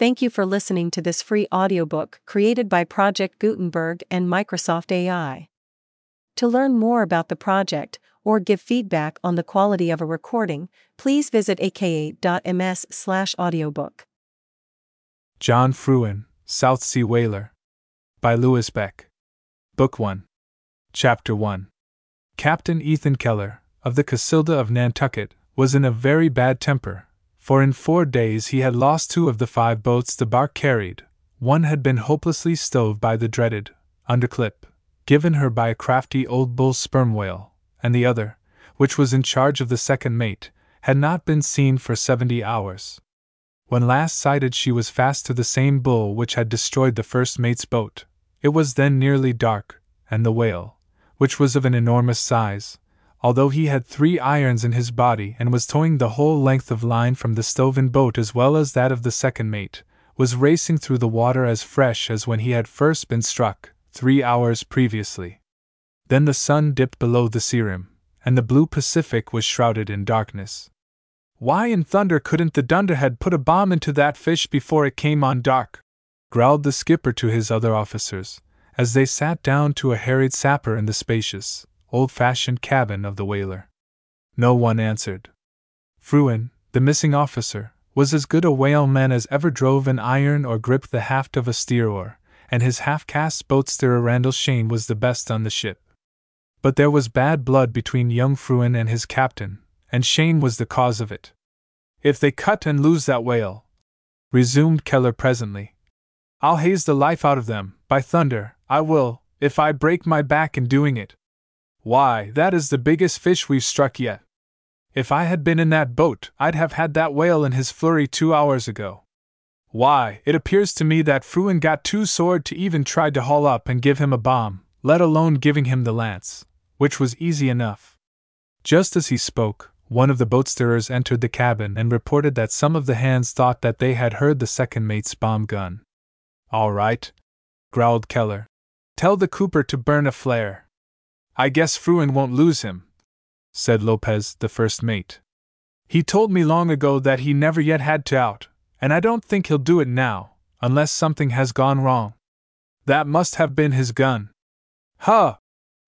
Thank you for listening to this free audiobook created by Project Gutenberg and Microsoft AI. To learn more about the project or give feedback on the quality of a recording, please visit aka.ms/audiobook. John Frewen, South Sea Whaler. By Louis Becke. Book 1. Chapter 1. Captain Ethan Keller, of the Casilda of Nantucket, was in a very bad temper, for in four days he had lost two of the five boats the bark carried. One had been hopelessly stove by the dreaded underclip, given her by a crafty old bull sperm whale, and the other, which was in charge of the second mate, had not been seen for seventy hours. When last sighted, she was fast to the same bull which had destroyed the first mate's boat. It was then nearly dark, and the whale, which was of an enormous size, although he had three irons in his body and was towing the whole length of line from the stoven boat as well as that of the second mate, was racing through the water as fresh as when he had first been struck, three hours previously. Then the sun dipped below the sea rim, and the blue Pacific was shrouded in darkness. Why in thunder couldn't the dunderhead put a bomb into that fish before it came on dark? growled the skipper to his other officers, as they sat down to a harried sapper in the spacious, old fashioned cabin of the whaler. No one answered. Frewen, the missing officer, was as good a whaleman as ever drove an iron or gripped the haft of a steer oar, and his half caste boat steerer Randall Shane was the best on the ship. But there was bad blood between young Frewen and his captain, and Shane was the cause of it. If they cut and lose that whale, resumed Keller presently, I'll haze the life out of them, by thunder, I will, if I break my back in doing it. Why, that is the biggest fish we've struck yet. If I had been in that boat, I'd have had that whale in his flurry two hours ago. Why, it appears to me that Frewen got too sore to even try to haul up and give him a bomb, let alone giving him the lance, which was easy enough. Just as he spoke, one of the boat steerers entered the cabin and reported that some of the hands thought that they had heard the second mate's bomb gun. All right, growled Keller. Tell the cooper to burn a flare. I guess Frewen won't lose him, said Lopez, the first mate. He told me long ago that he never yet had to out, and I don't think he'll do it now, unless something has gone wrong. That must have been his gun. Huh!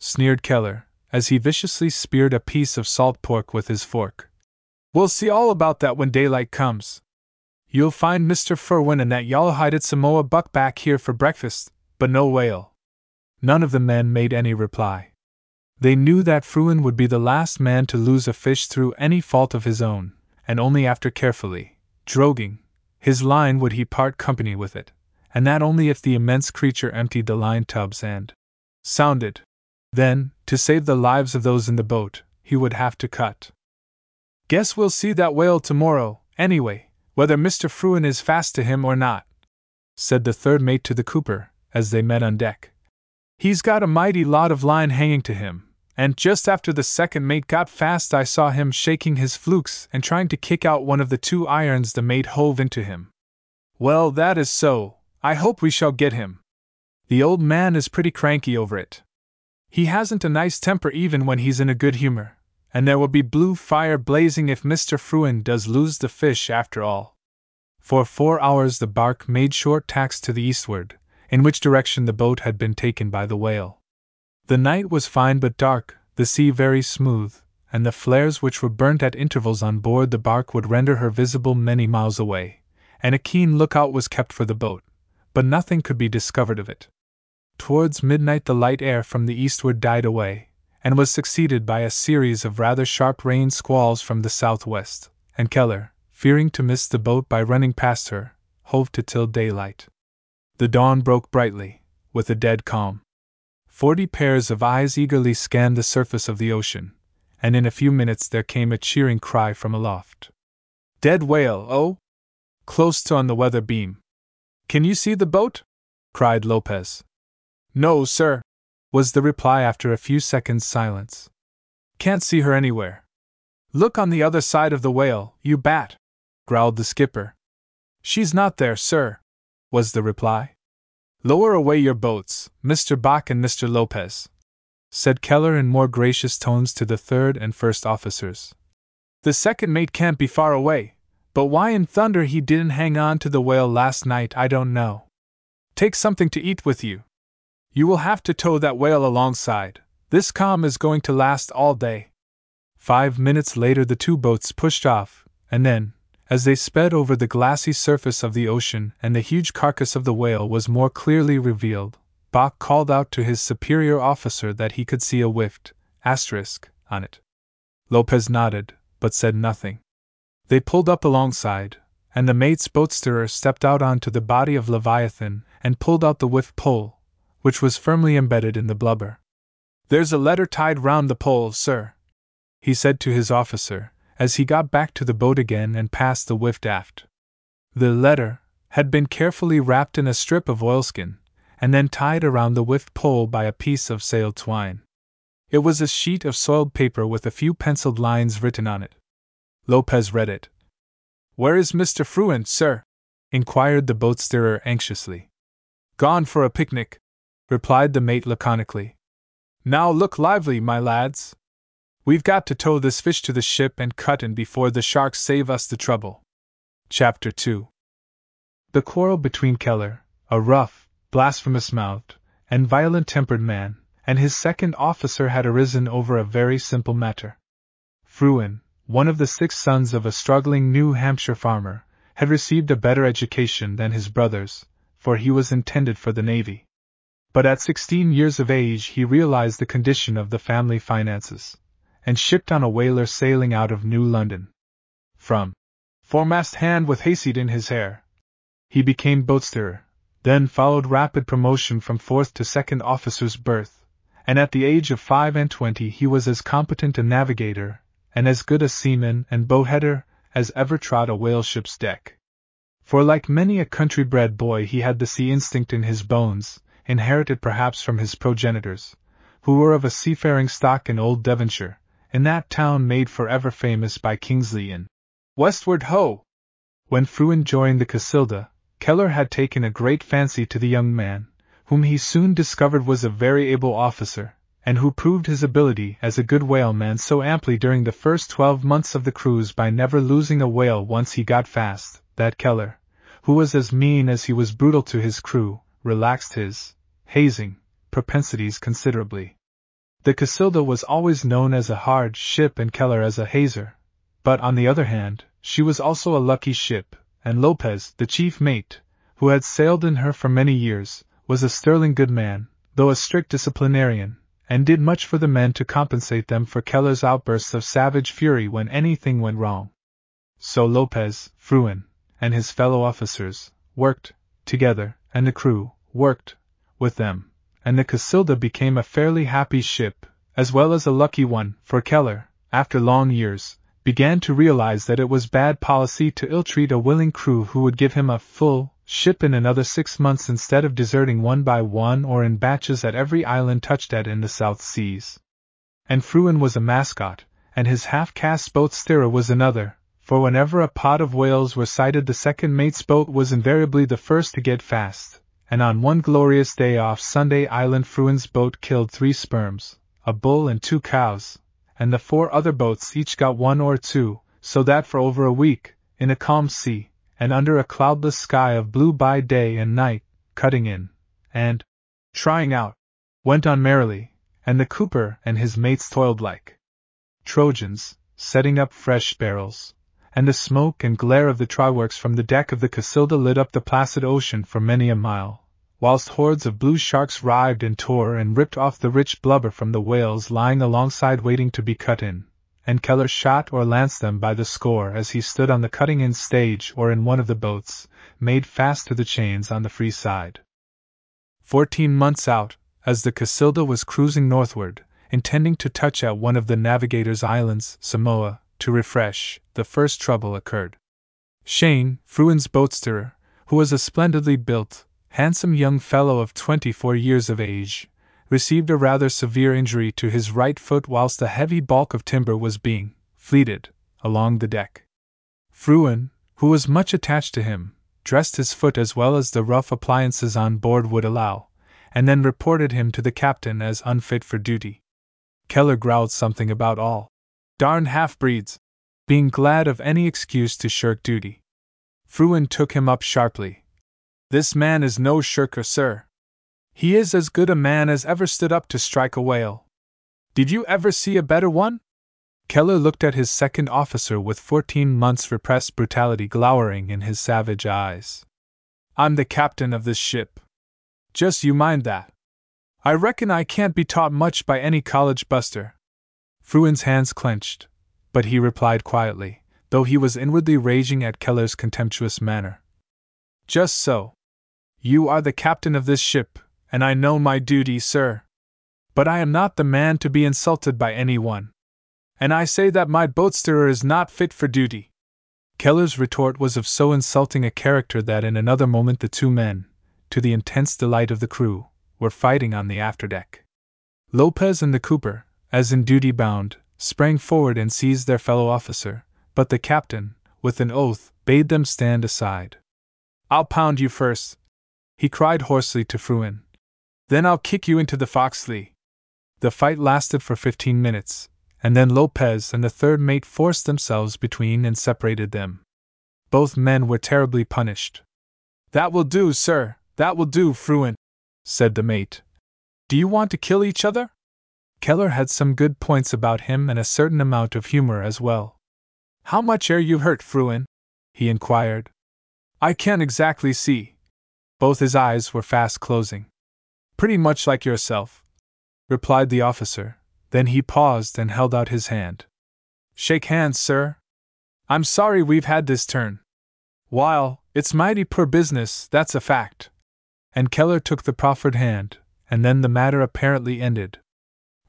sneered Keller, as he viciously speared a piece of salt pork with his fork. We'll see all about that when daylight comes. You'll find Mr. Frewen and that yellow hided Samoa buck back here for breakfast, but no whale. None of the men made any reply. They knew that Frewen would be the last man to lose a fish through any fault of his own, and only after carefully droguing his line would he part company with it, and that only if the immense creature emptied the line tubs and sounded. Then, to save the lives of those in the boat, he would have to cut. Guess we'll see that whale tomorrow, anyway, whether Mr. Frewen is fast to him or not, said the third mate to the cooper, as they met on deck. He's got a mighty lot of line hanging to him, and just after the second mate got fast, I saw him shaking his flukes and trying to kick out one of the two irons the mate hove into him. Well, that is so. I hope we shall get him. The old man is pretty cranky over it. He hasn't a nice temper even when he's in a good humor, and there will be blue fire blazing if Mr. Frewen does lose the fish after all. For four hours the bark made short tacks to the eastward, in which direction the boat had been taken by the whale. The night was fine but dark, the sea very smooth, and the flares which were burnt at intervals on board the bark would render her visible many miles away, and a keen lookout was kept for the boat, but nothing could be discovered of it. Towards midnight, the light air from the eastward died away, and was succeeded by a series of rather sharp rain squalls from the southwest, and Keller, fearing to miss the boat by running past her, hove to till daylight. The dawn broke brightly, with a dead calm. Forty pairs of eyes eagerly scanned the surface of the ocean, and in a few minutes there came a cheering cry from aloft. Dead whale, oh? Close to on the weather beam. Can you see the boat? cried Lopez. No, sir, was the reply after a few seconds' silence. Can't see her anywhere. Look on the other side of the whale, you bat, growled the skipper. She's not there, sir, was the reply. Lower away your boats, Mr. Bach and Mr. Lopez, said Keller in more gracious tones to the third and first officers. The second mate can't be far away, But why in thunder he didn't hang on to the whale last night, I don't know. Take something to eat with you. You will have to tow that whale alongside. This calm is going to last all day. Five minutes later, the two boats pushed off, and then, as they sped over the glassy surface of the ocean and the huge carcass of the whale was more clearly revealed, Bach called out to his superior officer that he could see a whiff, asterisk, on it. Lopez nodded, but said nothing. They pulled up alongside, and the mate's boat steerer stepped out onto the body of Leviathan and pulled out the whiff pole, which was firmly embedded in the blubber. There's a letter tied round the pole, sir, he said to his officer, as he got back to the boat again and passed the whiff aft. The letter had been carefully wrapped in a strip of oilskin, and then tied around the whiff pole by a piece of sail twine. It was a sheet of soiled paper with a few penciled lines written on it. Lopez read it. Where is Mr. Frewen, sir? inquired the boat steerer anxiously. Gone for a picnic, replied the mate laconically. Now look lively, my lads. We've got to tow this fish to the ship and cut in before the sharks save us the trouble. Chapter 2 The quarrel between Keller, a rough, blasphemous mouthed, and violent tempered man, and his second officer had arisen over a very simple matter. Frewen, one of the six sons of a struggling New Hampshire farmer, had received a better education than his brothers, for he was intended for the Navy. But at sixteen years of age he realized the condition of the family finances, and shipped on a whaler sailing out of New London. From foremast hand with hayseed in his hair, he became boat steerer, then followed rapid promotion from fourth to second officer's berth, and at the age of five and twenty he was as competent a navigator and as good a seaman and boatheader as ever trod a whale ship's deck. For like many a country bred boy, he had the sea instinct in his bones, inherited perhaps from his progenitors, who were of a seafaring stock in old Devonshire, in that town made forever famous by Kingsley in Westward ho! When Frewen joined the Casilda, Keller had taken a great fancy to the young man, whom he soon discovered was a very able officer, and who proved his ability as a good whaleman so amply during the first twelve months of the cruise by never losing a whale once he got fast, that Keller, who was as mean as he was brutal to his crew, relaxed his hazing propensities considerably. The Casilda was always known as a hard ship and Keller as a hazer, but on the other hand, she was also a lucky ship, and Lopez, the chief mate, who had sailed in her for many years, was a sterling good man, though a strict disciplinarian, and did much for the men to compensate them for Keller's outbursts of savage fury when anything went wrong. So Lopez, Frewen, and his fellow officers worked together, and the crew worked with them, and the Casilda became a fairly happy ship, as well as a lucky one, for Keller, after long years, began to realize that it was bad policy to ill treat a willing crew who would give him a full ship in another six months instead of deserting one by one or in batches at every island touched at in the South Seas. And Frewen was a mascot, and his half-caste boat steerer was another, for whenever a pod of whales were sighted the second mate's boat was invariably the first to get fast, and on one glorious day off Sunday Island Frewen's boat killed three sperms, a bull and two cows, and the four other boats each got one or two, so that for over a week, in a calm sea, and under a cloudless sky of blue by day and night, cutting in, and trying out, went on merrily, and the cooper and his mates toiled like Trojans, setting up fresh barrels, and the smoke and glare of the tryworks from the deck of the Casilda lit up the placid ocean for many a mile, whilst hordes of blue sharks writhed and tore and ripped off the rich blubber from the whales lying alongside waiting to be cut in, and Keller shot or lanced them by the score as he stood on the cutting-in stage or in one of the boats, made fast to the chains on the free side. Fourteen months out, as the Casilda was cruising northward, intending to touch at one of the navigator's islands, Samoa, to refresh, the first trouble occurred. Shane, Frewen's boat steerer, who was a splendidly built, handsome young fellow of twenty four years of age, received a rather severe injury to his right foot whilst a heavy bulk of timber was being fleeted along the deck. Frewen, who was much attached to him, dressed his foot as well as the rough appliances on board would allow, and then reported him to the captain as unfit for duty. Keller growled something about all darned half breeds, being glad of any excuse to shirk duty. Frewen took him up sharply. This man is no shirker, sir. He is as good a man as ever stood up to strike a whale. Did you ever see a better one? Keller looked at his second officer with fourteen months' repressed brutality glowering in his savage eyes. I'm the captain of this ship. Just you mind that. I reckon I can't be taught much by any college buster. Frewen's hands clenched, but he replied quietly, though he was inwardly raging at Keller's contemptuous manner. Just so. You are the captain of this ship, and I know my duty, sir. But I am not the man to be insulted by anyone. And I say that my boatsteerer is not fit for duty. Keller's retort was of so insulting a character that in another moment the two men, to the intense delight of the crew, were fighting on the afterdeck. Lopez and the cooper, as in duty bound, sprang forward and seized their fellow officer, but the captain, with an oath, bade them stand aside. I'll pound you first, he cried hoarsely to Frewen. Then I'll kick you into the foxlee. The fight lasted for fifteen minutes, and then Lopez and the third mate forced themselves between and separated them. Both men were terribly punished. That will do, sir, that will do, Frewen, said the mate. Do you want to kill each other? Keller had some good points about him and a certain amount of humor as well. How much are you hurt, Frewen? he inquired. I can't exactly see. Both his eyes were fast closing. Pretty much like yourself, replied the officer. Then he paused and held out his hand. Shake hands, sir. I'm sorry we've had this turn. While, it's mighty poor business, that's a fact and Keller took the proffered hand, and then the matter apparently ended.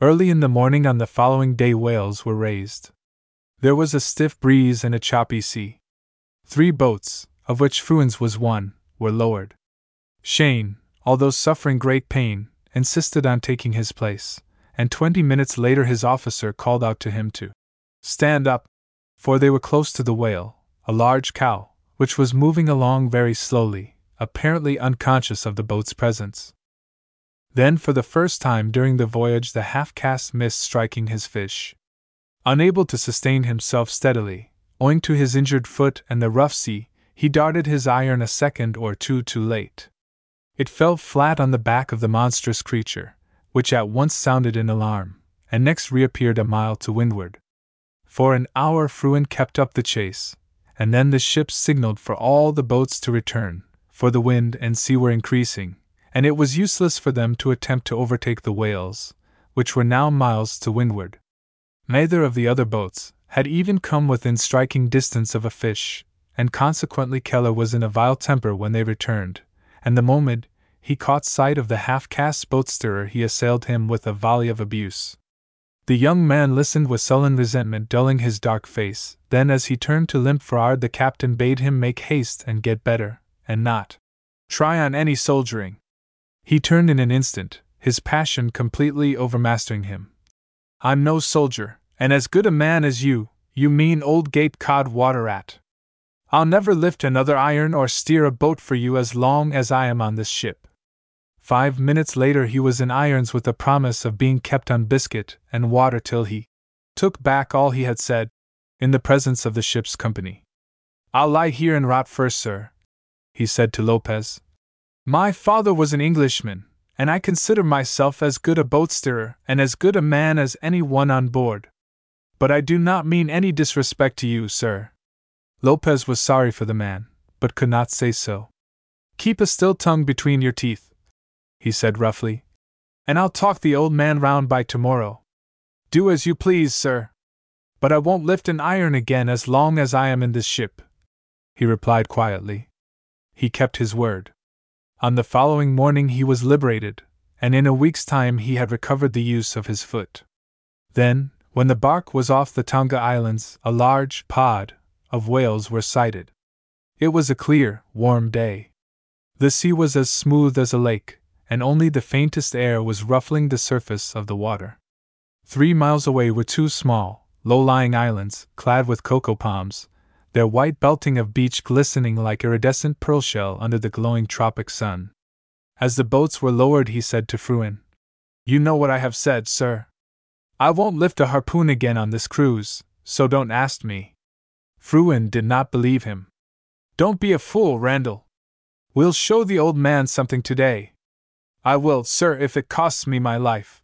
Early in the morning on the following day, whales were raised. There was a stiff breeze and a choppy sea. Three boats, of which Frewen's was one, were lowered. Shane, although suffering great pain, insisted on taking his place, and twenty minutes later his officer called out to him to stand up, for they were close to the whale, a large cow, which was moving along very slowly, apparently unconscious of the boat's presence. Then, for the first time during the voyage, the half caste missed striking his fish. Unable to sustain himself steadily, owing to his injured foot and the rough sea, he darted his iron a second or two too late. It fell flat on the back of the monstrous creature, which at once sounded in alarm, and next reappeared a mile to windward. For an hour Frewen kept up the chase, and then the ship signaled for all the boats to return, for the wind and sea were increasing, and it was useless for them to attempt to overtake the whales, which were now miles to windward. Neither of the other boats had even come within striking distance of a fish, and consequently Keller was in a vile temper when they returned, and the moment he caught sight of the half caste boatsteerer he assailed him with a volley of abuse. The young man listened with sullen resentment dulling his dark face, then as he turned to limp forward the captain bade him make haste and get better, and not try on any soldiering. He turned in an instant, his passion completely overmastering him. I'm no soldier, and as good a man as you, you mean old Gate Cod water. I'll never lift another iron or steer a boat for you as long as I am on this ship. Five minutes later, he was in irons with the promise of being kept on biscuit and water till he took back all he had said, in the presence of the ship's company. I'll lie here and rot first, sir, he said to Lopez. My father was an Englishman, and I consider myself as good a boat steerer and as good a man as any one on board. But I do not mean any disrespect to you, sir. Lopez was sorry for the man, but could not say so. Keep a still tongue between your teeth, he said roughly, and I'll talk the old man round by tomorrow. Do as you please, sir. But I won't lift an iron again as long as I am in this ship, he replied quietly he kept his word. On the following morning he was liberated, and in a week's time he had recovered the use of his foot. Then, when the bark was off the Tonga Islands, a large pod of whales were sighted. It was a clear, warm day. The sea was as smooth as a lake, and only the faintest air was ruffling the surface of the water. Three miles away were two small, low lying islands, clad with cocoa palms, their white belting of beach glistening like iridescent pearl shell under the glowing tropic sun. As the boats were lowered, he said to Frewen, You know what I have said, sir. I won't lift a harpoon again on this cruise, so don't ask me. Frewen did not believe him. Don't be a fool, Randall. We'll show the old man something today. I will, sir, if it costs me my life.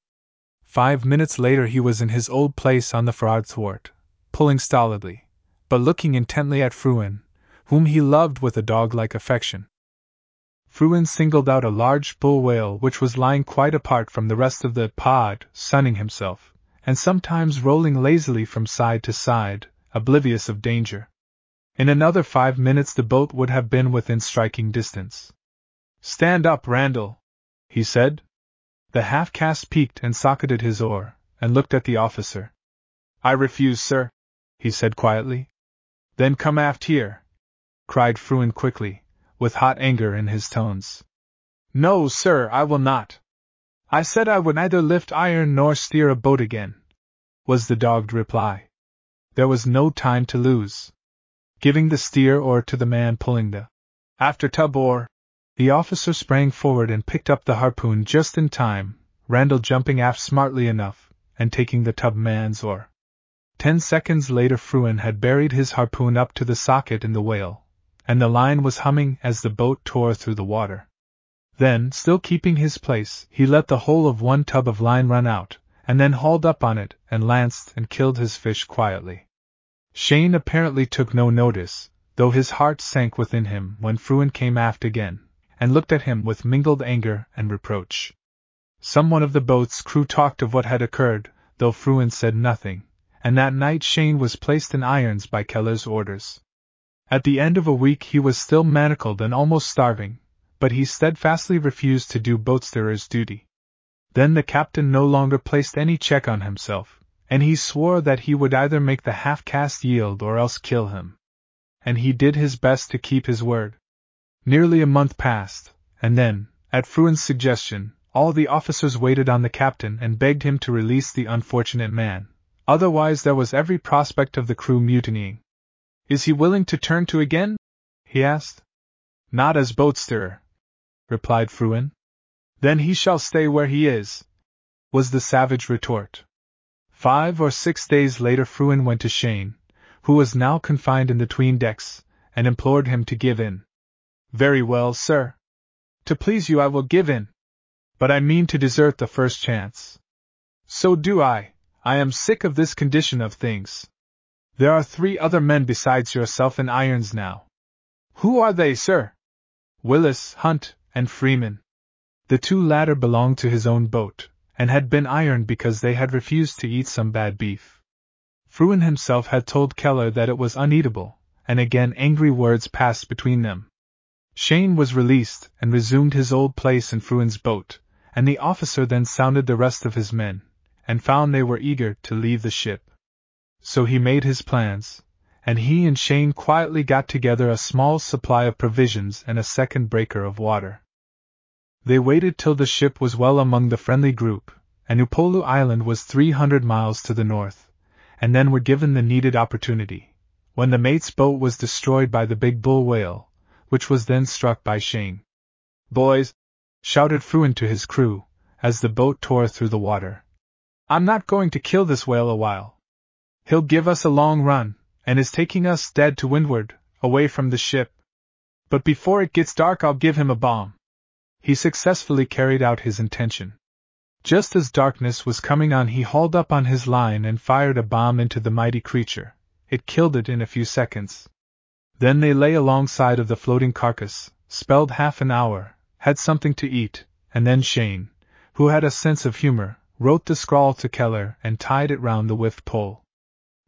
Five minutes later, he was in his old place on the Farad thwart, pulling stolidly, but looking intently at Frewen, whom he loved with a dog like affection. Frewen singled out a large bull whale which was lying quite apart from the rest of the pod, sunning himself, and sometimes rolling lazily from side to side, oblivious of danger. In another five minutes the boat would have been within striking distance. Stand up, Randall, he said. The half caste peeked and socketed his oar, and looked at the officer. I refuse, sir, he said quietly. Then come aft here, cried Frewen quickly, with hot anger in his tones. No, sir, I will not. I said I would neither lift iron nor steer a boat again, was the dogged reply. There was no time to lose. Giving the steer oar to the man pulling the after tub oar, the officer sprang forward and picked up the harpoon just in time, Randall jumping aft smartly enough, and taking the tub man's oar. Ten seconds later, Frewen had buried his harpoon up to the socket in the whale, and the line was humming as the boat tore through the water. Then, still keeping his place, he let the whole of one tub of line run out, and then hauled up on it and lanced and killed his fish quietly. Shane apparently took no notice, though his heart sank within him when Frewen came aft again, and looked at him with mingled anger and reproach. Some one of the boat's crew talked of what had occurred, though Frewen said nothing, and that night Shane was placed in irons by Keller's orders. At the end of a week he was still manacled and almost starving, but he steadfastly refused to do boatsteerer's duty. Then the captain no longer placed any check on himself, and he swore that he would either make the half caste yield or else kill him. And he did his best to keep his word. Nearly a month passed, and then, at Frewen's suggestion, all the officers waited on the captain and begged him to release the unfortunate man. Otherwise, there was every prospect of the crew mutinying. Is he willing to turn to again? he asked. Not as boat steerer, replied Frewen. Then he shall stay where he is, was the savage retort. Five or six days later, Frewen went to Shane, who was now confined in the tween decks, and implored him to give in. Very well, sir. To please you, I will give in. But I mean to desert the first chance. So do I. I am sick of this condition of things. There are three other men besides yourself in irons now. Who are they, sir? Willis, Hunt, and Freeman. The two latter belonged to his own boat, and had been ironed because they had refused to eat some bad beef. Frewen himself had told Keller that it was uneatable, and again angry words passed between them. Shane was released and resumed his old place in Frewen's boat, and the officer then sounded the rest of his men, and found they were eager to leave the ship. So he made his plans, and he and Shane quietly got together a small supply of provisions and a second breaker of water. They waited till the ship was well among the friendly group, and Upolu Island was 300 miles to the north, and then were given the needed opportunity, when the mate's boat was destroyed by the big bull whale, which was then struck by Shane. Boys! shouted Frewen to his crew, as the boat tore through the water. I'm not going to kill this whale a while. He'll give us a long run, and is taking us dead to windward, away from the ship. But before it gets dark, I'll give him a bomb. He successfully carried out his intention. Just as darkness was coming on, he hauled up on his line and fired a bomb into the mighty creature. It killed it in a few seconds. Then they lay alongside of the floating carcass, spelled half an hour, had something to eat, and then Shane, who had a sense of humor, wrote the scrawl to Keller and tied it round the whiffed pole.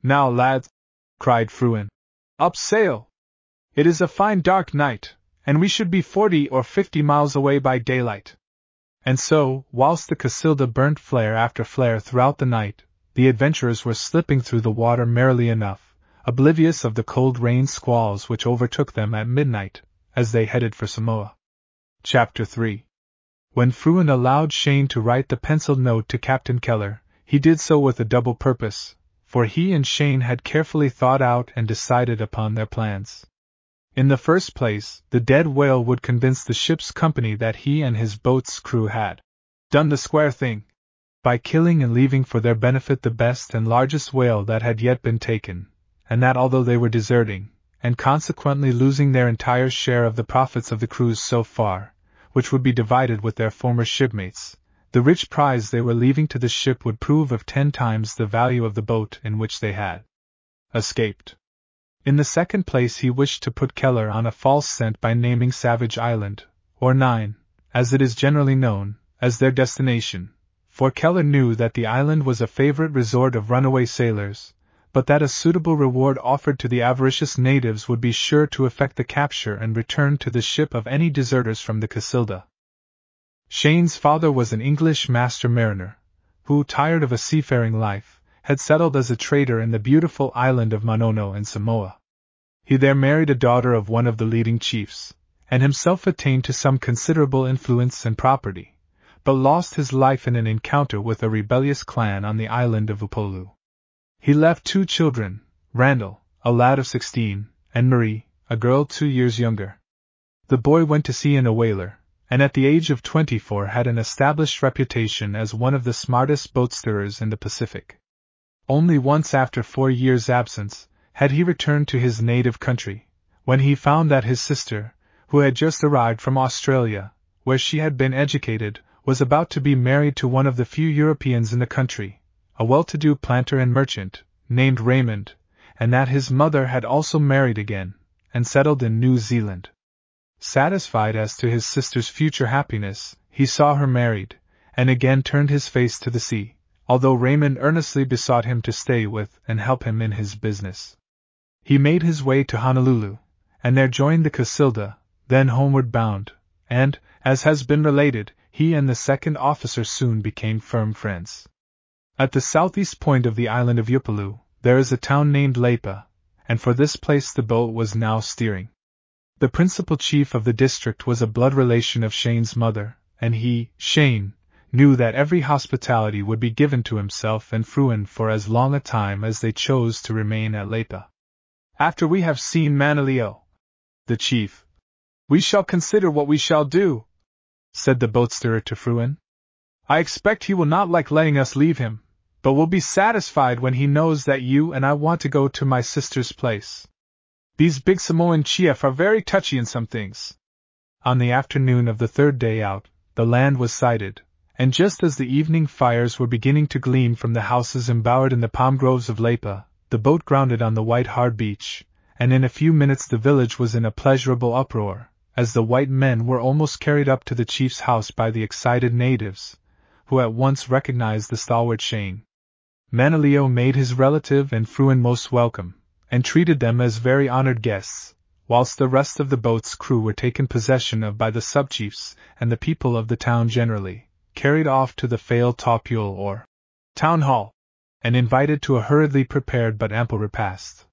Now, lads, cried Frewen, up sail! It is a fine dark night, and we should be forty or fifty miles away by daylight. And so, whilst the Casilda burnt flare after flare throughout the night, the adventurers were slipping through the water merrily enough, oblivious of the cold rain squalls which overtook them at midnight, as they headed for Samoa. Chapter 3 When Frewen allowed Shane to write the penciled note to Captain Keller, he did so with a double purpose, for he and Shane had carefully thought out and decided upon their plans. In the first place, the dead whale would convince the ship's company that he and his boat's crew had done the square thing by killing and leaving for their benefit the best and largest whale that had yet been taken, and that although they were deserting, and consequently losing their entire share of the profits of the cruise so far, which would be divided with their former shipmates, the rich prize they were leaving to the ship would prove of ten times the value of the boat in which they had escaped. In the second place, he wished to put Keller on a false scent by naming Savage Island, or Nine, as it is generally known, as their destination, for Keller knew that the island was a favorite resort of runaway sailors, but that a suitable reward offered to the avaricious natives would be sure to effect the capture and return to the ship of any deserters from the Casilda. Shane's father was an English master mariner, who, tired of a seafaring life, had settled as a trader in the beautiful island of Manono in Samoa. He there married a daughter of one of the leading chiefs, and himself attained to some considerable influence and property, but lost his life in an encounter with a rebellious clan on the island of Upolu. He left two children, Randall, a lad of sixteen, and Marie, a girl two years younger. The boy went to sea in a whaler, and at the age of twenty-four had an established reputation as one of the smartest boat steerers in the Pacific. Only once after four years' absence had he returned to his native country, when he found that his sister, who had just arrived from Australia, where she had been educated, was about to be married to one of the few Europeans in the country, a well to do planter and merchant, named Raymond, and that his mother had also married again, and settled in New Zealand. Satisfied as to his sister's future happiness, he saw her married, and again turned his face to the sea although Raymond earnestly besought him to stay with and help him in his business. He made his way to Honolulu, and there joined the Casilda, then homeward bound, and, as has been related, he and the second officer soon became firm friends. At the southeast point of the island of Upolu, there is a town named Lepa, and for this place the boat was now steering. The principal chief of the district was a blood relation of Shane's mother, and he, Shane, knew that every hospitality would be given to himself and Frewen for as long a time as they chose to remain at Lepa. After we have seen Manalio, the chief, we shall consider what we shall do, said the boatsteerer to Frewen. I expect he will not like letting us leave him, but will be satisfied when he knows that you and I want to go to my sister's place. These big Samoan chief are very touchy in some things. On the afternoon of the third day out, the land was sighted, and just as the evening fires were beginning to gleam from the houses embowered in the palm groves of Lepa, the boat grounded on the white hard beach, and in a few minutes the village was in a pleasurable uproar, as the white men were almost carried up to the chief's house by the excited natives, who at once recognized the stalwart Shane. Manalio made his relative and Frewen most welcome, and treated them as very honored guests, whilst the rest of the boat's crew were taken possession of by the subchiefs and the people of the town generally carried off to the Fail Topule or Town Hall, and invited to a hurriedly prepared but ample repast.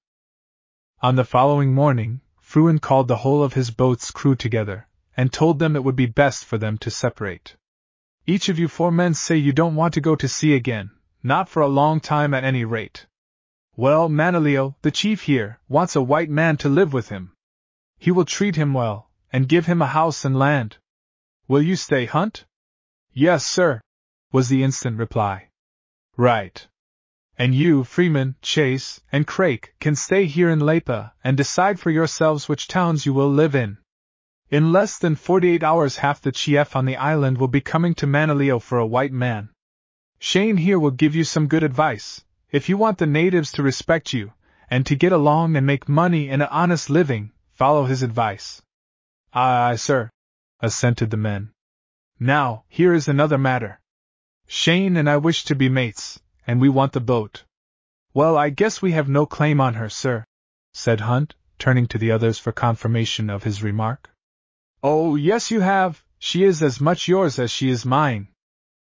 On the following morning, Frewen called the whole of his boat's crew together, and told them it would be best for them to separate. Each of you four men say you don't want to go to sea again, not for a long time at any rate. Well, Manalio, the chief here, wants a white man to live with him. He will treat him well, and give him a house and land. Will you stay, Hunt? Yes, sir, was the instant reply. Right. And you, Freeman, Chase, and Craik, can stay here in Lepa and decide for yourselves which towns you will live in. In less than 48 hours, half the chief on the island will be coming to Manalio for a white man. Shane here will give you some good advice, if you want the natives to respect you, and to get along and make money and an honest living, follow his advice. Aye, aye, sir, assented the men. Now, here is another matter. Shane and I wish to be mates, and we want the boat. Well, I guess we have no claim on her, sir, said Hunt, turning to the others for confirmation of his remark. Oh, yes, you have. She is as much yours as she is mine.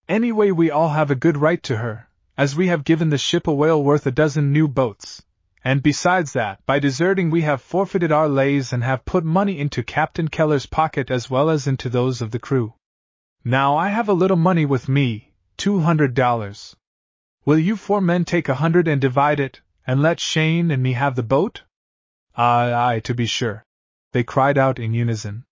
Anyway, we all have a good right to her, as we have given the ship a whale worth a dozen new boats. And besides that, by deserting, we have forfeited our lays and have put money into Captain Keller's pocket as well as into those of the crew. Now I have a little money with me, two hundred dollars. Will you four men take a hundred and divide it, and let Shane and me have the boat? Aye, aye, to be sure. They cried out in unison.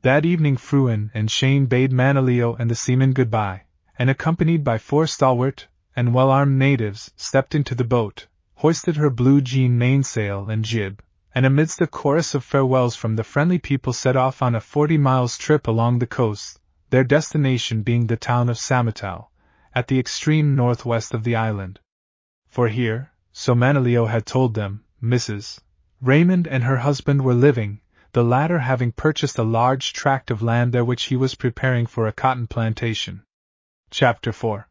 That evening Frewen and Shane bade Manalio and the seamen goodbye, and accompanied by four stalwart and well-armed natives, stepped into the boat, hoisted her blue jean mainsail and jib, and amidst a chorus of farewells from the friendly people set off on a 40 miles trip along the coast, their destination being the town of Samatau, at the extreme northwest of the island. For here, so Manilio had told them, Mrs. Raymond and her husband were living, the latter having purchased a large tract of land there which he was preparing for a cotton plantation. Chapter 4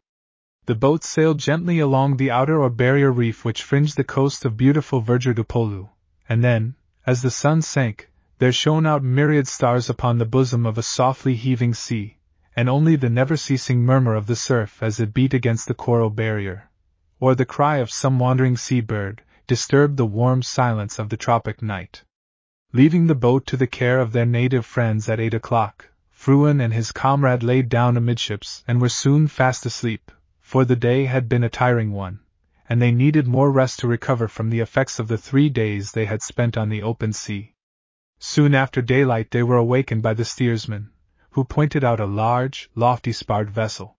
The boat sailed gently along the outer or barrier reef which fringed the coast of beautiful verdured Upolu and then, as the sun sank, there shone out myriad stars upon the bosom of a softly heaving sea, and only the never ceasing murmur of the surf as it beat against the coral barrier, or the cry of some wandering sea bird, disturbed the warm silence of the tropic night. Leaving the boat to the care of their native friends at eight o'clock, Frewen and his comrade laid down amidships and were soon fast asleep, for the day had been a tiring one, and they needed more rest to recover from the effects of the three days they had spent on the open sea. Soon after daylight they were awakened by the steersman, who pointed out a large, lofty sparred vessel.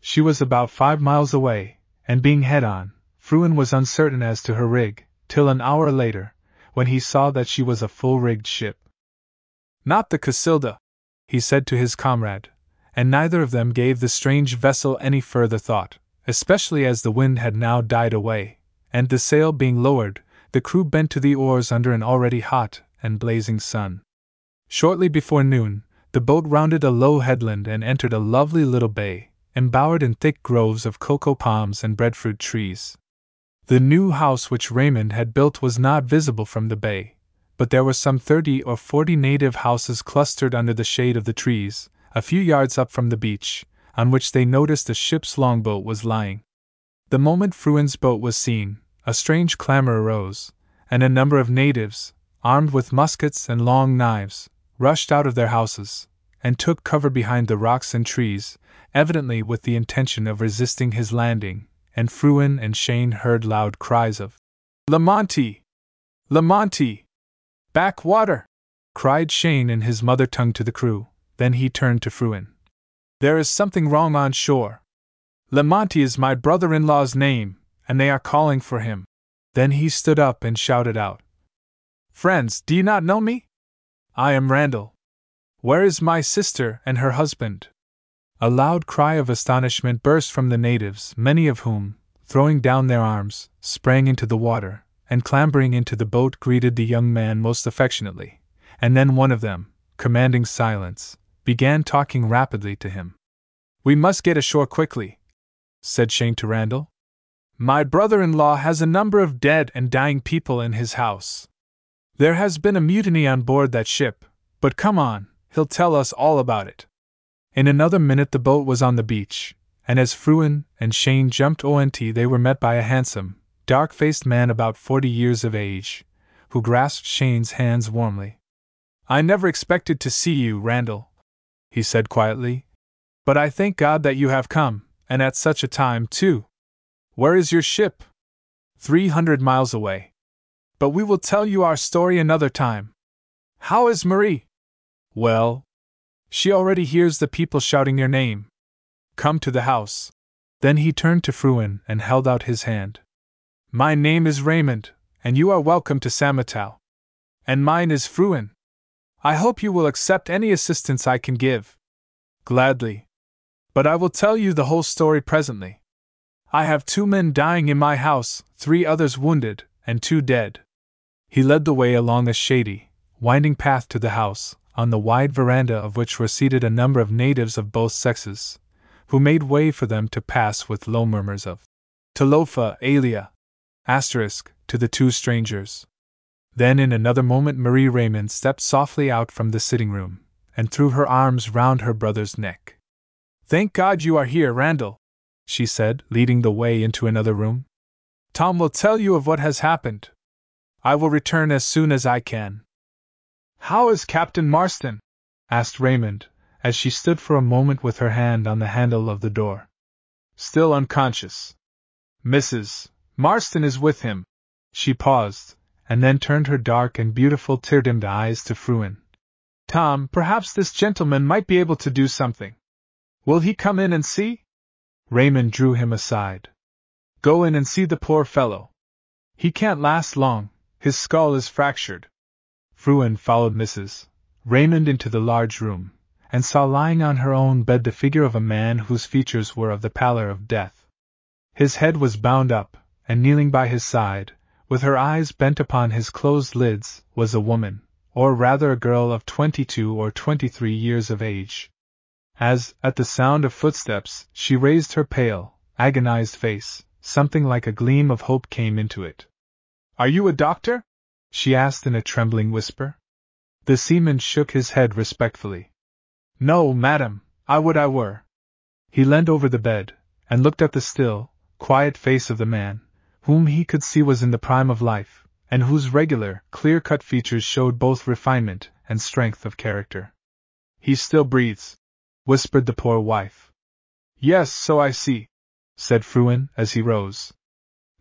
She was about five miles away, and being head on, Frewen was uncertain as to her rig, till an hour later, when he saw that she was a full rigged ship. Not the Casilda, he said to his comrade, and neither of them gave the strange vessel any further thought especially as the wind had now died away, and the sail being lowered, the crew bent to the oars under an already hot and blazing sun. Shortly before noon, the boat rounded a low headland and entered a lovely little bay, embowered in thick groves of cocoa palms and breadfruit trees. The new house which Raymond had built was not visible from the bay, but there were some thirty or forty native houses clustered under the shade of the trees, a few yards up from the beach, on which they noticed a ship's longboat was lying. The moment Frewen's boat was seen, a strange clamor arose, and a number of natives, armed with muskets and long knives, rushed out of their houses, and took cover behind the rocks and trees, evidently with the intention of resisting his landing, and Frewen and Shane heard loud cries of Lamonti! Lamonti! Back water! cried Shane in his mother tongue to the crew, then he turned to Frewen. There is something wrong on shore. Lamonti is my brother in law's name, and they are calling for him. Then he stood up and shouted out Friends, do you not know me? I am Randall. Where is my sister and her husband? A loud cry of astonishment burst from the natives, many of whom, throwing down their arms, sprang into the water, and clambering into the boat greeted the young man most affectionately. And then one of them, commanding silence, began talking rapidly to him. We must get ashore quickly, said Shane to Randall. My brother in law has a number of dead and dying people in his house. There has been a mutiny on board that ship, but come on, he'll tell us all about it. In another minute the boat was on the beach, and as Frewen and Shane jumped ONT, they were met by a handsome, dark faced man about forty years of age, who grasped Shane's hands warmly. I never expected to see you, Randall, he said quietly. But I thank God that you have come, and at such a time, too. Where is your ship? Three hundred miles away. But we will tell you our story another time. How is Marie? Well, she already hears the people shouting your name. Come to the house. Then he turned to Frewen and held out his hand. My name is Raymond, and you are welcome to Samatau. And mine is Frewen. I hope you will accept any assistance I can give. Gladly. But I will tell you the whole story presently. I have two men dying in my house, three others wounded, and two dead. He led the way along a shady, winding path to the house, on the wide veranda of which were seated a number of natives of both sexes, who made way for them to pass with low murmurs of Talofa Alia asterisk to the two strangers. Then, in another moment, Marie Raymond stepped softly out from the sitting room and threw her arms round her brother's neck. Thank God you are here, Randall, she said, leading the way into another room. Tom will tell you of what has happened. I will return as soon as I can. How is Captain Marston? asked Raymond, as she stood for a moment with her hand on the handle of the door. Still unconscious. Mrs. Marston is with him. She paused, and then turned her dark and beautiful tear-dimmed eyes to Frewen. Tom, perhaps this gentleman might be able to do something. Will he come in and see? Raymond drew him aside. Go in and see the poor fellow. He can't last long, his skull is fractured. Frewen followed Mrs. Raymond into the large room, and saw lying on her own bed the figure of a man whose features were of the pallor of death. His head was bound up, and kneeling by his side, with her eyes bent upon his closed lids, was a woman, or rather a girl of twenty-two or twenty-three years of age. As, at the sound of footsteps, she raised her pale, agonized face, something like a gleam of hope came into it. Are you a doctor? she asked in a trembling whisper. The seaman shook his head respectfully. No, madam, I would I were. He leaned over the bed, and looked at the still, quiet face of the man, whom he could see was in the prime of life, and whose regular, clear cut features showed both refinement and strength of character. He still breathes, whispered the poor wife. Yes, so I see, said Frewen as he rose.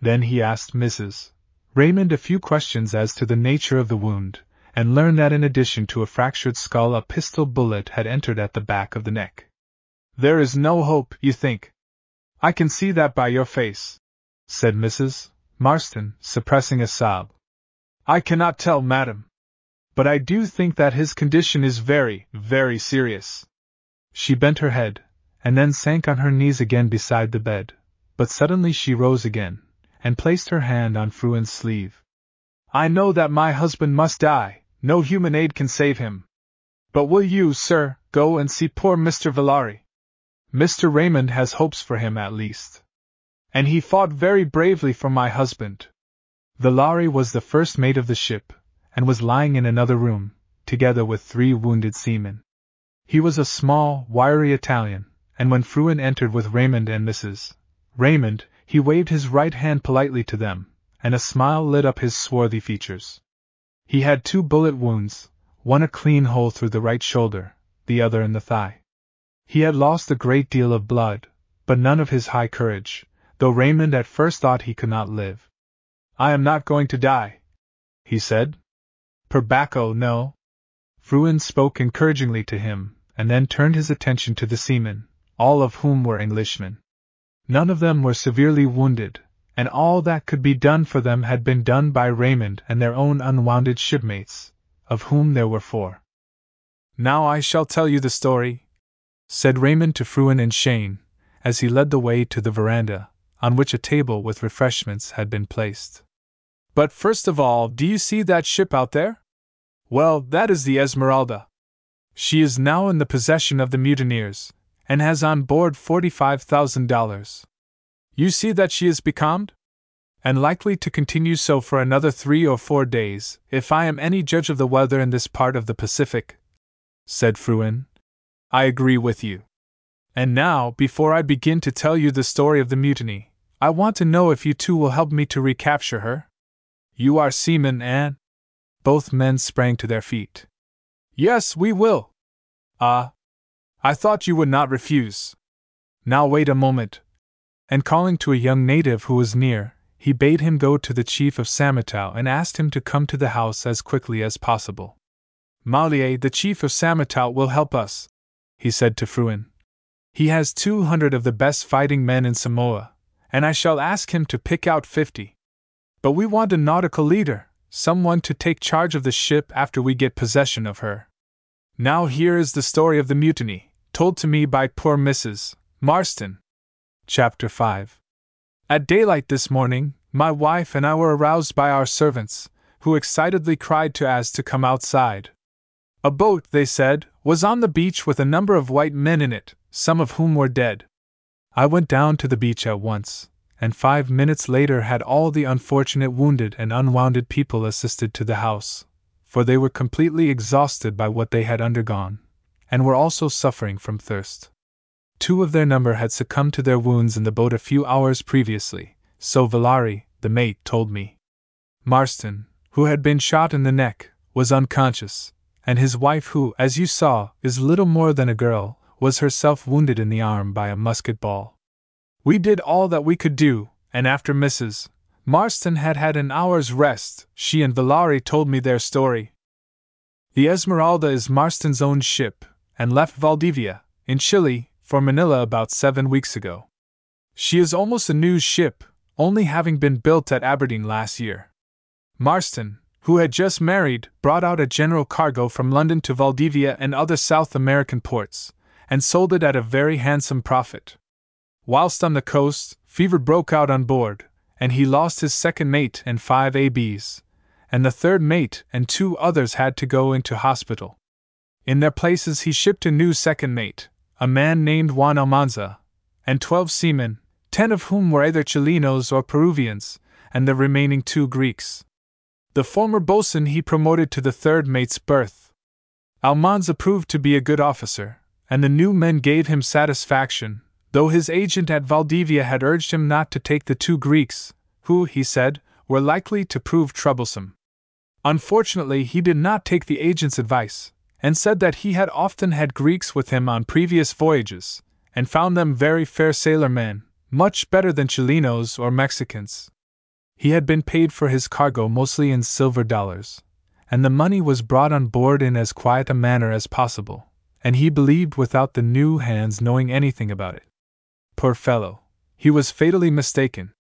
Then he asked Mrs. Raymond a few questions as to the nature of the wound, and learned that in addition to a fractured skull, a pistol bullet had entered at the back of the neck. There is no hope, you think? I can see that by your face, said Mrs. Marston, suppressing a sob. I cannot tell, madam. But I do think that his condition is very, very serious. She bent her head, and then sank on her knees again beside the bed, but suddenly she rose again, and placed her hand on Frewen's sleeve. I know that my husband must die, no human aid can save him. But will you, sir, go and see poor Mr. Villari? Mr. Raymond has hopes for him at least. And he fought very bravely for my husband. Villari was the first mate of the ship, and was lying in another room, together with three wounded seamen. He was a small, wiry Italian, and when Frewen entered with Raymond and Mrs. Raymond, he waved his right hand politely to them, and a smile lit up his swarthy features. He had two bullet wounds, one a clean hole through the right shoulder, the other in the thigh. He had lost a great deal of blood, but none of his high courage, though Raymond at first thought he could not live. I am not going to die, he said. Per Bacco, no. Frewen spoke encouragingly to him, and then turned his attention to the seamen, all of whom were Englishmen. None of them were severely wounded, and all that could be done for them had been done by Raymond and their own unwounded shipmates, of whom there were four. Now I shall tell you the story, said Raymond to Frewen and Cheyne, as he led the way to the veranda, on which a table with refreshments had been placed. But first of all, do you see that ship out there? Well, that is the Esmeralda. She is now in the possession of the mutineers, and has on board $45,000. You see that she is becalmed? And likely to continue so for another three or four days, if I am any judge of the weather in this part of the Pacific, said Frewen. I agree with you. And now, before I begin to tell you the story of the mutiny, I want to know if you two will help me to recapture her? You are seamen, and. Both men sprang to their feet. Yes, we will. Ah, I thought you would not refuse. Now wait a moment. And calling to a young native who was near, he bade him go to the chief of Samatau and asked him to come to the house as quickly as possible. Maulier, the chief of Samatau, will help us, he said to Frewen. He has two hundred of the best fighting men in Samoa, and I shall ask him to pick out fifty. But we want a nautical leader, someone to take charge of the ship after we get possession of her. Now here is the story of the mutiny told to me by poor Mrs. Marston. Chapter 5 At daylight this morning, my wife and I were aroused by our servants, who excitedly cried to us to come outside. A boat, they said, was on the beach with a number of white men in it, some of whom were dead. I went down to the beach at once, and five minutes later had all the unfortunate wounded and unwounded people assisted to the house, for they were completely exhausted by what they had undergone and were also suffering from thirst. Two of their number had succumbed to their wounds in the boat a few hours previously, so Villari, the mate, told me. Marston, who had been shot in the neck, was unconscious, and his wife, who, as you saw, is little more than a girl, was herself wounded in the arm by a musket ball. We did all that we could do, and after Mrs. Marston had had an hour's rest, she and Villari told me their story. The Esmeralda is Marston's own ship, and left Valdivia, in Chile, for Manila about seven weeks ago. She is almost a new ship, only having been built at Aberdeen last year. Marston, who had just married, brought out a general cargo from London to Valdivia and other South American ports, and sold it at a very handsome profit. Whilst on the coast, fever broke out on board, and he lost his second mate and five ABs, and the third mate and two others had to go into hospital. In their places, he shipped a new second mate, a man named Juan Almanza, and twelve seamen, ten of whom were either Chilenos or Peruvians, and the remaining two Greeks. The former boatswain he promoted to the third mate's berth. Almanza proved to be a good officer, and the new men gave him satisfaction, though his agent at Valdivia had urged him not to take the two Greeks, who, he said, were likely to prove troublesome. Unfortunately, he did not take the agent's advice, and said that he had often had Greeks with him on previous voyages, and found them very fair sailor men, much better than Chilenos or Mexicans. He had been paid for his cargo mostly in silver dollars, and the money was brought on board in as quiet a manner as possible, and he believed without the new hands knowing anything about it. Poor fellow, he was fatally mistaken.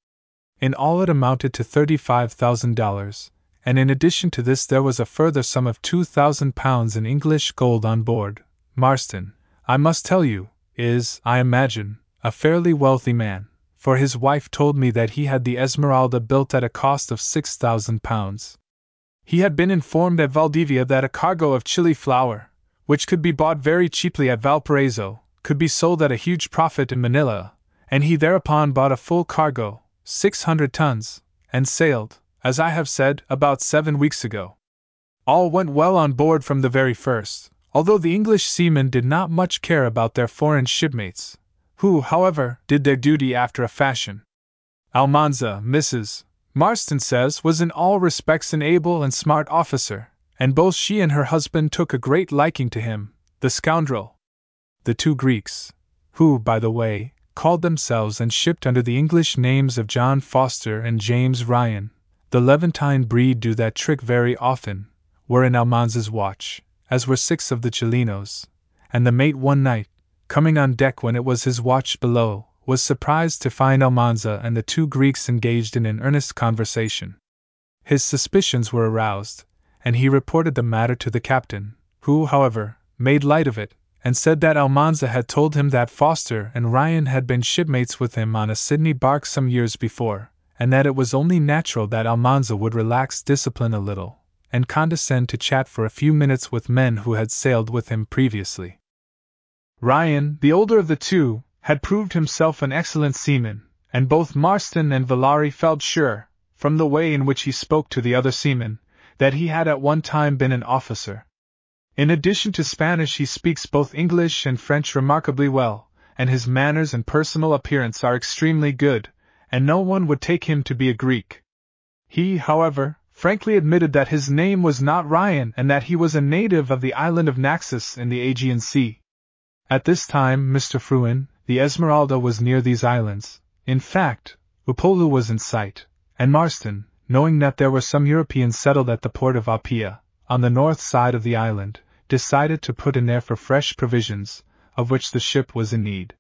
In all, it amounted to $35,000, and in addition to this, there was a further sum of £2,000 in English gold on board. Marston, I must tell you, is, I imagine, a fairly wealthy man for his wife told me that he had the Esmeralda built at a cost of £6,000. He had been informed at Valdivia that a cargo of Chili flour, which could be bought very cheaply at Valparaiso, could be sold at a huge profit in Manila, and he thereupon bought a full cargo, 600 tons, and sailed, as I have said, about seven weeks ago. All went well on board from the very first, although the English seamen did not much care about their foreign shipmates, who, however, did their duty after a fashion. Almanza, Mrs. Marston says, was in all respects an able and smart officer, and both she and her husband took a great liking to him, the scoundrel. The two Greeks, who, by the way, called themselves and shipped under the English names of John Foster and James Ryan, the Levantine breed do that trick very often, were in Almanza's watch, as were six of the Chilenos, and the mate one night, coming on deck when it was his watch below, was surprised to find Almanza and the two Greeks engaged in an earnest conversation. His suspicions were aroused, and he reported the matter to the captain, who, however, made light of it, and said that Almanza had told him that Foster and Ryan had been shipmates with him on a Sydney bark some years before, and that it was only natural that Almanza would relax discipline a little, and condescend to chat for a few minutes with men who had sailed with him previously. Ryan, the older of the two, had proved himself an excellent seaman, and both Marston and Villari felt sure, from the way in which he spoke to the other seamen, that he had at one time been an officer. In addition to Spanish, he speaks both English and French remarkably well, and his manners and personal appearance are extremely good, and no one would take him to be a Greek. He, however, frankly admitted that his name was not Ryan and that he was a native of the island of Naxos in the Aegean Sea. At this time, Mr. Frewen, the Esmeralda was near these islands. In fact, Upolu was in sight, and Marston, knowing that there were some Europeans settled at the port of Apia, on the north side of the island, decided to put in there for fresh provisions, of which the ship was in need.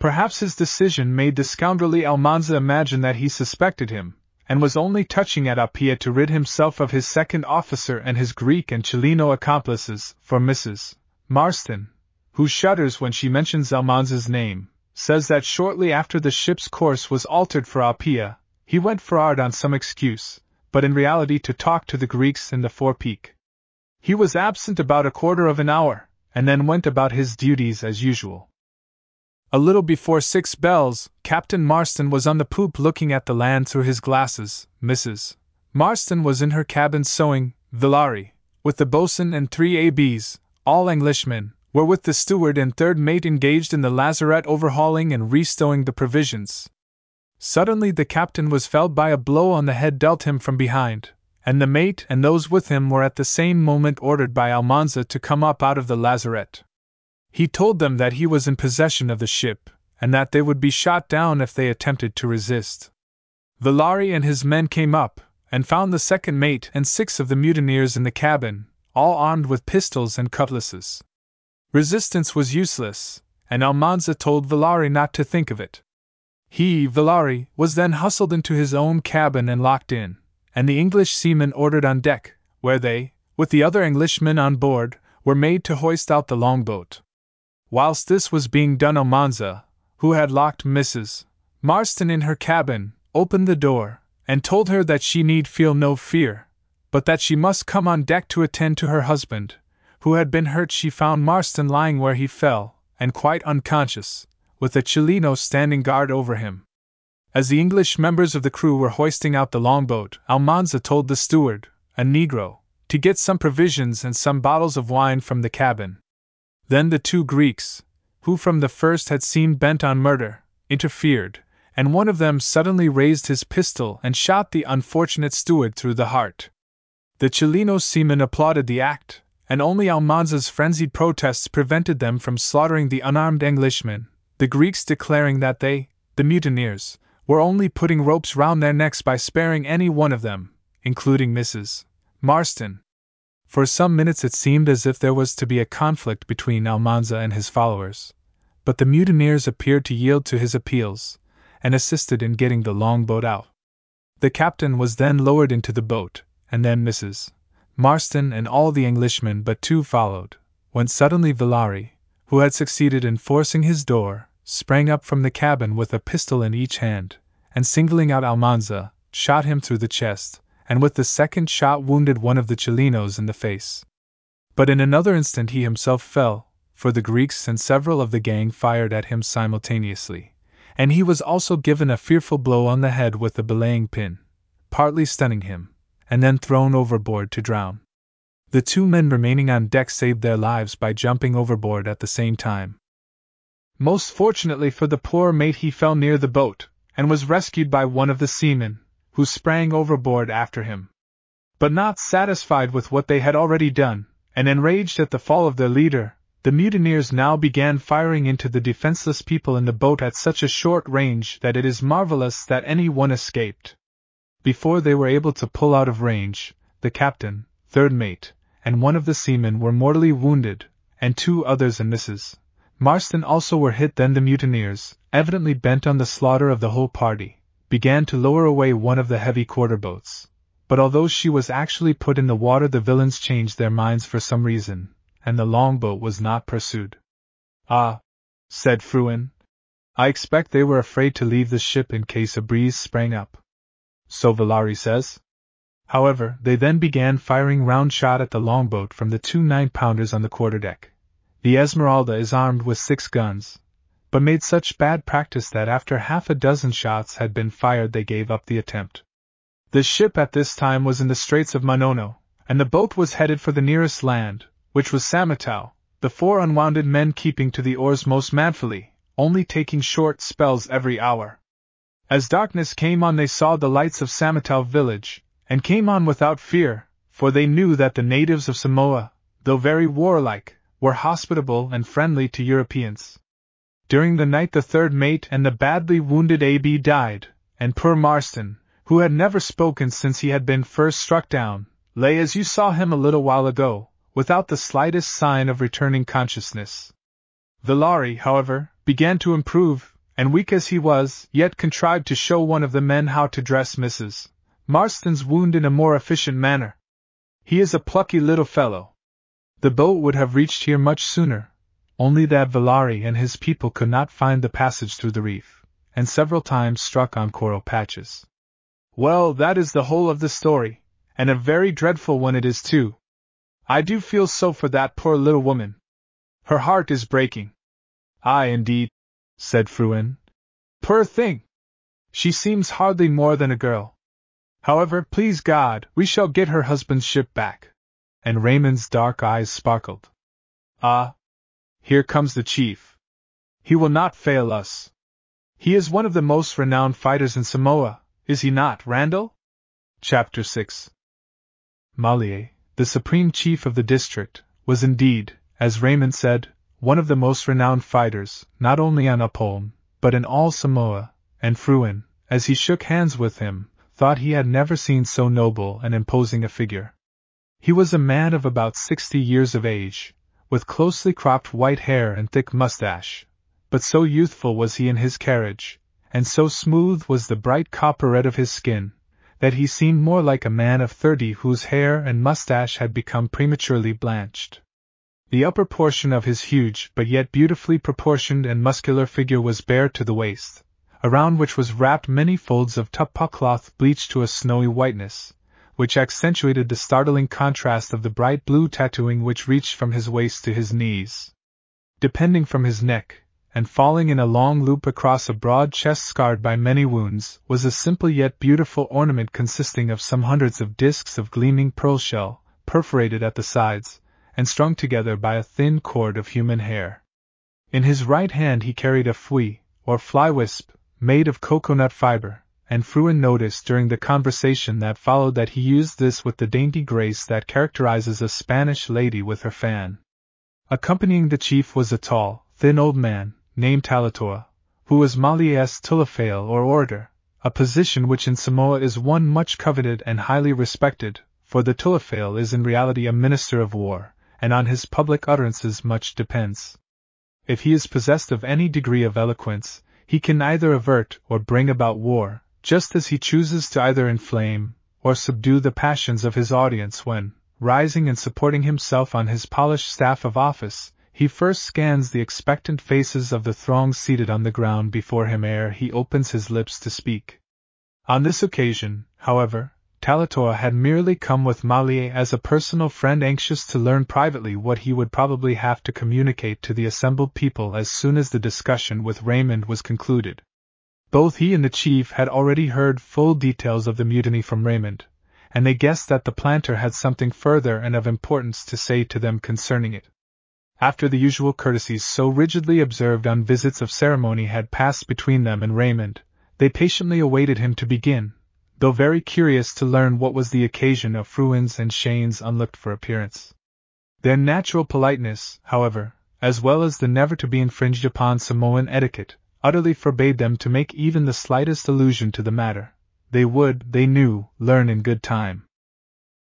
Perhaps his decision made the scoundrelly Almanza imagine that he suspected him, and was only touching at Apia to rid himself of his second officer and his Greek and Chileno accomplices, for Mrs. Marston, who shudders when she mentions Almanza's name, says that shortly after the ship's course was altered for Apia, he went for'ard on some excuse, but in reality to talk to the Greeks in the forepeak. He was absent about a quarter of an hour, and then went about his duties as usual. A little before six bells, Captain Marston was on the poop looking at the land through his glasses. Mrs. Marston was in her cabin sewing, Villari, with the boatswain and three ABs, all Englishmen, were with the steward and third mate engaged in the lazarette overhauling and restowing the provisions. Suddenly the captain was felled by a blow on the head dealt him from behind, and the mate and those with him were at the same moment ordered by Almanza to come up out of the lazarette. He told them that he was in possession of the ship, and that they would be shot down if they attempted to resist. Villari and his men came up, and found the second mate and six of the mutineers in the cabin, all armed with pistols and cutlasses. Resistance was useless, and Almanza told Villari not to think of it. He, Villari, was then hustled into his own cabin and locked in, and the English seamen ordered on deck, where they, with the other Englishmen on board, were made to hoist out the longboat. Whilst this was being done, Almanza, who had locked Mrs. Marston in her cabin, opened the door, and told her that she need feel no fear, but that she must come on deck to attend to her husband, who had been hurt. She found Marston lying where he fell, and quite unconscious, with a Chileno standing guard over him. As the English members of the crew were hoisting out the longboat, Almanza told the steward, a Negro, to get some provisions and some bottles of wine from the cabin. Then the two Greeks, who from the first had seemed bent on murder, interfered, and one of them suddenly raised his pistol and shot the unfortunate steward through the heart. The Chileno seamen applauded the act, and only Almanza's frenzied protests prevented them from slaughtering the unarmed Englishmen, the Greeks declaring that they, the mutineers, were only putting ropes round their necks by sparing any one of them, including Mrs. Marston. For some minutes it seemed as if there was to be a conflict between Almanza and his followers, but the mutineers appeared to yield to his appeals, and assisted in getting the longboat out. The captain was then lowered into the boat, and then Mrs. Marston and all the Englishmen but two followed, when suddenly Villari, who had succeeded in forcing his door, sprang up from the cabin with a pistol in each hand, and singling out Almanza, shot him through the chest, and with the second shot wounded one of the Chilenos in the face. But in another instant he himself fell, for the Greeks and several of the gang fired at him simultaneously, and he was also given a fearful blow on the head with a belaying pin, partly stunning him, and then thrown overboard to drown. The two men remaining on deck saved their lives by jumping overboard at the same time. Most fortunately for the poor mate, he fell near the boat, and was rescued by one of the seamen, who sprang overboard after him. But not satisfied with what they had already done, and enraged at the fall of their leader, the mutineers now began firing into the defenseless people in the boat at such a short range that it is marvelous that any one escaped. Before they were able to pull out of range, the captain, third mate, and one of the seamen were mortally wounded, and two others and Mrs. Marston also were hit. Then the mutineers, evidently bent on the slaughter of the whole party, began to lower away one of the heavy quarter boats. But although she was actually put in the water, the villains changed their minds for some reason, and the longboat was not pursued. Ah, said Frewen, I expect they were afraid to leave the ship in case a breeze sprang up. So Villari says. However, they then began firing round shot at the longboat from the two nine pounders on the quarterdeck. The Esmeralda is armed with six guns, but made such bad practice that after half a dozen shots had been fired they gave up the attempt. The ship at this time was in the Straits of Manono, and the boat was headed for the nearest land, which was Samatau, the four unwounded men keeping to the oars most manfully, only taking short spells every hour. As darkness came on they saw the lights of Samatau village, and came on without fear, for they knew that the natives of Samoa, though very warlike, were hospitable and friendly to Europeans. During the night, the third mate and the badly wounded AB died, and poor Marston, who had never spoken since he had been first struck down, lay as you saw him a little while ago, without the slightest sign of returning consciousness. Villari, however, began to improve, and weak as he was, yet contrived to show one of the men how to dress Mrs. Marston's wound in a more efficient manner. He is a plucky little fellow. The boat would have reached here much sooner, only that Villari and his people could not find the passage through the reef, and several times struck on coral patches. Well, that is the whole of the story, and a very dreadful one it is too. I do feel so for that poor little woman. Her heart is breaking. Ay, indeed, said Frewen. Poor thing! She seems hardly more than a girl. However, please God, we shall get her husband's ship back. And Raymond's dark eyes sparkled. Ah, here comes the chief. He will not fail us. He is one of the most renowned fighters in Samoa, is he not, Randall? Chapter 6 Malie, the supreme chief of the district, was indeed, as Raymond said, one of the most renowned fighters, not only on Upolu, but in all Samoa, and Frewen, as he shook hands with him, thought he had never seen so noble and imposing a figure. He was a man of about sixty years of age, with closely cropped white hair and thick mustache, but so youthful was he in his carriage, and so smooth was the bright copper red of his skin, that he seemed more like a man of thirty whose hair and mustache had become prematurely blanched. The upper portion of his huge but yet beautifully proportioned and muscular figure was bare to the waist, around which was wrapped many folds of tapa cloth bleached to a snowy whiteness, which accentuated the startling contrast of the bright blue tattooing which reached from his waist to his knees. Depending from his neck, and falling in a long loop across a broad chest scarred by many wounds, was a simple yet beautiful ornament consisting of some hundreds of discs of gleaming pearl shell, perforated at the sides, and strung together by a thin cord of human hair. In his right hand he carried a fui, or fly wisp, made of cocoanut fiber, and Frewen noticed during the conversation that followed that he used this with the dainty grace that characterizes a Spanish lady with her fan. Accompanying the chief was a tall, thin old man, named Talatoa, who was Malies tulafale or orator, a position which in Samoa is one much coveted and highly respected, for the tulafale is in reality a minister of war, and on his public utterances much depends. If he is possessed of any degree of eloquence, he can either avert or bring about war, just as he chooses to either inflame or subdue the passions of his audience when, rising and supporting himself on his polished staff of office, he first scans the expectant faces of the throng seated on the ground before him ere he opens his lips to speak. On this occasion, however, Talatoa had merely come with Malie as a personal friend anxious to learn privately what he would probably have to communicate to the assembled people as soon as the discussion with Raymond was concluded. Both he and the chief had already heard full details of the mutiny from Raymond, and they guessed that the planter had something further and of importance to say to them concerning it. After the usual courtesies so rigidly observed on visits of ceremony had passed between them and Raymond, they patiently awaited him to begin, though very curious to learn what was the occasion of Frewen's and Shane's unlooked for appearance. Their natural politeness, however, as well as the never to be infringed upon Samoan etiquette, utterly forbade them to make even the slightest allusion to the matter. They would, they knew, learn in good time.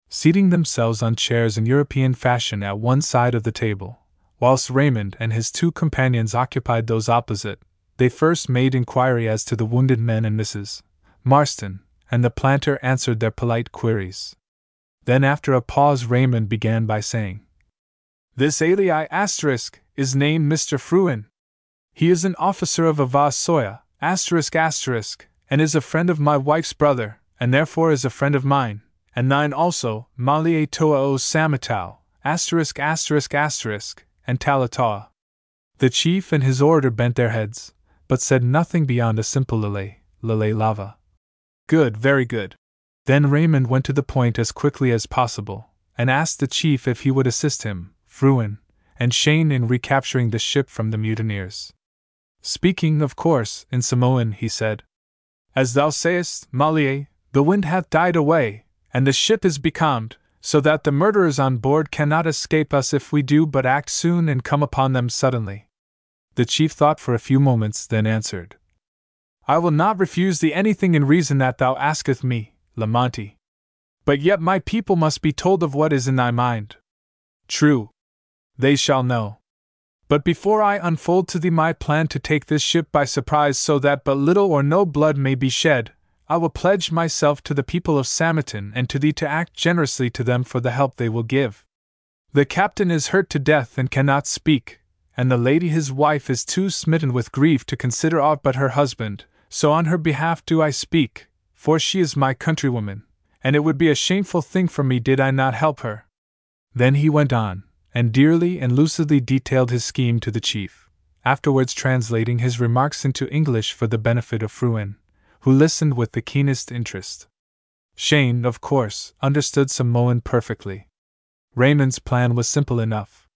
Seating themselves on chairs in European fashion at one side of the table, whilst Raymond and his two companions occupied those opposite, they first made inquiry as to the wounded men and Mrs. Marston, and the planter answered their polite queries. Then, after a pause, Raymond began by saying, This alii asterisk is named Mr. Frewen, he is an officer of Ava Soya, asterisk asterisk, and is a friend of my wife's brother, and therefore is a friend of mine, and thine also, Malie Toa o Samatau, asterisk asterisk asterisk, and Talatoa. The chief and his orator bent their heads, but said nothing beyond a simple lele, lele lava. Good, very good. Then Raymond went to the point as quickly as possible, and asked the chief if he would assist him, Frewen, and Shane in recapturing the ship from the mutineers. Speaking, of course, in Samoan, he said, As thou sayest, Malie, the wind hath died away, and the ship is becalmed, so that the murderers on board cannot escape us if we do but act soon and come upon them suddenly. The chief thought for a few moments, then answered, I will not refuse thee anything in reason that thou askest me, Lamonti. But yet my people must be told of what is in thy mind. True. They shall know. But before I unfold to thee my plan to take this ship by surprise so that but little or no blood may be shed, I will pledge myself to the people of Samatau and to thee to act generously to them for the help they will give. The captain is hurt to death and cannot speak, and the lady his wife is too smitten with grief to consider aught but her husband, so on her behalf do I speak, for she is my countrywoman, and it would be a shameful thing for me did I not help her. Then he went on, and dearly and lucidly detailed his scheme to the chief, afterwards translating his remarks into English for the benefit of Frewen, who listened with the keenest interest. Shane, of course, understood Samoan perfectly. Raymond's plan was simple enough.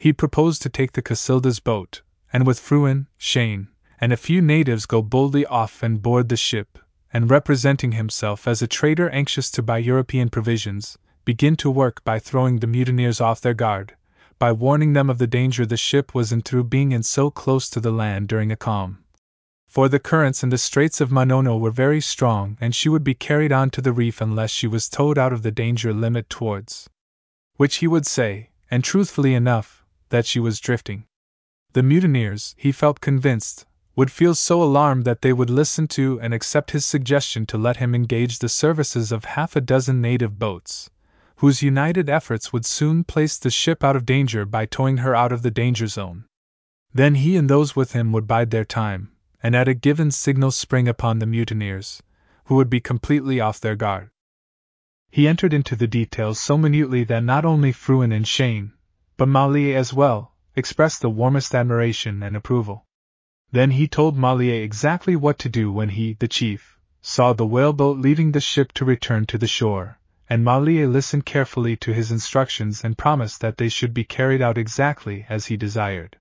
He proposed to take the Casilda's boat, and with Frewen, Shane, and a few natives go boldly off and board the ship, and representing himself as a trader anxious to buy European provisions, begin to work by throwing the mutineers off their guard, by warning them of the danger the ship was in through being in so close to the land during a calm. For the currents in the Straits of Manono were very strong, and she would be carried on to the reef unless she was towed out of the danger limit towards which he would say, and truthfully enough, that she was drifting. The mutineers, he felt convinced, would feel so alarmed that they would listen to and accept his suggestion to let him engage the services of half a dozen native boats, whose united efforts would soon place the ship out of danger by towing her out of the danger zone. Then he and those with him would bide their time, and at a given signal spring upon the mutineers, who would be completely off their guard. He entered into the details so minutely that not only Frewen and Shane, but Malier as well, expressed the warmest admiration and approval. Then he told Malier exactly what to do when he, the chief, saw the whaleboat leaving the ship to return to the shore, and Malier listened carefully to his instructions and promised that they should be carried out exactly as he desired.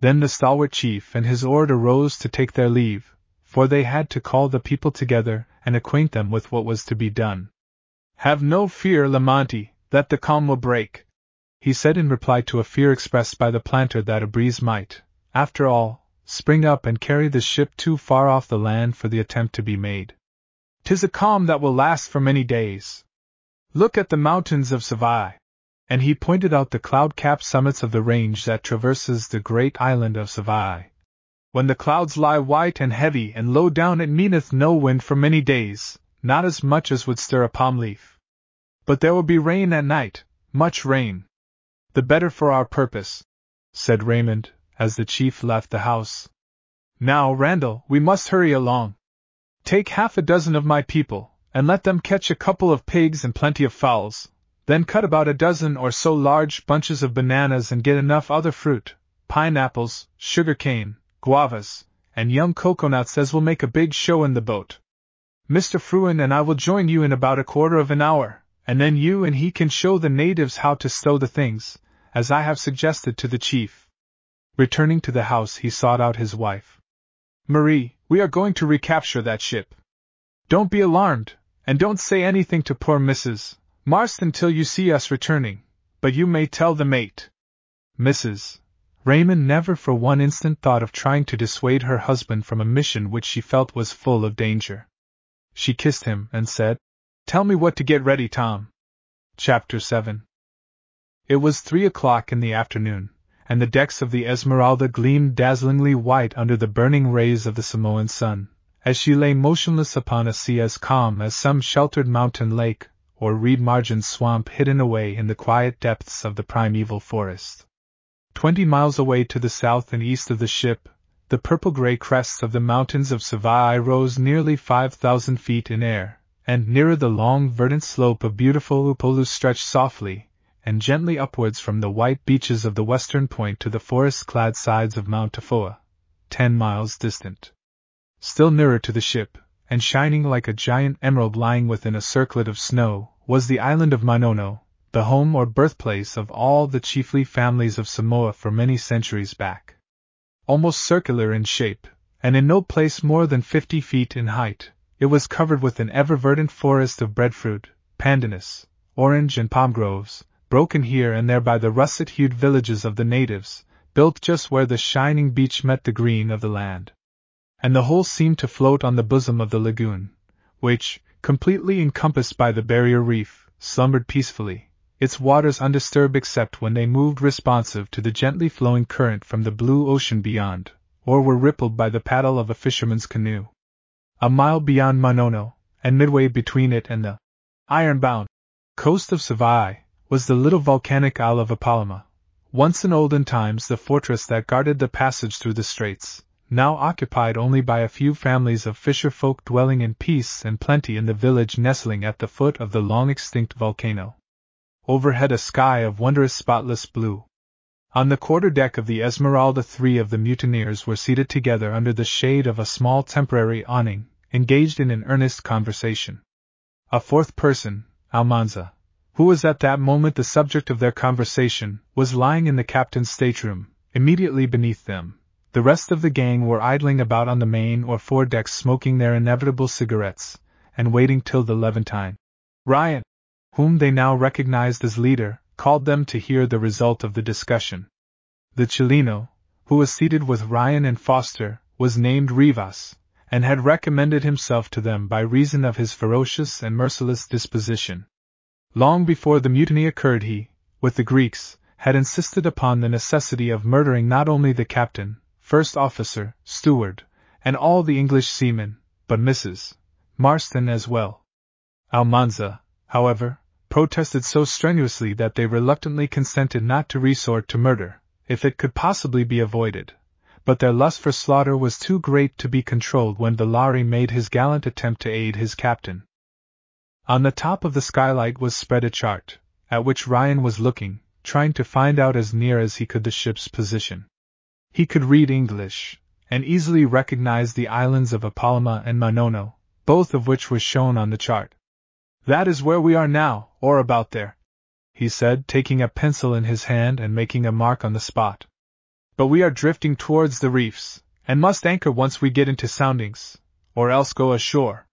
Then the stalwart chief and his order rose to take their leave, for they had to call the people together and acquaint them with what was to be done. Have no fear, Lamonti, that the calm will break, he said in reply to a fear expressed by the planter that a breeze might, after all, spring up and carry the ship too far off the land for the attempt to be made. Tis a calm that will last for many days. Look at the mountains of Savaii. And he pointed out the cloud capped summits of the range that traverses the great island of Savaii. When the clouds lie white and heavy and low down, it meaneth no wind for many days, not as much as would stir a palm leaf. But there will be rain at night, much rain. The better for our purpose, said Raymond, as the chief left the house. Now, Randall, we must hurry along. Take half a dozen of my people, and let them catch a couple of pigs and plenty of fowls, then cut about a dozen or so large bunches of bananas and get enough other fruit, pineapples, sugar cane, guavas, and young coconuts as will make a big show in the boat. Mr. Frewen and I will join you in about a quarter of an hour, and then you and he can show the natives how to stow the things, as I have suggested to the chief. Returning to the house, he sought out his wife. Marie, we are going to recapture that ship. Don't be alarmed, and don't say anything to poor Mrs. Marston till you see us returning, but you may tell the mate. Mrs. Raymond never for one instant thought of trying to dissuade her husband from a mission which she felt was full of danger. She kissed him and said, Tell me what to get ready, Tom. Chapter 7 It was three o'clock in the afternoon and the decks of the Esmeralda gleamed dazzlingly white under the burning rays of the Samoan sun, as she lay motionless upon a sea as calm as some sheltered mountain lake or reed margined swamp hidden away in the quiet depths of the primeval forest. Twenty miles away to the south and east of the ship, the purple gray crests of the mountains of Savaii rose nearly five thousand feet in air, and nearer the long verdant slope of beautiful Upolu stretched softly, and gently upwards from the white beaches of the western point to the forest clad sides of Mount Tafoa, ten miles distant. Still nearer to the ship, and shining like a giant emerald lying within a circlet of snow, was the island of Manono, the home or birthplace of all the chiefly families of Samoa for many centuries back. Almost circular in shape, and in no place more than fifty feet in height, it was covered with an ever verdant forest of breadfruit, pandanus, orange and palm groves, broken here and there by the russet hued villages of the natives, built just where the shining beach met the green of the land. And the whole seemed to float on the bosom of the lagoon, which, completely encompassed by the barrier reef, slumbered peacefully, its waters undisturbed except when they moved responsive to the gently flowing current from the blue ocean beyond, or were rippled by the paddle of a fisherman's canoe. A mile beyond Manono, and midway between it and the iron-bound coast of Savaii, was the little volcanic isle of Apolima, once in olden times the fortress that guarded the passage through the straits, now occupied only by a few families of fisher folk dwelling in peace and plenty in the village nestling at the foot of the long extinct volcano. Overhead a sky of wondrous spotless blue. On the quarter deck of the Esmeralda, three of the mutineers were seated together under the shade of a small temporary awning, engaged in an earnest conversation. A fourth person, Almanza, who was at that moment the subject of their conversation, was lying in the captain's stateroom, immediately beneath them. The rest of the gang were idling about on the main or fore decks smoking their inevitable cigarettes, and waiting till the Levantine. Ryan, whom they now recognized as leader, called them to hear the result of the discussion. The Chileno, who was seated with Ryan and Foster, was named Rivas, and had recommended himself to them by reason of his ferocious and merciless disposition. Long before the mutiny occurred, he, with the Greeks, had insisted upon the necessity of murdering not only the captain, first officer, steward, and all the English seamen, but Mrs. Marston as well. Almanza, however, protested so strenuously that they reluctantly consented not to resort to murder, if it could possibly be avoided. But their lust for slaughter was too great to be controlled when Villari made his gallant attempt to aid his captain. On the top of the skylight was spread a chart, at which Ryan was looking, trying to find out as near as he could the ship's position. He could read English, and easily recognized the islands of Apolima and Manono, both of which were shown on the chart. That is where we are now, or about there, he said, taking a pencil in his hand and making a mark on the spot. But we are drifting towards the reefs, and must anchor once we get into soundings, or else go ashore.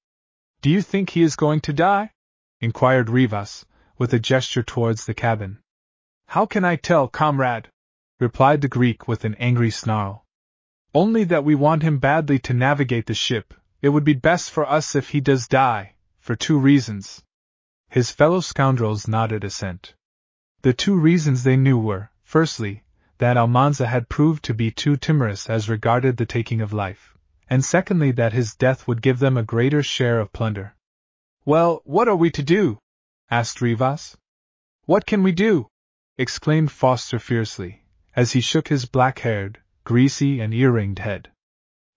Do you think he is going to die? inquired Rivas, with a gesture towards the cabin. How can I tell, comrade? Replied the Greek with an angry snarl. Only that we want him badly to navigate the ship. It would be best for us if he does die, for two reasons. His fellow scoundrels nodded assent. The two reasons they knew were, firstly, that Almanza had proved to be too timorous as regarded the taking of life, and secondly that his death would give them a greater share of plunder. Well, what are we to do? asked Rivas. What can we do? exclaimed Foster fiercely, as he shook his black haired, greasy, and earringed head.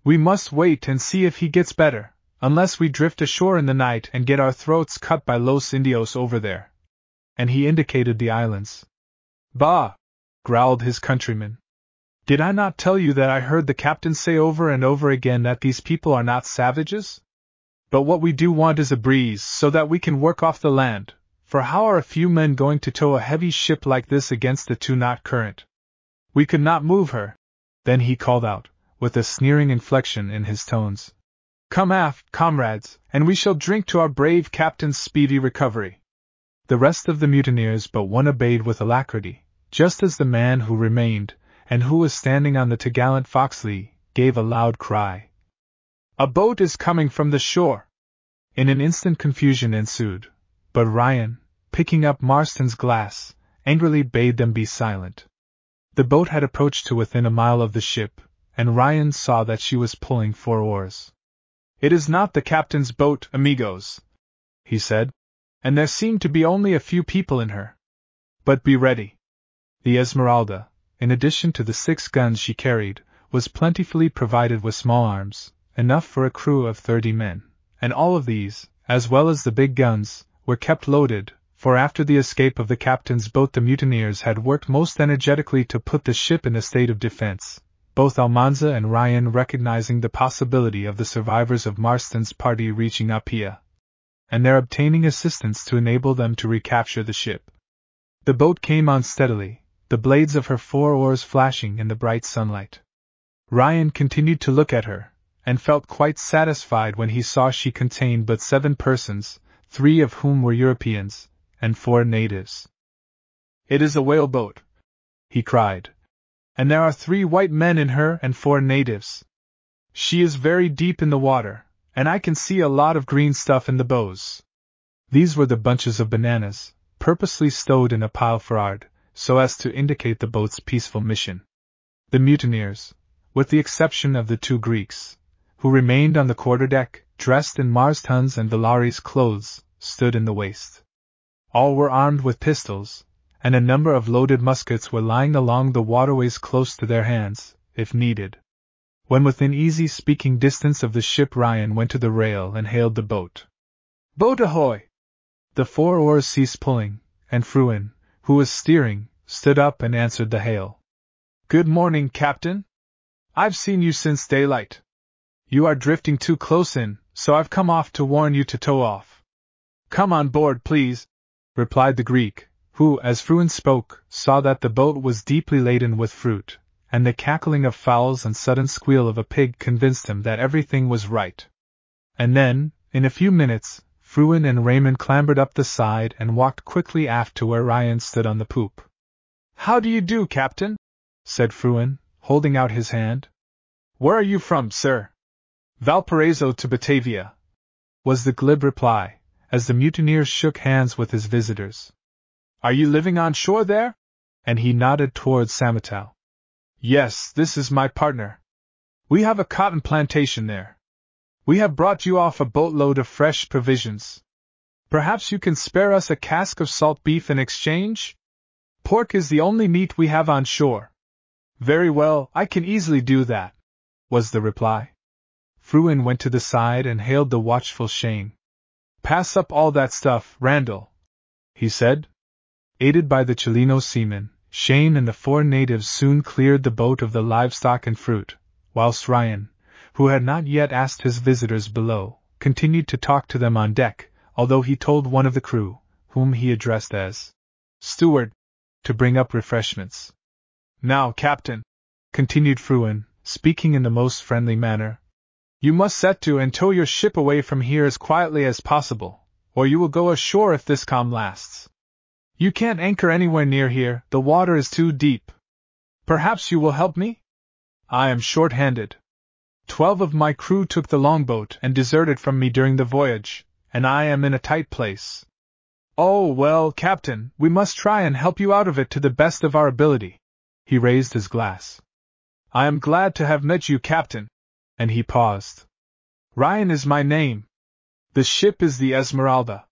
We must wait and see if he gets better, unless we drift ashore in the night and get our throats cut by Los Indios over there. And he indicated the islands. Bah! growled his countryman. Did I not tell you that I heard the captain say over and over again that these people are not savages? But what we do want is a breeze so that we can work off the land, for how are a few men going to tow a heavy ship like this against the two knot current? We could not move her. Then he called out, with a sneering inflection in his tones. Come aft, comrades, and we shall drink to our brave captain's speedy recovery. The rest of the mutineers but one obeyed with alacrity, just as the man who remained, and who was standing on the topgallant fo'c'sle, gave a loud cry. A boat is coming from the shore! In an instant confusion ensued, but Ryan, picking up Marston's glass, angrily bade them be silent. The boat had approached to within a mile of the ship, and Ryan saw that she was pulling four oars. It is not the captain's boat, amigos, he said, and there seem to be only a few people in her. But be ready. The Esmeralda, in addition to the six guns she carried, was plentifully provided with small arms, enough for a crew of thirty men, and all of these, as well as the big guns, were kept loaded, for after the escape of the captain's boat the mutineers had worked most energetically to put the ship in a state of defense, both Almanza and Ryan recognizing the possibility of the survivors of Marston's party reaching Apia, and their obtaining assistance to enable them to recapture the ship. The boat came on steadily, the blades of her four oars flashing in the bright sunlight. Ryan continued to look at her, and felt quite satisfied when he saw she contained but seven persons, three of whom were Europeans, and four natives. It is a whaleboat, he cried. And there are three white men in her and four natives. She is very deep in the water, and I can see a lot of green stuff in the bows. These were the bunches of bananas, purposely stowed in a pile for'ard, so as to indicate the boat's peaceful mission. The mutineers, with the exception of the two Greeks, who remained on the quarterdeck, dressed in Marston's and Villari's clothes, stood in the waist. All were armed with pistols, and a number of loaded muskets were lying along the waterways close to their hands, if needed. When within easy speaking distance of the ship, Ryan went to the rail and hailed the boat. Boat ahoy! The four oars ceased pulling, and Frewen, who was steering, stood up and answered the hail. Good morning, Captain. I've seen you since daylight. You are drifting too close in, so I've come off to warn you to tow off. Come on board, please, replied the Greek, who, as Frewen spoke, saw that the boat was deeply laden with fruit, and the cackling of fowls and sudden squeal of a pig convinced him that everything was right. And then, in a few minutes, Frewen and Raymond clambered up the side and walked quickly aft to where Ryan stood on the poop. How do you do, Captain? said Frewen, holding out his hand. Where are you from, sir? Valparaiso to Batavia, was the glib reply, as the mutineer shook hands with his visitors. Are you living on shore there? And he nodded towards Samatau. Yes, this is my partner, We have a cotton plantation there. We have brought you off a boatload of fresh provisions. Perhaps you can spare us a cask of salt beef in exchange? Pork is the only meat we have on shore. Very well, I can easily do that, was the reply. Frewen went to the side and hailed the watchful Shane. Pass up all that stuff, Randall, he said. Aided by the Chileno seamen, Shane and the four natives soon cleared the boat of the livestock and fruit, whilst Ryan, who had not yet asked his visitors below, continued to talk to them on deck, although he told one of the crew, whom he addressed as steward, to bring up refreshments. Now, Captain, continued Frewen, speaking in the most friendly manner, you must set to and tow your ship away from here as quietly as possible, or you will go ashore if this calm lasts. You can't anchor anywhere near here, the water is too deep. Perhaps you will help me? I am short handed. Twelve of my crew took the longboat and deserted from me during the voyage, and I am in a tight place. Oh, well, Captain, we must try and help you out of it to the best of our ability. He raised his glass. I am glad to have met you, Captain. And he paused. Ryan is my name. The ship is the Esmeralda.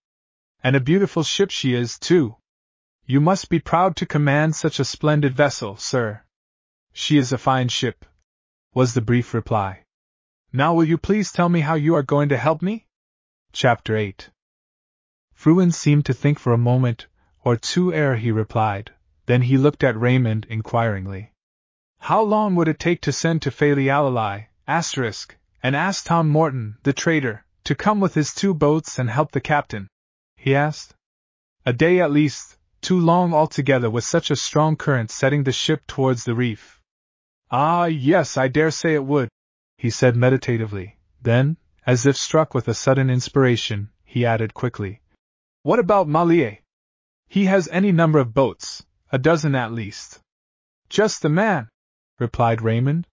And a beautiful ship she is, too. You must be proud to command such a splendid vessel, sir. She is a fine ship, was the brief reply. Now will you please tell me how you are going to help me? Chapter 8 Frewen seemed to think for a moment or two ere he replied, then he looked at Raymond inquiringly. How long would it take to send to Falealalai, asterisk, and asked Tom Morton, the trader, to come with his two boats and help the captain? he asked. A day at least, too long altogether with such a strong current setting the ship towards the reef. Ah, yes, I dare say it would, he said meditatively. Then, as if struck with a sudden inspiration, he added quickly, What about Malie? He has any number of boats, a dozen at least. Just the man, replied Raymond.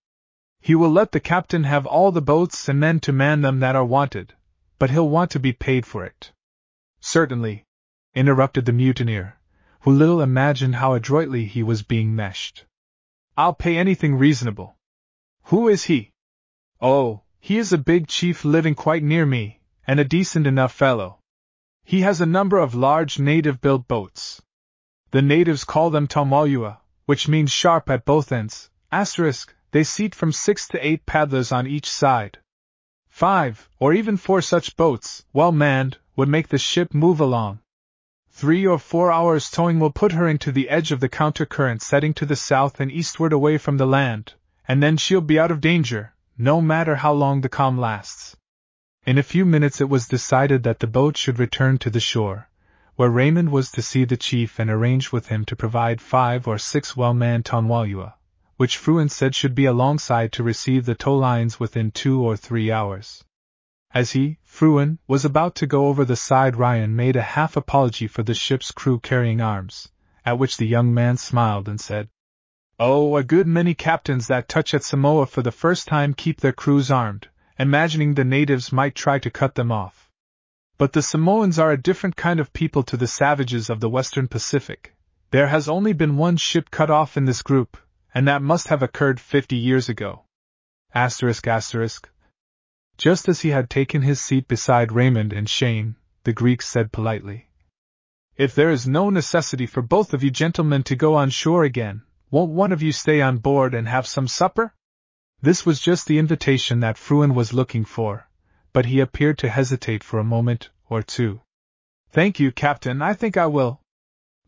He will let the captain have all the boats and men to man them that are wanted, but he'll want to be paid for it. Certainly, interrupted the mutineer, who little imagined how adroitly he was being meshed. I'll pay anything reasonable. Who is he? Oh, he is a big chief living quite near me, and a decent enough fellow. He has a number of large native built boats. The natives call them Tamalua, which means sharp at both ends, asterisk, they seat from six to eight paddlers on each side. Five, or even four such boats, well manned, would make the ship move along. Three or four hours towing will put her into the edge of the counter current setting to the south and eastward away from the land, and then she'll be out of danger, no matter how long the calm lasts. In a few minutes it was decided that the boat should return to the shore, where Raymond was to see the chief and arrange with him to provide five or six well-manned tonwalua, which Frewen said should be alongside to receive the tow lines within two or three hours. As he, Frewen, was about to go over the side, Ryan made a half apology for the ship's crew carrying arms, at which the young man smiled and said, Oh, a good many captains that touch at Samoa for the first time keep their crews armed, imagining the natives might try to cut them off. But the Samoans are a different kind of people to the savages of the Western Pacific. There has only been one ship cut off in this group, and that must have occurred fifty years ago. Asterisk asterisk. Just as he had taken his seat beside Raymond and Shane, the Greek said politely, If there is no necessity for both of you gentlemen to go on shore again, won't one of you stay on board and have some supper? This was just the invitation that Frewen was looking for, but he appeared to hesitate for a moment or two. Thank you, Captain, I think I will.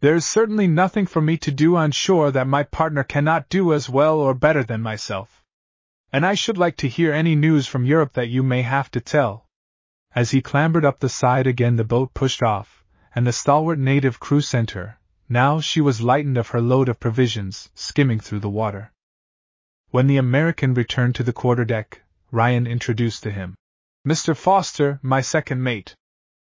There is certainly nothing for me to do on shore that my partner cannot do as well or better than myself. And I should like to hear any news from Europe that you may have to tell. As he clambered up the side again, the boat pushed off, and the stalwart native crew sent her, now she was lightened of her load of provisions, skimming through the water. When the American returned to the quarterdeck, Ryan introduced to him Mr. Foster, my second mate,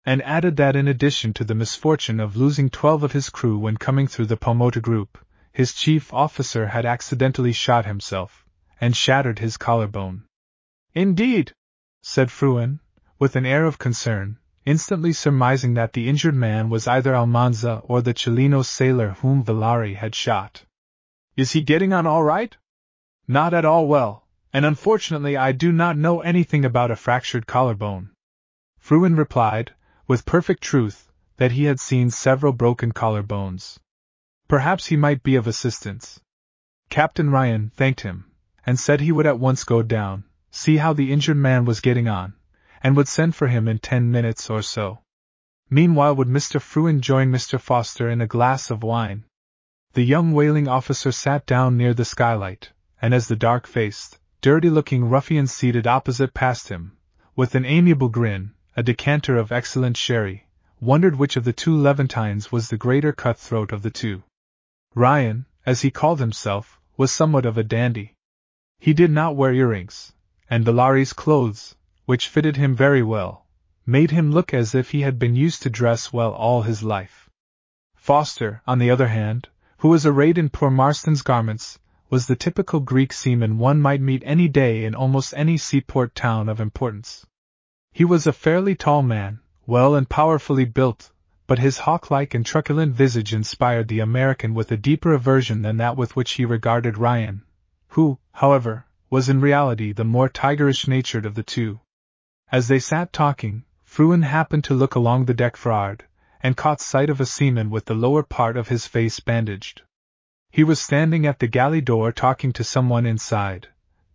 and added that in addition to the misfortune of losing twelve of his crew when coming through the Paumotu group, his chief officer had accidentally shot himself, and shattered his collarbone. Indeed, said Frewen, with an air of concern, instantly surmising that the injured man was either Almanza or the Chileno sailor whom Villari had shot. Is he getting on all right? Not at all well, and unfortunately I do not know anything about a fractured collarbone. Frewen replied, with perfect truth, that he had seen several broken collar bones. Perhaps he might be of assistance. Captain Ryan thanked him, and said he would at once go down, see how the injured man was getting on, and would send for him in ten minutes or so. Meanwhile, would Mr. Frewen join Mr. Foster in a glass of wine? The young whaling officer sat down near the skylight, and as the dark faced, dirty looking ruffian seated opposite passed him, with an amiable grin, a decanter of excellent sherry, wondered which of the two Levantines was the greater cutthroat of the two. Ryan, as he called himself, was somewhat of a dandy. He did not wear earrings, and Villari's clothes, which fitted him very well, made him look as if he had been used to dress well all his life. Foster, on the other hand, who was arrayed in poor Marston's garments, was the typical Greek seaman one might meet any day in almost any seaport town of importance. He was a fairly tall man, well and powerfully built, but his hawk-like and truculent visage inspired the American with a deeper aversion than that with which he regarded Ryan, who, however, was in reality the more tigerish natured of the two. As they sat talking, Frewen happened to look along the deck for'ard, and caught sight of a seaman with the lower part of his face bandaged. He was standing at the galley door talking to someone inside,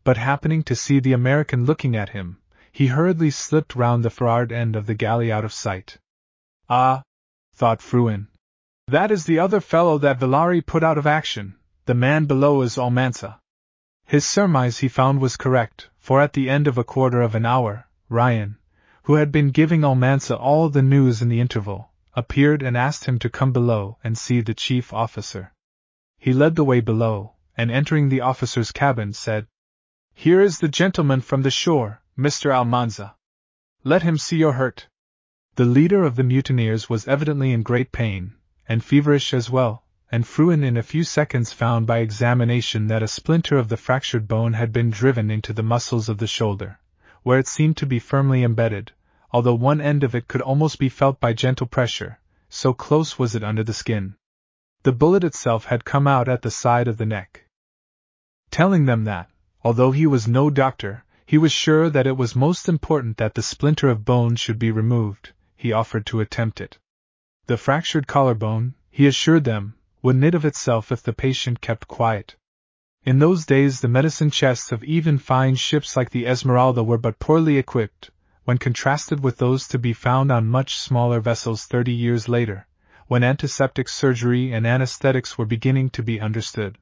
but happening to see the American looking at him, he hurriedly slipped round the for'ard end of the galley out of sight. Ah, thought Frewen, that is the other fellow that Villari put out of action, the man below is Almanza. His surmise he found was correct, for at the end of a quarter of an hour, Ryan, who had been giving Almanza all the news in the interval, appeared and asked him to come below and see the chief officer. He led the way below, and entering the officer's cabin said, Here is the gentleman from the shore, Mr. Almanza. Let him see your hurt. The leader of the mutineers was evidently in great pain, and feverish as well, and Frewen in a few seconds found by examination that a splinter of the fractured bone had been driven into the muscles of the shoulder, where it seemed to be firmly embedded, although one end of it could almost be felt by gentle pressure, so close was it under the skin. The bullet itself had come out at the side of the neck. Telling them that, although he was no doctor, he was sure that it was most important that the splinter of bone should be removed, he offered to attempt it. The fractured collarbone, he assured them, would knit of itself if the patient kept quiet. In those days, the medicine chests of even fine ships like the Esmeralda were but poorly equipped, when contrasted with those to be found on much smaller vessels thirty years later, when antiseptic surgery and anesthetics were beginning to be understood.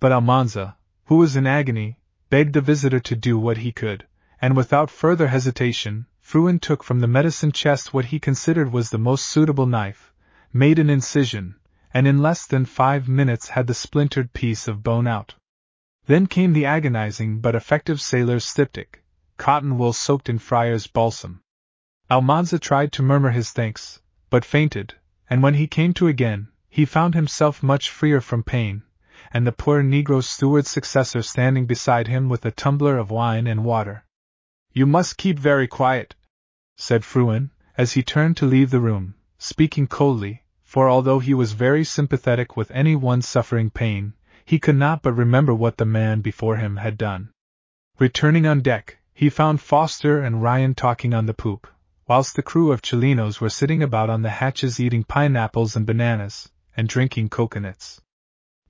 But Almanza, who was in agony, begged the visitor to do what he could, and without further hesitation, Frewen took from the medicine chest what he considered was the most suitable knife, made an incision, and in less than five minutes had the splintered piece of bone out. Then came the agonizing but effective sailor's styptic, cotton wool soaked in friar's balsam. Almanza tried to murmur his thanks, but fainted, and when he came to again, he found himself much freer from pain, and the poor negro steward's successor standing beside him with a tumbler of wine and water. You must keep very quiet, said Frewen, as he turned to leave the room, speaking coldly, for although he was very sympathetic with any one suffering pain, he could not but remember what the man before him had done. Returning on deck, he found Foster and Ryan talking on the poop, whilst the crew of Chilenos were sitting about on the hatches eating pineapples and bananas, and drinking coconuts.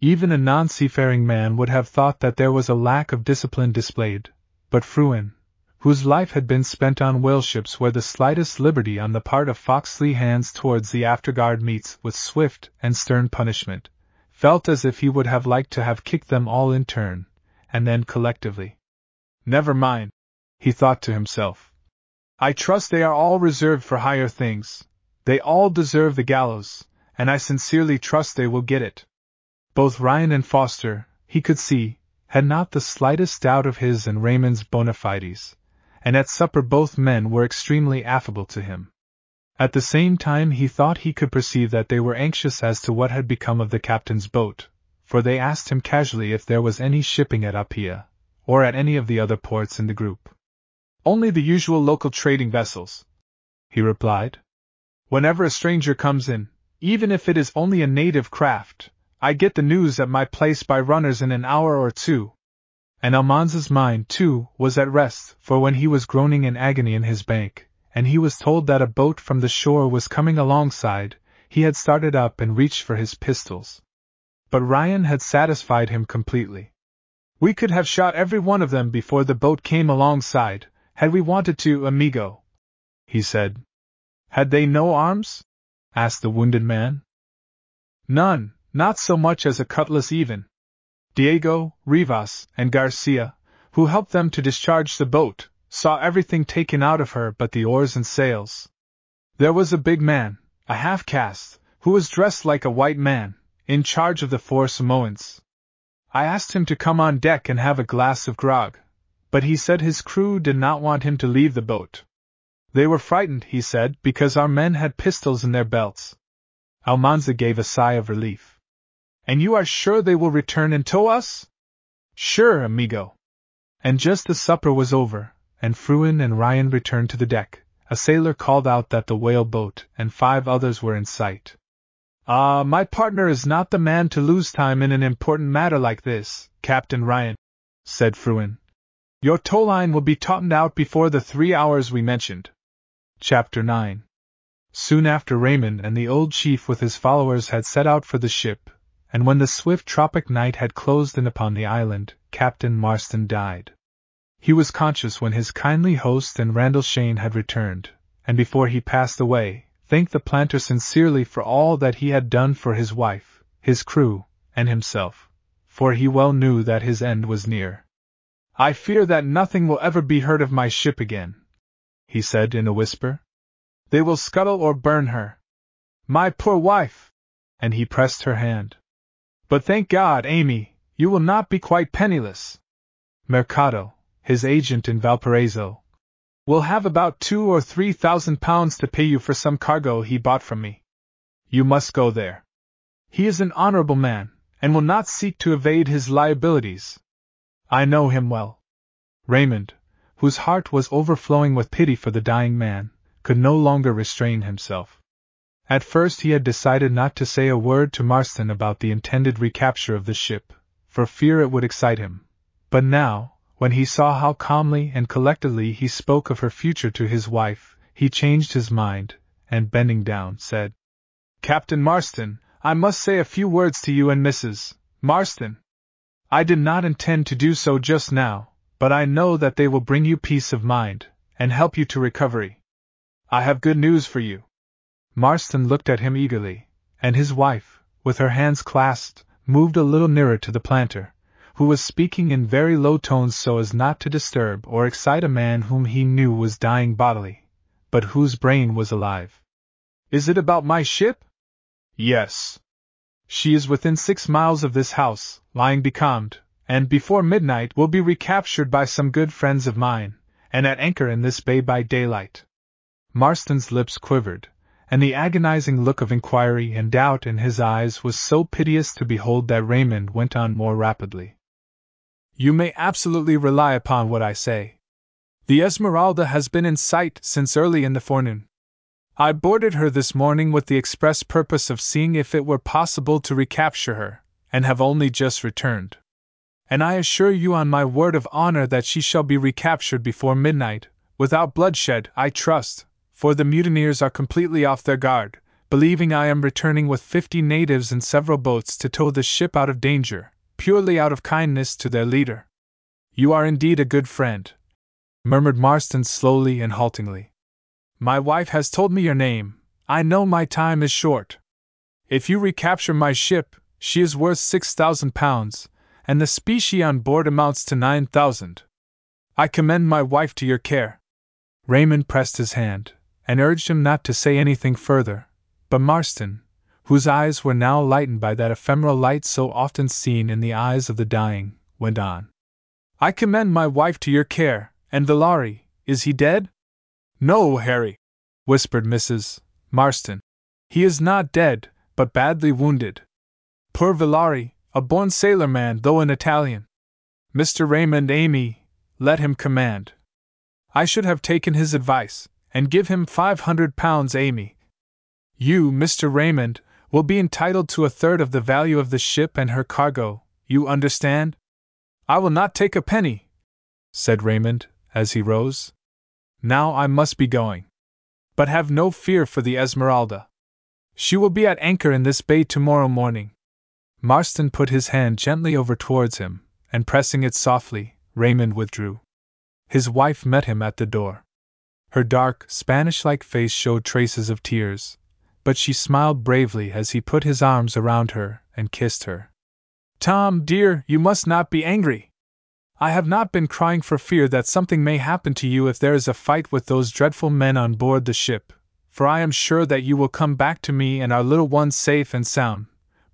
Even a non seafaring man would have thought that there was a lack of discipline displayed, but Frewen, whose life had been spent on whale ships where the slightest liberty on the part of fo'c'sle hands towards the afterguard meets with swift and stern punishment, felt as if he would have liked to have kicked them all in turn, and then collectively. Never mind, he thought to himself. I trust they are all reserved for higher things. They all deserve the gallows, and I sincerely trust they will get it. Both Ryan and Foster, he could see, had not the slightest doubt of his and Raymond's bona fides, and at supper both men were extremely affable to him. At the same time, he thought he could perceive that they were anxious as to what had become of the captain's boat, for they asked him casually if there was any shipping at Apia, or at any of the other ports in the group. Only the usual local trading vessels, he replied. Whenever a stranger comes in, even if it is only a native craft, I get the news at my place by runners in an hour or two. And Almanza's mind, too, was at rest, for when he was groaning in agony in his bank, and he was told that a boat from the shore was coming alongside, he had started up and reached for his pistols. But Ryan had satisfied him completely. We could have shot every one of them before the boat came alongside, had we wanted to, amigo, he said. Had they no arms? asked the wounded man. None, not so much as a cutlass even. Diego, Rivas, and Garcia, who helped them to discharge the boat, saw everything taken out of her but the oars and sails. There was a big man, a half caste, who was dressed like a white man, in charge of the four Samoans. I asked him to come on deck and have a glass of grog, but he said his crew did not want him to leave the boat. They were frightened, he said, because our men had pistols in their belts. Almanza gave a sigh of relief. And you are sure they will return and tow us? Sure, amigo. And just as supper was over, and Frewen and Ryan returned to the deck, a sailor called out that the whale boat and five others were in sight. Ah, uh, my partner is not the man to lose time in an important matter like this, Captain Ryan, said Frewen. Your tow line will be tautened out before the three hours we mentioned. Chapter 9 Soon after Raymond and the old chief with his followers had set out for the ship, and when the swift tropic night had closed in upon the island, Captain Marston died. He was conscious when his kindly host and Randall Shane had returned, and before he passed away, thanked the planter sincerely for all that he had done for his wife, his crew, and himself, for he well knew that his end was near. I fear that nothing will ever be heard of my ship again, he said in a whisper. They will scuttle or burn her. My poor wife! And he pressed her hand. But thank God, Amy, you will not be quite penniless. Mercado, his agent in Valparaiso, will have about two or three thousand pounds to pay you for some cargo he bought from me. You must go there. He is an honorable man, and will not seek to evade his liabilities. I know him well. Raymond, whose heart was overflowing with pity for the dying man, could no longer restrain himself. At first he had decided not to say a word to Marston about the intended recapture of the ship, for fear it would excite him. But now, when he saw how calmly and collectedly he spoke of her future to his wife, he changed his mind, and bending down, said, Captain Marston, I must say a few words to you and Mrs. Marston. I did not intend to do so just now, but I know that they will bring you peace of mind, and help you to recovery. I have good news for you. Marston looked at him eagerly, and his wife, with her hands clasped, moved a little nearer to the planter, who was speaking in very low tones so as not to disturb or excite a man whom he knew was dying bodily, but whose brain was alive. Is it about my ship? Yes. She is within six miles of this house, lying becalmed, and before midnight will be recaptured by some good friends of mine, and at anchor in this bay by daylight. Marston's lips quivered, and the agonizing look of inquiry and doubt in his eyes was so piteous to behold that Raymond went on more rapidly. You may absolutely rely upon what I say. The Esmeralda has been in sight since early in the forenoon. I boarded her this morning with the express purpose of seeing if it were possible to recapture her, and have only just returned and I assure you on my word of honor that she shall be recaptured before midnight, without bloodshed, I trust, for the mutineers are completely off their guard, believing I am returning with fifty natives and several boats to tow the ship out of danger, purely out of kindness to their leader. You are indeed a good friend, murmured Marston slowly and haltingly. My wife has told me your name. I know my time is short. If you recapture my ship, she is worth six thousand pounds, and the specie on board amounts to 9,000. I commend my wife to your care. Raymond pressed his hand, and urged him not to say anything further, but Marston, whose eyes were now lightened by that ephemeral light so often seen in the eyes of the dying, went on. I commend my wife to your care, and Villari, is he dead? No, Harry, whispered Mrs. Marston. He is not dead, but badly wounded. Poor Villari, a born sailor man, though an Italian. Mr. Raymond Amy, let him command. I should have taken his advice, and give him five hundred pounds, Amy. You, Mr. Raymond, will be entitled to a third of the value of the ship and her cargo, you understand? I will not take a penny, said Raymond, as he rose. Now I must be going. But have no fear for the Esmeralda. She will be at anchor in this bay tomorrow morning. Marston put his hand gently over towards him, and pressing it softly, Raymond withdrew. His wife met him at the door. Her dark, Spanish like face showed traces of tears, but she smiled bravely as he put his arms around her and kissed her. Tom, dear, you must not be angry. I have not been crying for fear that something may happen to you if there is a fight with those dreadful men on board the ship, for I am sure that you will come back to me and our little ones safe and sound.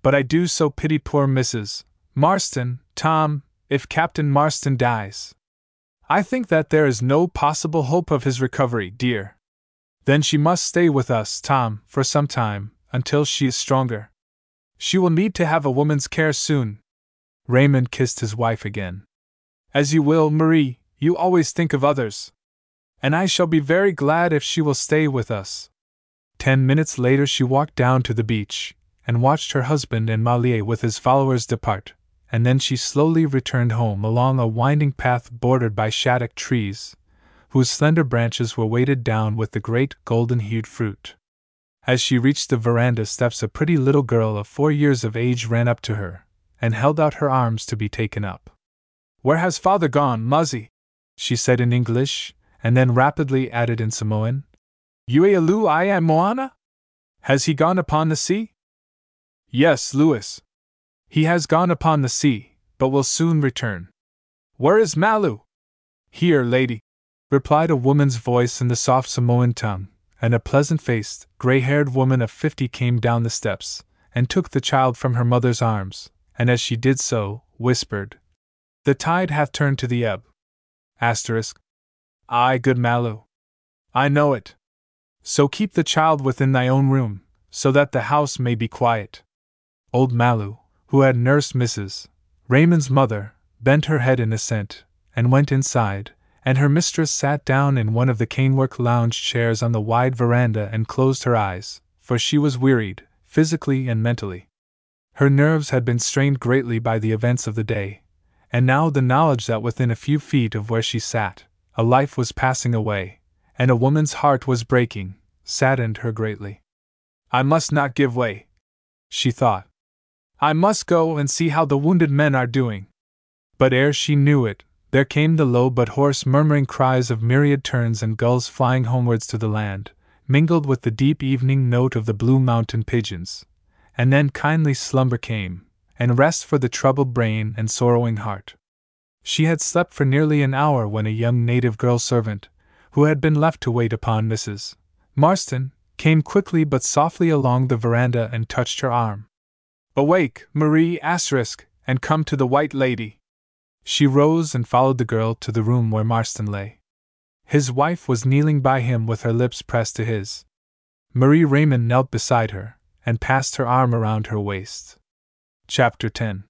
But I do so pity poor Mrs. Marston, Tom, if Captain Marston dies. I think that there is no possible hope of his recovery, dear. Then she must stay with us, Tom, for some time, until she is stronger. She will need to have a woman's care soon. Raymond kissed his wife again. As you will, Marie, you always think of others. And I shall be very glad if she will stay with us. Ten minutes later, she walked down to the beach, and watched her husband and Malier with his followers depart, and then she slowly returned home along a winding path bordered by shaddock trees, whose slender branches were weighted down with the great golden hued fruit. As she reached the veranda steps, a pretty little girl of four years of age ran up to her, and held out her arms to be taken up. Where has father gone, Muzzy? she said in English, and then rapidly added in Samoan. Yue alu I am Moana? Has he gone upon the sea? Yes, Louis. He has gone upon the sea, but will soon return. Where is Malu? Here, lady, replied a woman's voice in the soft Samoan tongue, and a pleasant faced, gray haired woman of fifty came down the steps, and took the child from her mother's arms, and as she did so, whispered, the tide hath turned to the ebb. Asterisk. Ay, good Malu. I know it. So keep the child within thy own room, so that the house may be quiet. Old Malu, who had nursed Mrs. Raymond's mother, bent her head in assent, and went inside, and her mistress sat down in one of the canework lounge chairs on the wide veranda and closed her eyes, for she was wearied, physically and mentally. Her nerves had been strained greatly by the events of the day, and now the knowledge that within a few feet of where she sat, a life was passing away, and a woman's heart was breaking, saddened her greatly. I must not give way, she thought. I must go and see how the wounded men are doing. But ere she knew it, there came the low but hoarse murmuring cries of myriad terns and gulls flying homewards to the land, mingled with the deep evening note of the blue mountain pigeons. And then kindly slumber came, and rest for the troubled brain and sorrowing heart. She had slept for nearly an hour when a young native girl servant, who had been left to wait upon Mrs. Marston, came quickly but softly along the veranda and touched her arm. Awake, Marie Asterisk, and come to the White Lady. She rose and followed the girl to the room where Marston lay. His wife was kneeling by him with her lips pressed to his. Marie Raymond knelt beside her, and passed her arm around her waist. Chapter 10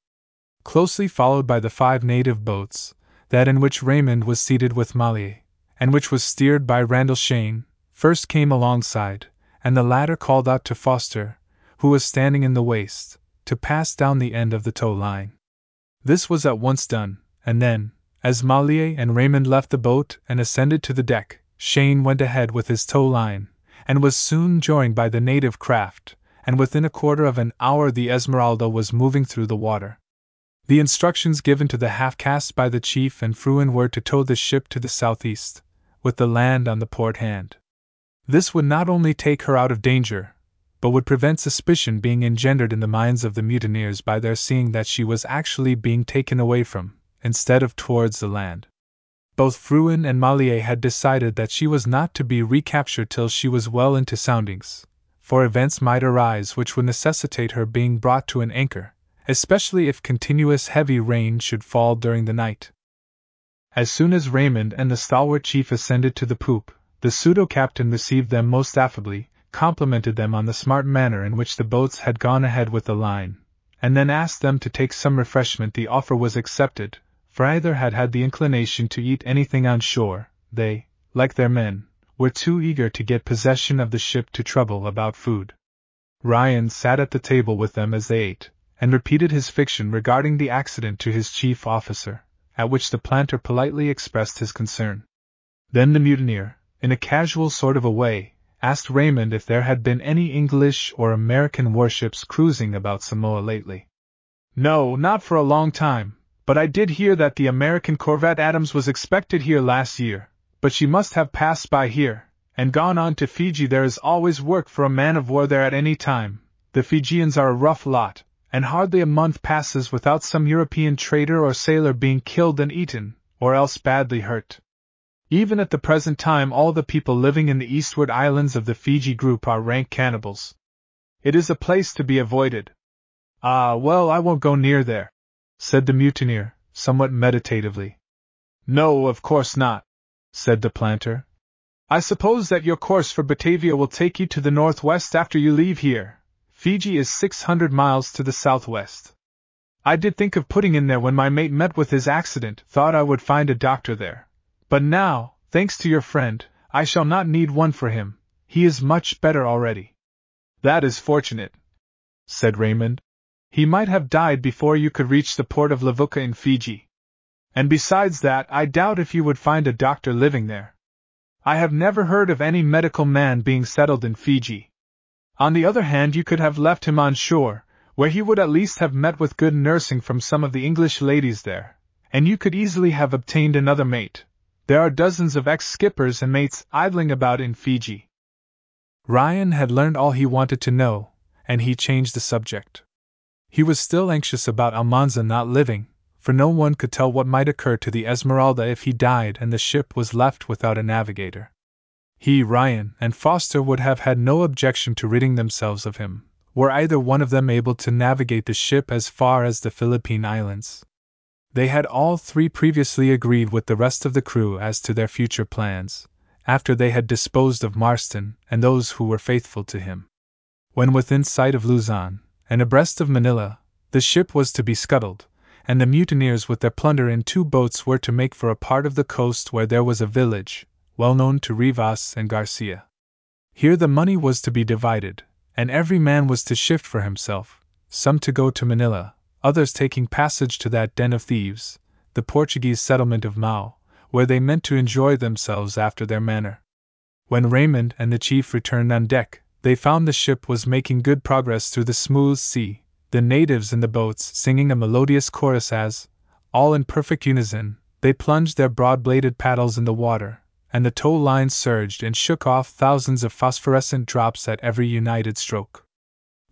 Closely followed by the five native boats, that in which Raymond was seated with Malier, and which was steered by Randall Shane, first came alongside, and the latter called out to Foster, who was standing in the waist, to pass down the end of the tow line. This was at once done, and then, as Malier and Raymond left the boat and ascended to the deck, Shane went ahead with his tow line, and was soon joined by the native craft, and within a quarter of an hour the Esmeralda was moving through the water. The instructions given to the half caste by the chief and Frewen were to tow the ship to the southeast, with the land on the port hand. This would not only take her out of danger, but would prevent suspicion being engendered in the minds of the mutineers by their seeing that she was actually being taken away from, instead of towards the land. Both Frewen and Malier had decided that she was not to be recaptured till she was well into soundings, for events might arise which would necessitate her being brought to an anchor, especially if continuous heavy rain should fall during the night. As soon as Raymond and the stalwart chief ascended to the poop, the pseudo captain received them most affably, complimented them on the smart manner in which the boats had gone ahead with the line, and then asked them to take some refreshment. The offer was accepted, for either had had the inclination to eat anything on shore, they, like their men, were too eager to get possession of the ship to trouble about food. Ryan sat at the table with them as they ate, and repeated his fiction regarding the accident to his chief officer, at which the planter politely expressed his concern. Then the mutineer, in a casual sort of a way, asked Raymond if there had been any English or American warships cruising about Samoa lately. No, not for a long time, but I did hear that the American corvette Adams was expected here last year, but she must have passed by here, and gone on to Fiji. There is always work for a man of war there at any time. The Fijians are a rough lot, and hardly a month passes without some European trader or sailor being killed and eaten, or else badly hurt. Even at the present time, all the people living in the eastward islands of the Fiji group are rank cannibals. It is a place to be avoided. Ah, well, I won't go near there, said the mutineer, somewhat meditatively. No, of course not, said the planter. I suppose that your course for Batavia will take you to the northwest after you leave here. Fiji is 600 miles to the southwest. I did think of putting in there when my mate met with his accident, thought I would find a doctor there. But now, thanks to your friend, I shall not need one for him. He is much better already. That is fortunate, said Raymond. He might have died before you could reach the port of Levuka in Fiji. And besides that, I doubt if you would find a doctor living there. I have never heard of any medical man being settled in Fiji. On the other hand, you could have left him on shore, where he would at least have met with good nursing from some of the English ladies there, and you could easily have obtained another mate. There are dozens of ex skippers and mates idling about in Fiji. Ryan had learned all he wanted to know, and he changed the subject. He was still anxious about Almanza not living, for no one could tell what might occur to the Esmeralda if he died and the ship was left without a navigator. He, Ryan, and Foster would have had no objection to ridding themselves of him, were either one of them able to navigate the ship as far as the Philippine Islands. They had all three previously agreed with the rest of the crew as to their future plans, after they had disposed of Marston and those who were faithful to him. When within sight of Luzon, and abreast of Manila, the ship was to be scuttled, and the mutineers with their plunder in two boats were to make for a part of the coast where there was a village, well known to Rivas and Garcia. Here the money was to be divided, and every man was to shift for himself, some to go to Manila, others taking passage to that den of thieves, the Portuguese settlement of Macao, where they meant to enjoy themselves after their manner. When Raymond and the chief returned on deck, they found the ship was making good progress through the smooth sea, the natives in the boats singing a melodious chorus as, all in perfect unison, they plunged their broad bladed paddles in the water, and the tow line surged and shook off thousands of phosphorescent drops at every united stroke.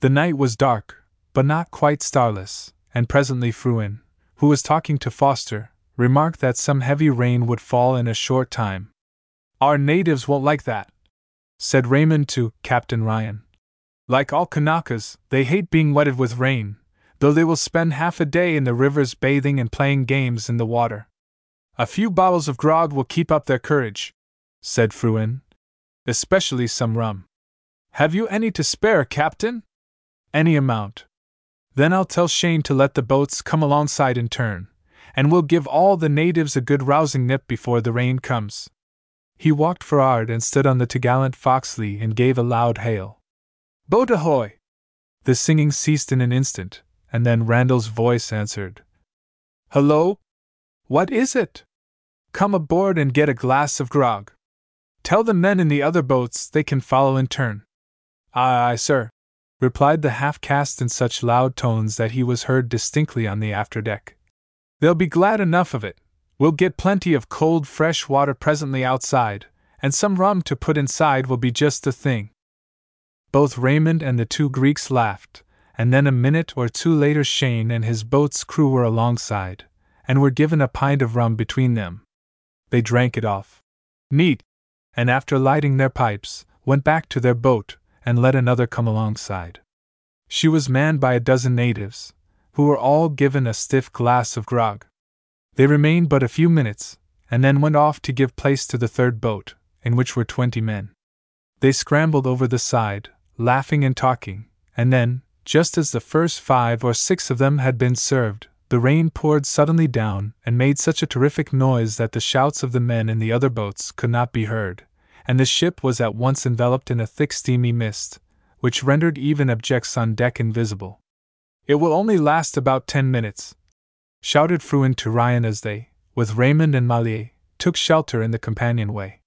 The night was dark, but not quite starless, and presently Frewen, who was talking to Foster, remarked that some heavy rain would fall in a short time. Our natives won't like that, said Raymond to Captain Ryan. Like all Kanakas, they hate being wetted with rain, though they will spend half a day in the rivers bathing and playing games in the water. A few bottles of grog will keep up their courage, said Frewen. Especially some rum. Have you any to spare, Captain? Any amount, then I'll tell Shane to let the boats come alongside in turn, and we'll give all the natives a good rousing nip before the rain comes. He walked for'ard and stood on the topgallant fo'c'sle and gave a loud hail. Boat ahoy! The singing ceased in an instant, and then Randall's voice answered. Hello? What is it? Come aboard and get a glass of grog. Tell the men in the other boats they can follow in turn. Aye, aye, sir replied the half caste in such loud tones that he was heard distinctly on the after deck. They'll be glad enough of it. We'll get plenty of cold, fresh water presently outside, and some rum to put inside will be just the thing. Both Raymond and the two Greeks laughed, and then a minute or two later Shane and his boat's crew were alongside, and were given a pint of rum between them. They drank it off. Neat! And after lighting their pipes, went back to their boat, and let another come alongside. She was manned by a dozen natives, who were all given a stiff glass of grog. They remained but a few minutes, and then went off to give place to the third boat, in which were twenty men. They scrambled over the side, laughing and talking, and then, just as the first five or six of them had been served, the rain poured suddenly down and made such a terrific noise that the shouts of the men in the other boats could not be heard, and the ship was at once enveloped in a thick steamy mist, which rendered even objects on deck invisible. It will only last about ten minutes, shouted Frewen to Ryan as they, with Raymond and Mallier, took shelter in the companionway.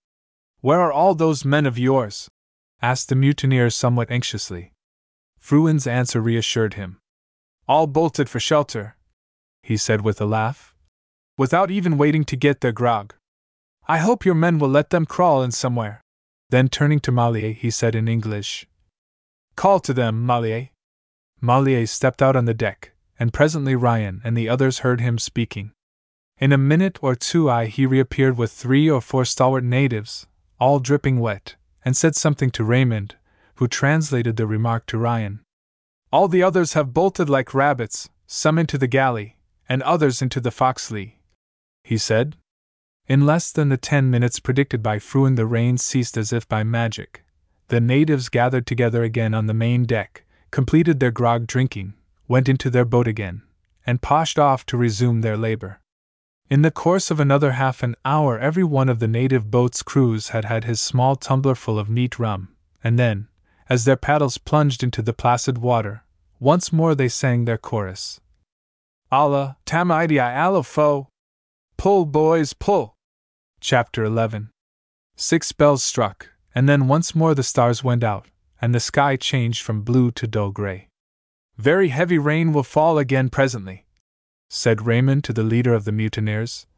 Where are all those men of yours? asked the mutineer somewhat anxiously. Frewen's answer reassured him. All bolted for shelter, he said with a laugh, without even waiting to get their grog. I hope your men will let them crawl in somewhere. Then turning to Mallier, he said in English, Call to them, Mallier. Mallier stepped out on the deck, and presently Ryan and the others heard him speaking. In a minute or two, I he reappeared with three or four stalwart natives, all dripping wet, and said something to Raymond, who translated the remark to Ryan. All the others have bolted like rabbits, some into the galley, and others into the fo'c'sle, he said. In less than the ten minutes predicted by Frewen, the rain ceased as if by magic. The natives gathered together again on the main deck, completed their grog drinking, went into their boat again, and poshed off to resume their labor. In the course of another half an hour, every one of the native boat's crews had had his small tumbler full of neat rum, and then, as their paddles plunged into the placid water, once more they sang their chorus. Allah, Tamaidia Alofo! Pull, boys, pull! Chapter 11 Six bells struck, and then once more the stars went out, and the sky changed from blue to dull gray. Very heavy rain will fall again presently, said Raymond to the leader of the mutineers.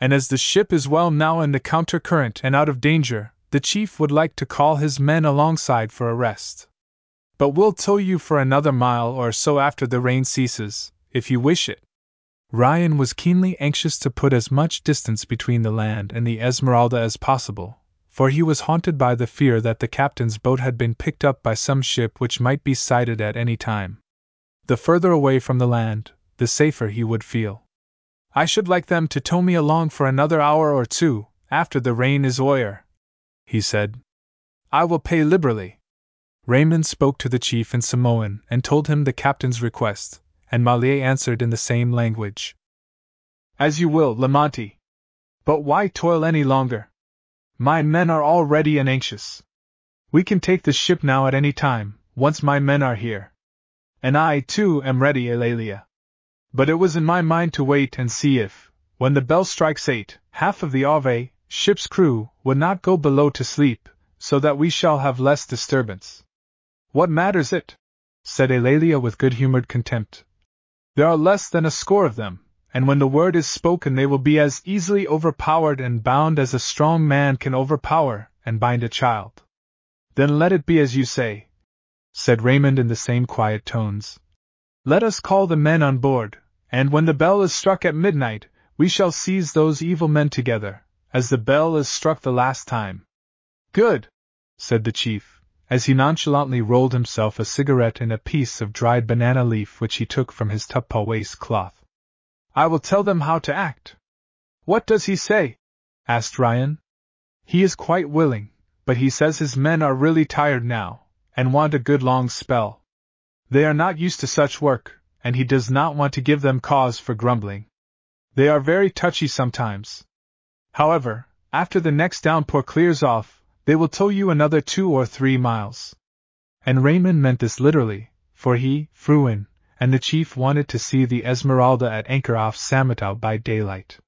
And as the ship is well now in the counter current and out of danger, the chief would like to call his men alongside for a rest. But we'll tow you for another mile or so after the rain ceases, if you wish it. Ryan was keenly anxious to put as much distance between the land and the Esmeralda as possible, for he was haunted by the fear that the captain's boat had been picked up by some ship which might be sighted at any time. The further away from the land, the safer he would feel. I should like them to tow me along for another hour or two, after the rain is o'er, he said. I will pay liberally. Raymond spoke to the chief in Samoan and told him the captain's request, and Mallier answered in the same language. As you will, Lamonti. But why toil any longer? My men are all ready and anxious. We can take the ship now at any time, once my men are here. And I, too, am ready, Eulalia. But it was in my mind to wait and see if, when the bell strikes eight, half of the Ave, ship's crew, would not go below to sleep, so that we shall have less disturbance. What matters it? said Eulalia with good humored contempt. There are less than a score of them, and when the word is spoken they will be as easily overpowered and bound as a strong man can overpower and bind a child. Then let it be as you say, said Raymond in the same quiet tones. Let us call the men on board, and when the bell is struck at midnight, we shall seize those evil men together, as the bell is struck the last time. Good, said the chief as he nonchalantly rolled himself a cigarette in a piece of dried banana leaf which he took from his tuppa waistcloth. I will tell them how to act. What does he say? asked Ryan. He is quite willing, but he says his men are really tired now, and want a good long spell. They are not used to such work, and he does not want to give them cause for grumbling. They are very touchy sometimes. However, after the next downpour clears off, they will tow you another two or three miles. And Raymond meant this literally, for he, Frewen, and the chief wanted to see the Esmeralda at anchor off Samatau by daylight.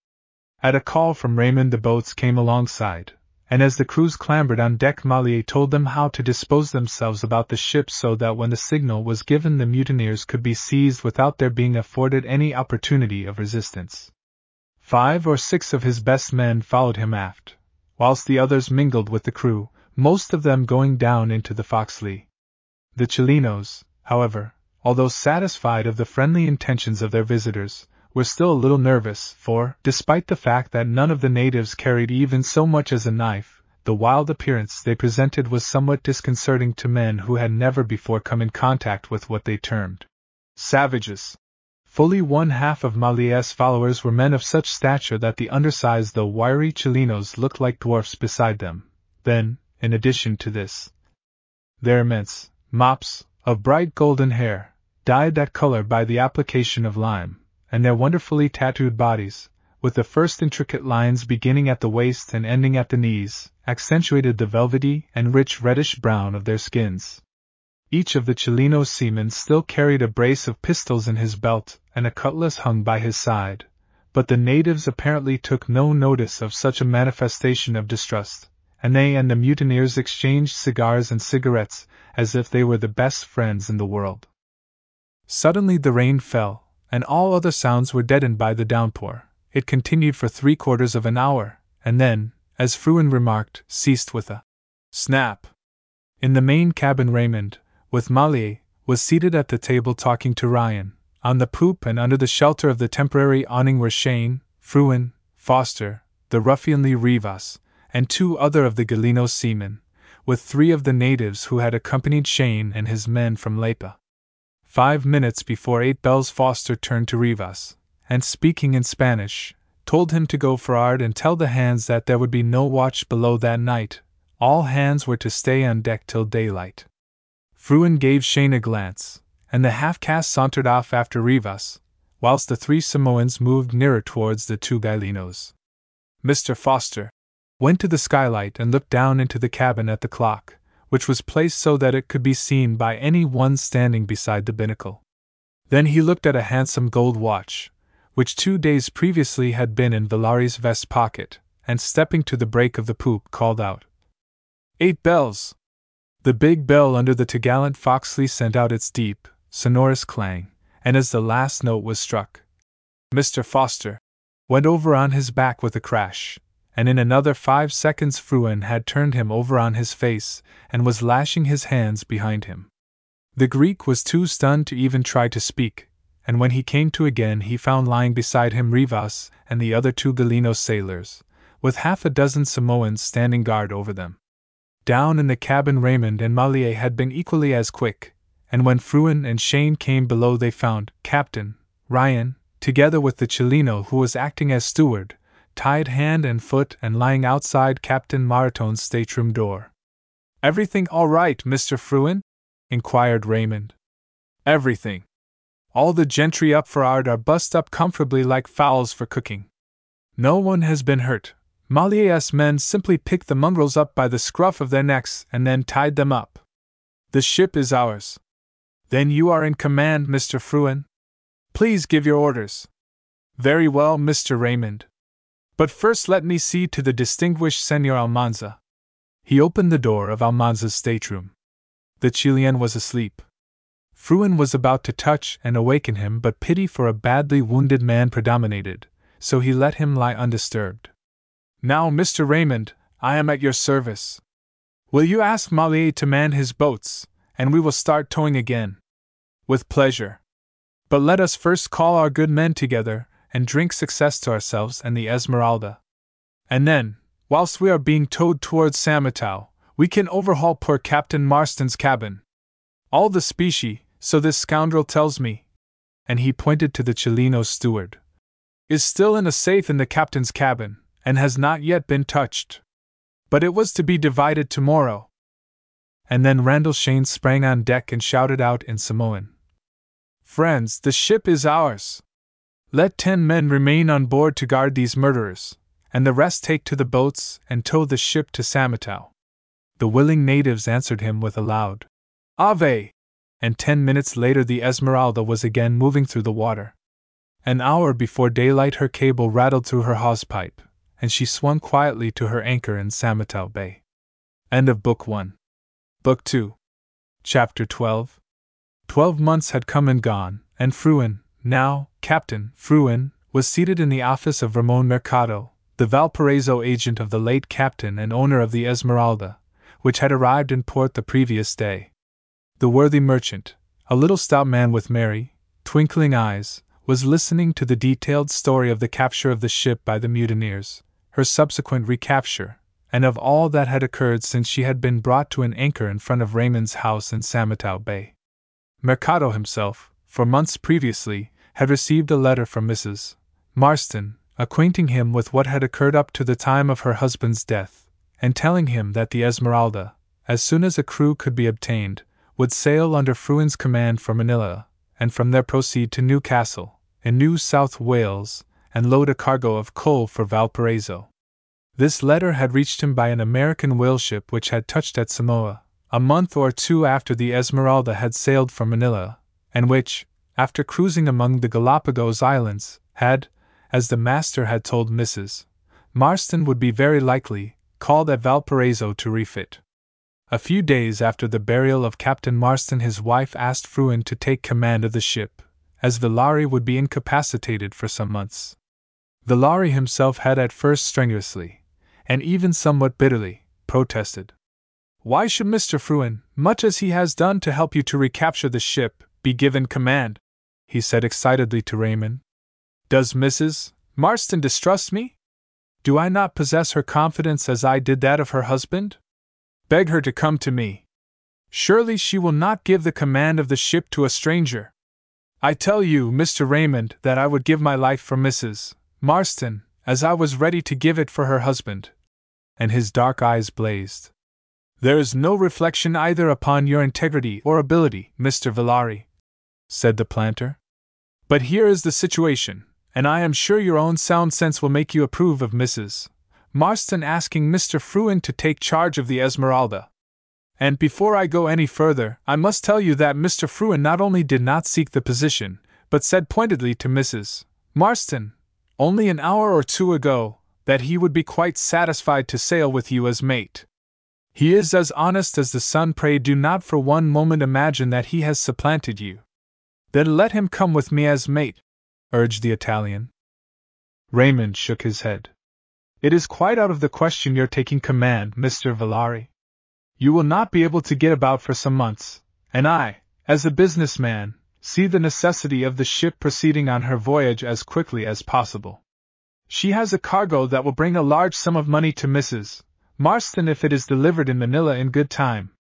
At a call from Raymond, the boats came alongside, and as the crews clambered on deck, Mallier told them how to dispose themselves about the ship so that when the signal was given, the mutineers could be seized without their being afforded any opportunity of resistance. Five or six of his best men followed him aft, whilst the others mingled with the crew, most of them going down into the fo'c'sle. The Chilenos, however, although satisfied of the friendly intentions of their visitors, were still a little nervous, for, despite the fact that none of the natives carried even so much as a knife, the wild appearance they presented was somewhat disconcerting to men who had never before come in contact with what they termed savages. Fully one half of Mallier's followers were men of such stature that the undersized though wiry Chilenos looked like dwarfs beside them. Then, in addition to this, their immense mops of bright golden hair, dyed that color by the application of lime, and their wonderfully tattooed bodies, with the first intricate lines beginning at the waist and ending at the knees, accentuated the velvety and rich reddish brown of their skins. Each of the Chileno seamen still carried a brace of pistols in his belt, and a cutlass hung by his side, but the natives apparently took no notice of such a manifestation of distrust, and they and the mutineers exchanged cigars and cigarettes as if they were the best friends in the world. Suddenly the rain fell, and all other sounds were deadened by the downpour. It continued for three quarters of an hour, and then, as Frewen remarked, ceased with a snap. In the main cabin, Raymond, with Mallier, was seated at the table talking to Ryan. On the poop and under the shelter of the temporary awning were Shane, Frewen, Foster, the ruffianly Rivas, and two other of the Chileno seamen, with three of the natives who had accompanied Shane and his men from Lepa. Five minutes before eight bells, Foster turned to Rivas, and speaking in Spanish, told him to go for'ard and tell the hands that there would be no watch below that night. All hands were to stay on deck till daylight. Frewen gave Shane a glance, and the half caste sauntered off after Rivas, whilst the three Samoans moved nearer towards the two Chilenos. Mr. Foster went to the skylight and looked down into the cabin at the clock, which was placed so that it could be seen by any one standing beside the binnacle. Then he looked at a handsome gold watch, which two days previously had been in Villari's vest pocket, and stepping to the break of the poop, called out, Eight bells! The big bell under the topgallant fo'c'sle sent out its deep, sonorous clang, and as the last note was struck, Mr. Foster went over on his back with a crash, and in another five seconds Frewen had turned him over on his face and was lashing his hands behind him. The Greek was too stunned to even try to speak, and when he came to again he found lying beside him Rivas and the other two Chileno sailors, with half a dozen Samoans standing guard over them. Down in the cabin, Raymond and Mallier had been equally as quick, and when Frewen and Shane came below, they found Captain Ryan, together with the Chileno who was acting as steward, tied hand and foot and lying outside Captain Marston's stateroom door. Everything all right, Mr. Frewen? inquired Raymond. Everything. All the gentry up for'ard are bussed up comfortably like fowls for cooking. No one has been hurt, Mallier's men simply picked the mongrels up by the scruff of their necks and then tied them up. The ship is ours. Then you are in command, Mr. Frewen? Please give your orders. Very well, Mr. Raymond. But first let me see to the distinguished Senor Almanza. He opened the door of Almanza's stateroom. The Chilean was asleep. Frewen was about to touch and awaken him, but pity for a badly wounded man predominated, so he let him lie undisturbed. Now, Mr. Raymond, I am at your service. Will you ask Mallier to man his boats, and we will start towing again? With pleasure. But let us first call our good men together and drink success to ourselves and the Esmeralda. And then, whilst we are being towed towards Samatau, we can overhaul poor Captain Marston's cabin. All the specie, so this scoundrel tells me, and he pointed to the Chileno steward, is still in a safe in the captain's cabin, and has not yet been touched. But it was to be divided tomorrow. And then Randall Shane sprang on deck and shouted out in Samoan Friends, the ship is ours! Let ten men remain on board to guard these murderers, and the rest take to the boats and tow the ship to Samatau. The willing natives answered him with a loud Ave! And ten minutes later the Esmeralda was again moving through the water. An hour before daylight her cable rattled through her hawse-pipe, and she swung quietly to her anchor in Samatau Bay. End of Book 1. Book 2. Chapter 12. Twelve months had come and gone, and Frewen, now Captain Frewen, was seated in the office of Ramon Mercado, the Valparaiso agent of the late captain and owner of the Esmeralda, which had arrived in port the previous day. The worthy merchant, a little stout man with merry, twinkling eyes, was listening to the detailed story of the capture of the ship by the mutineers, her subsequent recapture, and of all that had occurred since she had been brought to an anchor in front of Raymond's house in Samatau Bay. Mercado himself, for months previously, had received a letter from Mrs. Marston, acquainting him with what had occurred up to the time of her husband's death, and telling him that the Esmeralda, as soon as a crew could be obtained, would sail under Frewen's command for Manila, and from there proceed to Newcastle, in New South Wales, and load a cargo of coal for Valparaiso. This letter had reached him by an American whale ship which had touched at Samoa, a month or two after the Esmeralda had sailed from Manila, and which, after cruising among the Galapagos Islands, had, as the master had told Mrs. Marston would be very likely called at Valparaiso to refit. A few days after the burial of Captain Marston, his wife asked Frewen to take command of the ship, as Villari would be incapacitated for some months. Villari himself had at first strenuously, and even somewhat bitterly, protested. Why should Mr. Frewen, much as he has done to help you to recapture the ship, be given command? he said excitedly to Raymond. Does Mrs. Marston distrust me? Do I not possess her confidence as I did that of her husband? Beg her to come to me. Surely she will not give the command of the ship to a stranger. I tell you, Mr. Raymond, that I would give my life for Mrs. Marston, as I was ready to give it for her husband. And his dark eyes blazed. There is no reflection either upon your integrity or ability, Mr. Villari, said the planter. But here is the situation, and I am sure your own sound sense will make you approve of Mrs. Marston asking Mr. Frewen to take charge of the Esmeralda. And before I go any further, I must tell you that Mr. Frewen not only did not seek the position, but said pointedly to Mrs. Marston, only an hour or two ago, that he would be quite satisfied to sail with you as mate. He is as honest as the sun. Pray do not for one moment imagine that he has supplanted you. Then let him come with me as mate, urged the Italian. Raymond shook his head. It is quite out of the question your taking command, Mr. Villari. You will not be able to get about for some months, and I, as a businessman, see the necessity of the ship proceeding on her voyage as quickly as possible. She has a cargo that will bring a large sum of money to Mrs. Marston if it is delivered in Manila in good time.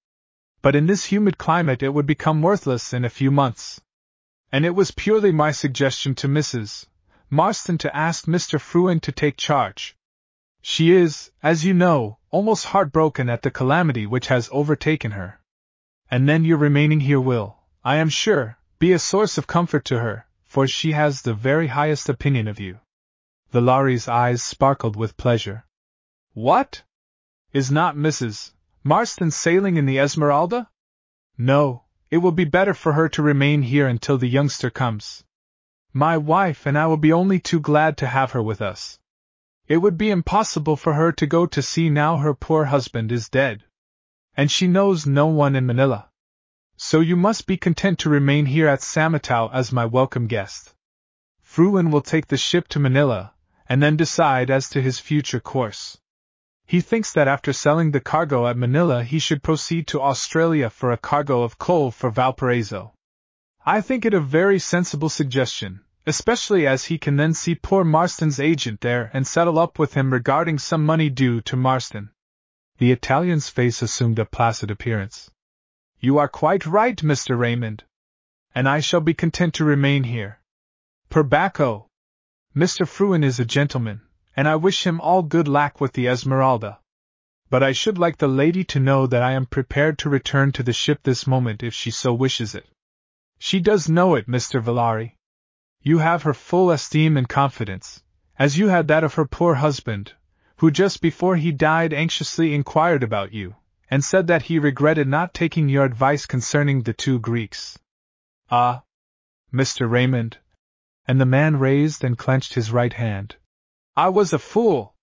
But in this humid climate it would become worthless in a few months. And it was purely my suggestion to Mrs. Marston to ask Mr. Frewen to take charge. She is, as you know, almost heartbroken at the calamity which has overtaken her. And then your remaining here will, I am sure, be a source of comfort to her, for she has the very highest opinion of you. The Villari's eyes sparkled with pleasure. What? Is not Mrs. Marston sailing in the Esmeralda? No, it will be better for her to remain here until the youngster comes. My wife and I will be only too glad to have her with us. It would be impossible for her to go to sea now her poor husband is dead. And she knows no one in Manila. So you must be content to remain here at Samatau as my welcome guest. Frewen will take the ship to Manila, and then decide as to his future course. He thinks that after selling the cargo at Manila he should proceed to Australia for a cargo of coal for Valparaiso. I think it a very sensible suggestion, especially as he can then see poor Marston's agent there and settle up with him regarding some money due to Marston. The Italian's face assumed a placid appearance. You are quite right, Mr. Raymond. And I shall be content to remain here. Per Bacco. Mr. Frewen is a gentleman, and I wish him all good luck with the Esmeralda. But I should like the lady to know that I am prepared to return to the ship this moment if she so wishes it. She does know it, Mr. Villari. You have her full esteem and confidence, as you had that of her poor husband, who just before he died anxiously inquired about you, and said that he regretted not taking your advice concerning the two Greeks. Ah, Mr. Raymond. And the man raised and clenched his right hand. I was a fool.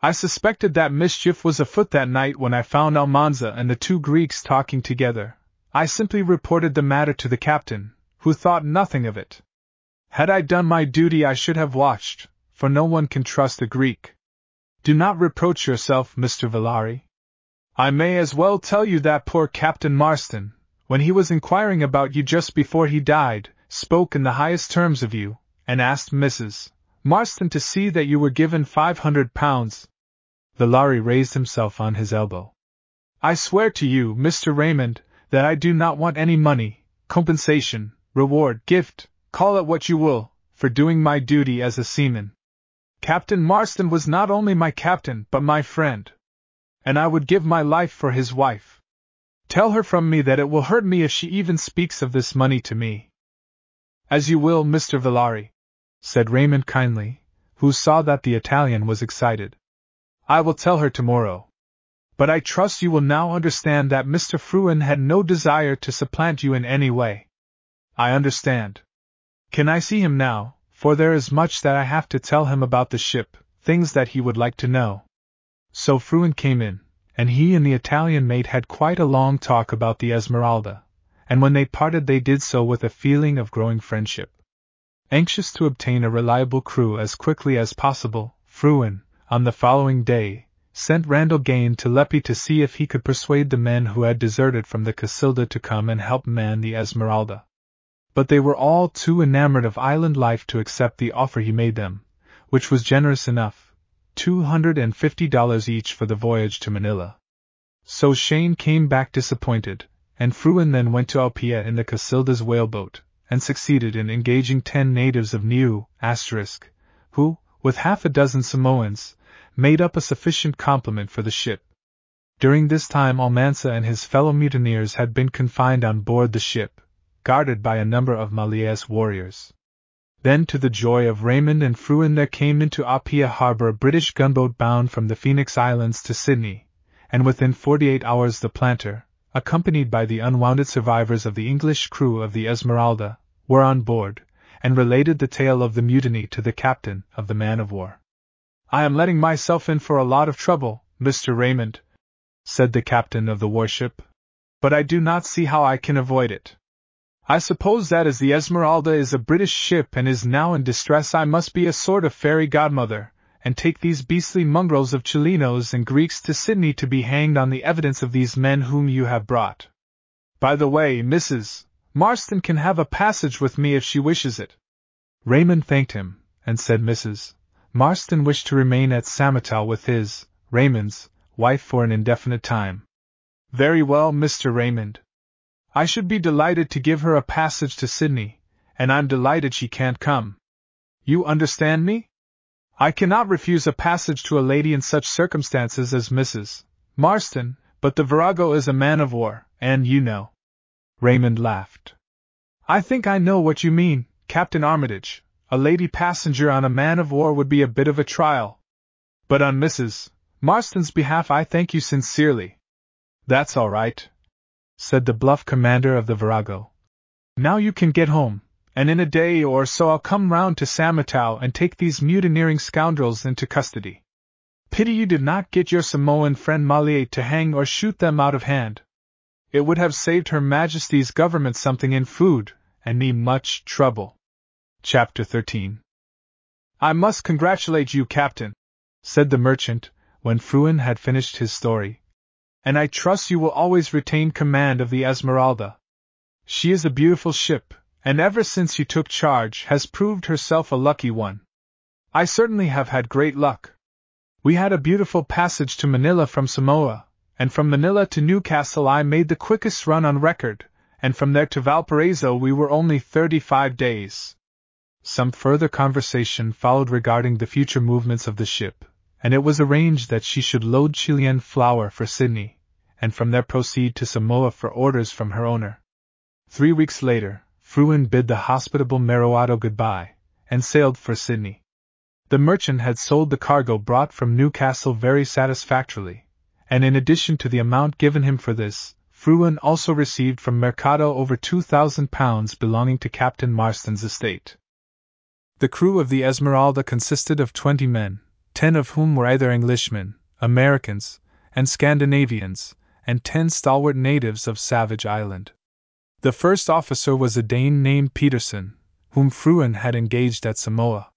I suspected that mischief was afoot that night when I found Almanza and the two Greeks talking together. I simply reported the matter to the captain, who thought nothing of it. Had I done my duty, I should have watched, for no one can trust a Greek. Do not reproach yourself, Mr. Villari. I may as well tell you that poor Captain Marston, when he was inquiring about you just before he died, spoke in the highest terms of you, and asked Mrs. Marston to see that you were given five hundred pounds. Villari raised himself on his elbow. I swear to you, Mr. Raymond, that I do not want any money, compensation, reward, gift, call it what you will, for doing my duty as a seaman. Captain Marston was not only my captain, but my friend. And I would give my life for his wife. Tell her from me that it will hurt me if she even speaks of this money to me. As you will, Mr. Villari said Raymond kindly, who saw that the Italian was excited. I will tell her tomorrow. But I trust you will now understand that Mr. Frewen had no desire to supplant you in any way. I understand. Can I see him now, for there is much that I have to tell him about the ship, things that he would like to know. So Frewen came in, and he and the Italian mate had quite a long talk about the Esmeralda, and when they parted they did so with a feeling of growing friendship. Anxious to obtain a reliable crew as quickly as possible, Frewen, on the following day, sent Randall Shane to Lepa to see if he could persuade the men who had deserted from the Casilda to come and help man the Esmeralda. But they were all too enamored of island life to accept the offer he made them, which was generous enough two hundred and fifty dollars each for the voyage to Manila. So Shane came back disappointed, and Frewen then went to Apia in the Casilda's whaleboat, and succeeded in engaging ten natives of asterisk, who, with half a dozen Samoans, made up a sufficient complement for the ship. During this time Almanza and his fellow mutineers had been confined on board the ship, guarded by a number of Malaya's warriors. Then, to the joy of Raymond and Frewen, there came into Apia harbor a British gunboat bound from the Phoenix Islands to Sydney, and within 48 hours the planter, accompanied by the unwounded survivors of the English crew of the Esmeralda, were on board, and related the tale of the mutiny to the captain of the man of war. I am letting myself in for a lot of trouble, Mr. Raymond, said the captain of the warship, but I do not see how I can avoid it. I suppose that as the Esmeralda is a British ship and is now in distress, I must be a sort of fairy godmother, and take these beastly mongrels of Chilenos and Greeks to Sydney to be hanged on the evidence of these men whom you have brought. By the way, Mrs. Marston can have a passage with me if she wishes it. Raymond thanked him, and said Mrs. Marston wished to remain at Samatau with his, Raymond's, wife for an indefinite time. Very well, Mr. Raymond. I should be delighted to give her a passage to Sydney, and I'm delighted she can't come. You understand me? I cannot refuse a passage to a lady in such circumstances as Mrs. Marston, but the Virago is a man of war, and you know. Raymond laughed. I think I know what you mean, Captain Armitage, a lady passenger on a man of war would be a bit of a trial. But on Mrs. Marston's behalf, I thank you sincerely. That's all right, said the bluff commander of the Virago. Now you can get home, and in a day or so I'll come round to Samatau and take these mutineering scoundrels into custody. Pity you did not get your Samoan friend Maliate to hang or shoot them out of hand. It would have saved Her Majesty's government something in food, and me much trouble. Chapter 13 I must congratulate you, Captain, said the merchant, when Frewen had finished his story. And I trust you will always retain command of the Esmeralda. She is a beautiful ship, and ever since you took charge has proved herself a lucky one. I certainly have had great luck. We had a beautiful passage to Manila from Samoa, and from Manila to Newcastle I made the quickest run on record, and from there to Valparaiso we were only thirty-five days. Some further conversation followed regarding the future movements of the ship, and it was arranged that she should load Chilean flour for Sydney, and from there proceed to Samoa for orders from her owner. Three weeks later, Frewen bid the hospitable Mercado goodbye, and sailed for Sydney. The merchant had sold the cargo brought from Newcastle very satisfactorily, and in addition to the amount given him for this, Frewen also received from Mercado over two thousand pounds belonging to Captain Marston's estate. The crew of the Esmeralda consisted of twenty men, ten of whom were either Englishmen, Americans, and Scandinavians, and ten stalwart natives of Savage Island. The first officer was a Dane named Peterson, whom Frewen had engaged at Samoa.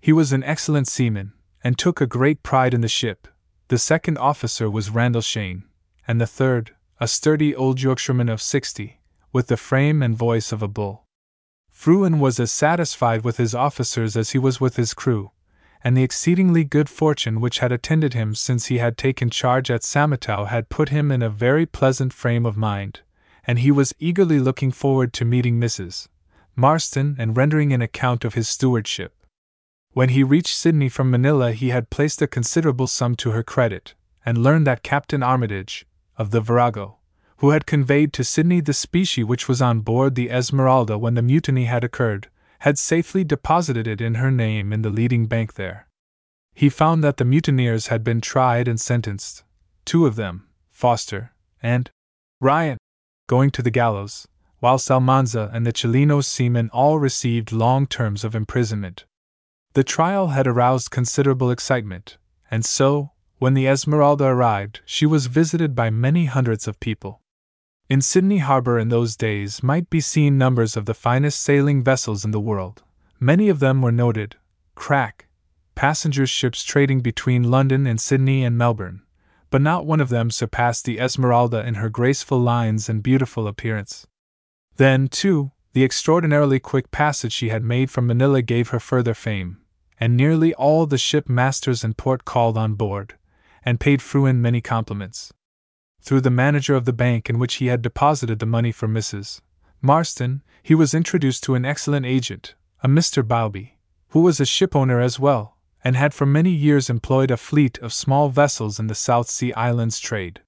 He was an excellent seaman, and took a great pride in the ship. The second officer was Randall Shane, and the third, a sturdy old Yorkshireman of sixty, with the frame and voice of a bull. Frewen was as satisfied with his officers as he was with his crew, and the exceedingly good fortune which had attended him since he had taken charge at Samatau had put him in a very pleasant frame of mind, and he was eagerly looking forward to meeting Mrs. Marston and rendering an account of his stewardship. When he reached Sydney from Manila, he had placed a considerable sum to her credit, and learned that Captain Armitage, of the Virago, who had conveyed to Sydney the specie which was on board the Esmeralda when the mutiny had occurred, had safely deposited it in her name in the leading bank there. He found that the mutineers had been tried and sentenced, two of them, Foster and Ryan, going to the gallows, while Salmanza and the Chileno seamen all received long terms of imprisonment. The trial had aroused considerable excitement, and so, when the Esmeralda arrived, she was visited by many hundreds of people. In Sydney Harbor in those days might be seen numbers of the finest sailing vessels in the world. Many of them were noted, crack, passenger ships trading between London and Sydney and Melbourne, but not one of them surpassed the Esmeralda in her graceful lines and beautiful appearance. Then, too, the extraordinarily quick passage she had made from Manila gave her further fame, and nearly all the ship masters in port called on board, and paid Frewen many compliments. Through the manager of the bank in which he had deposited the money for Mrs. Marston, he was introduced to an excellent agent, a Mr. Bilby, who was a shipowner as well, and had for many years employed a fleet of small vessels in the South Sea Islands trade.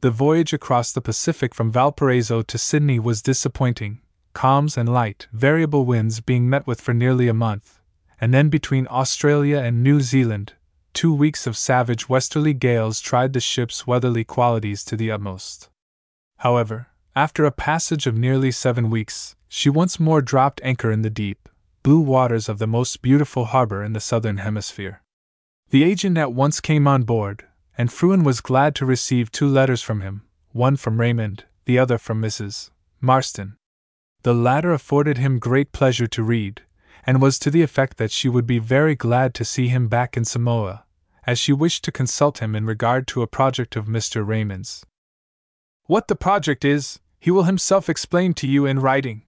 The voyage across the Pacific from Valparaiso to Sydney was disappointing, calms and light, variable winds being met with for nearly a month, and then between Australia and New Zealand, two weeks of savage westerly gales tried the ship's weatherly qualities to the utmost. However, after a passage of nearly seven weeks, she once more dropped anchor in the deep, blue waters of the most beautiful harbor in the southern hemisphere. The agent at once came on board, and Frewen was glad to receive two letters from him, one from Raymond, the other from Mrs. Marston. The latter afforded him great pleasure to read, and was to the effect that she would be very glad to see him back in Samoa, as she wished to consult him in regard to a project of Mr. Raymond's. What the project is, he will himself explain to you in writing.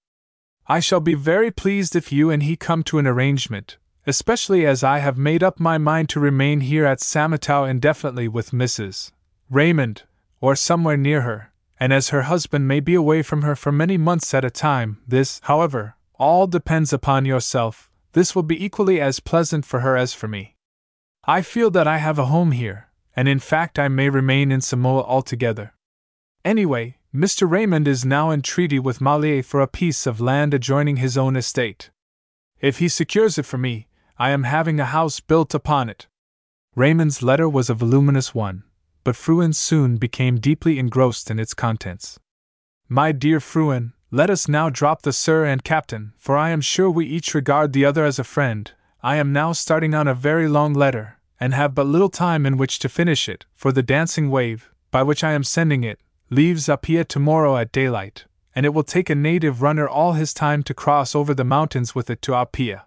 I shall be very pleased if you and he come to an arrangement, especially as I have made up my mind to remain here at Samatau indefinitely with Mrs. Raymond, or somewhere near her, and as her husband may be away from her for many months at a time, this, however, all depends upon yourself. This will be equally as pleasant for her as for me. I feel that I have a home here, and in fact I may remain in Samoa altogether. Anyway, Mr. Raymond is now in treaty with Malie for a piece of land adjoining his own estate. If he secures it for me, I am having a house built upon it. Raymond's letter was a voluminous one, but Frewen soon became deeply engrossed in its contents. My dear Frewen, let us now drop the Sir and Captain, for I am sure we each regard the other as a friend. I am now starting on a very long letter, and have but little time in which to finish it, for the dancing wave, by which I am sending it, leaves Apia tomorrow at daylight, and it will take a native runner all his time to cross over the mountains with it to Apia.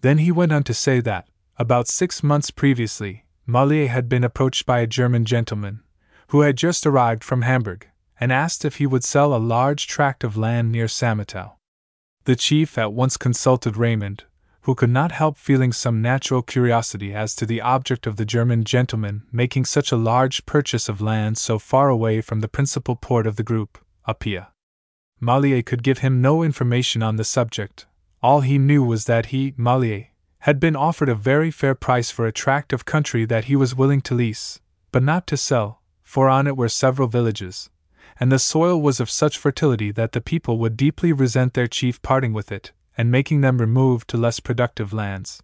Then he went on to say that, about six months previously, Malie had been approached by a German gentleman, who had just arrived from Hamburg, and asked if he would sell a large tract of land near Samatau. The chief at once consulted Raymond, who could not help feeling some natural curiosity as to the object of the German gentleman making such a large purchase of land so far away from the principal port of the group, Apia. Malie could give him no information on the subject. All he knew was that he, Malie, had been offered a very fair price for a tract of country that he was willing to lease, but not to sell, for on it were several villages, and the soil was of such fertility that the people would deeply resent their chief parting with it, and making them remove to less productive lands.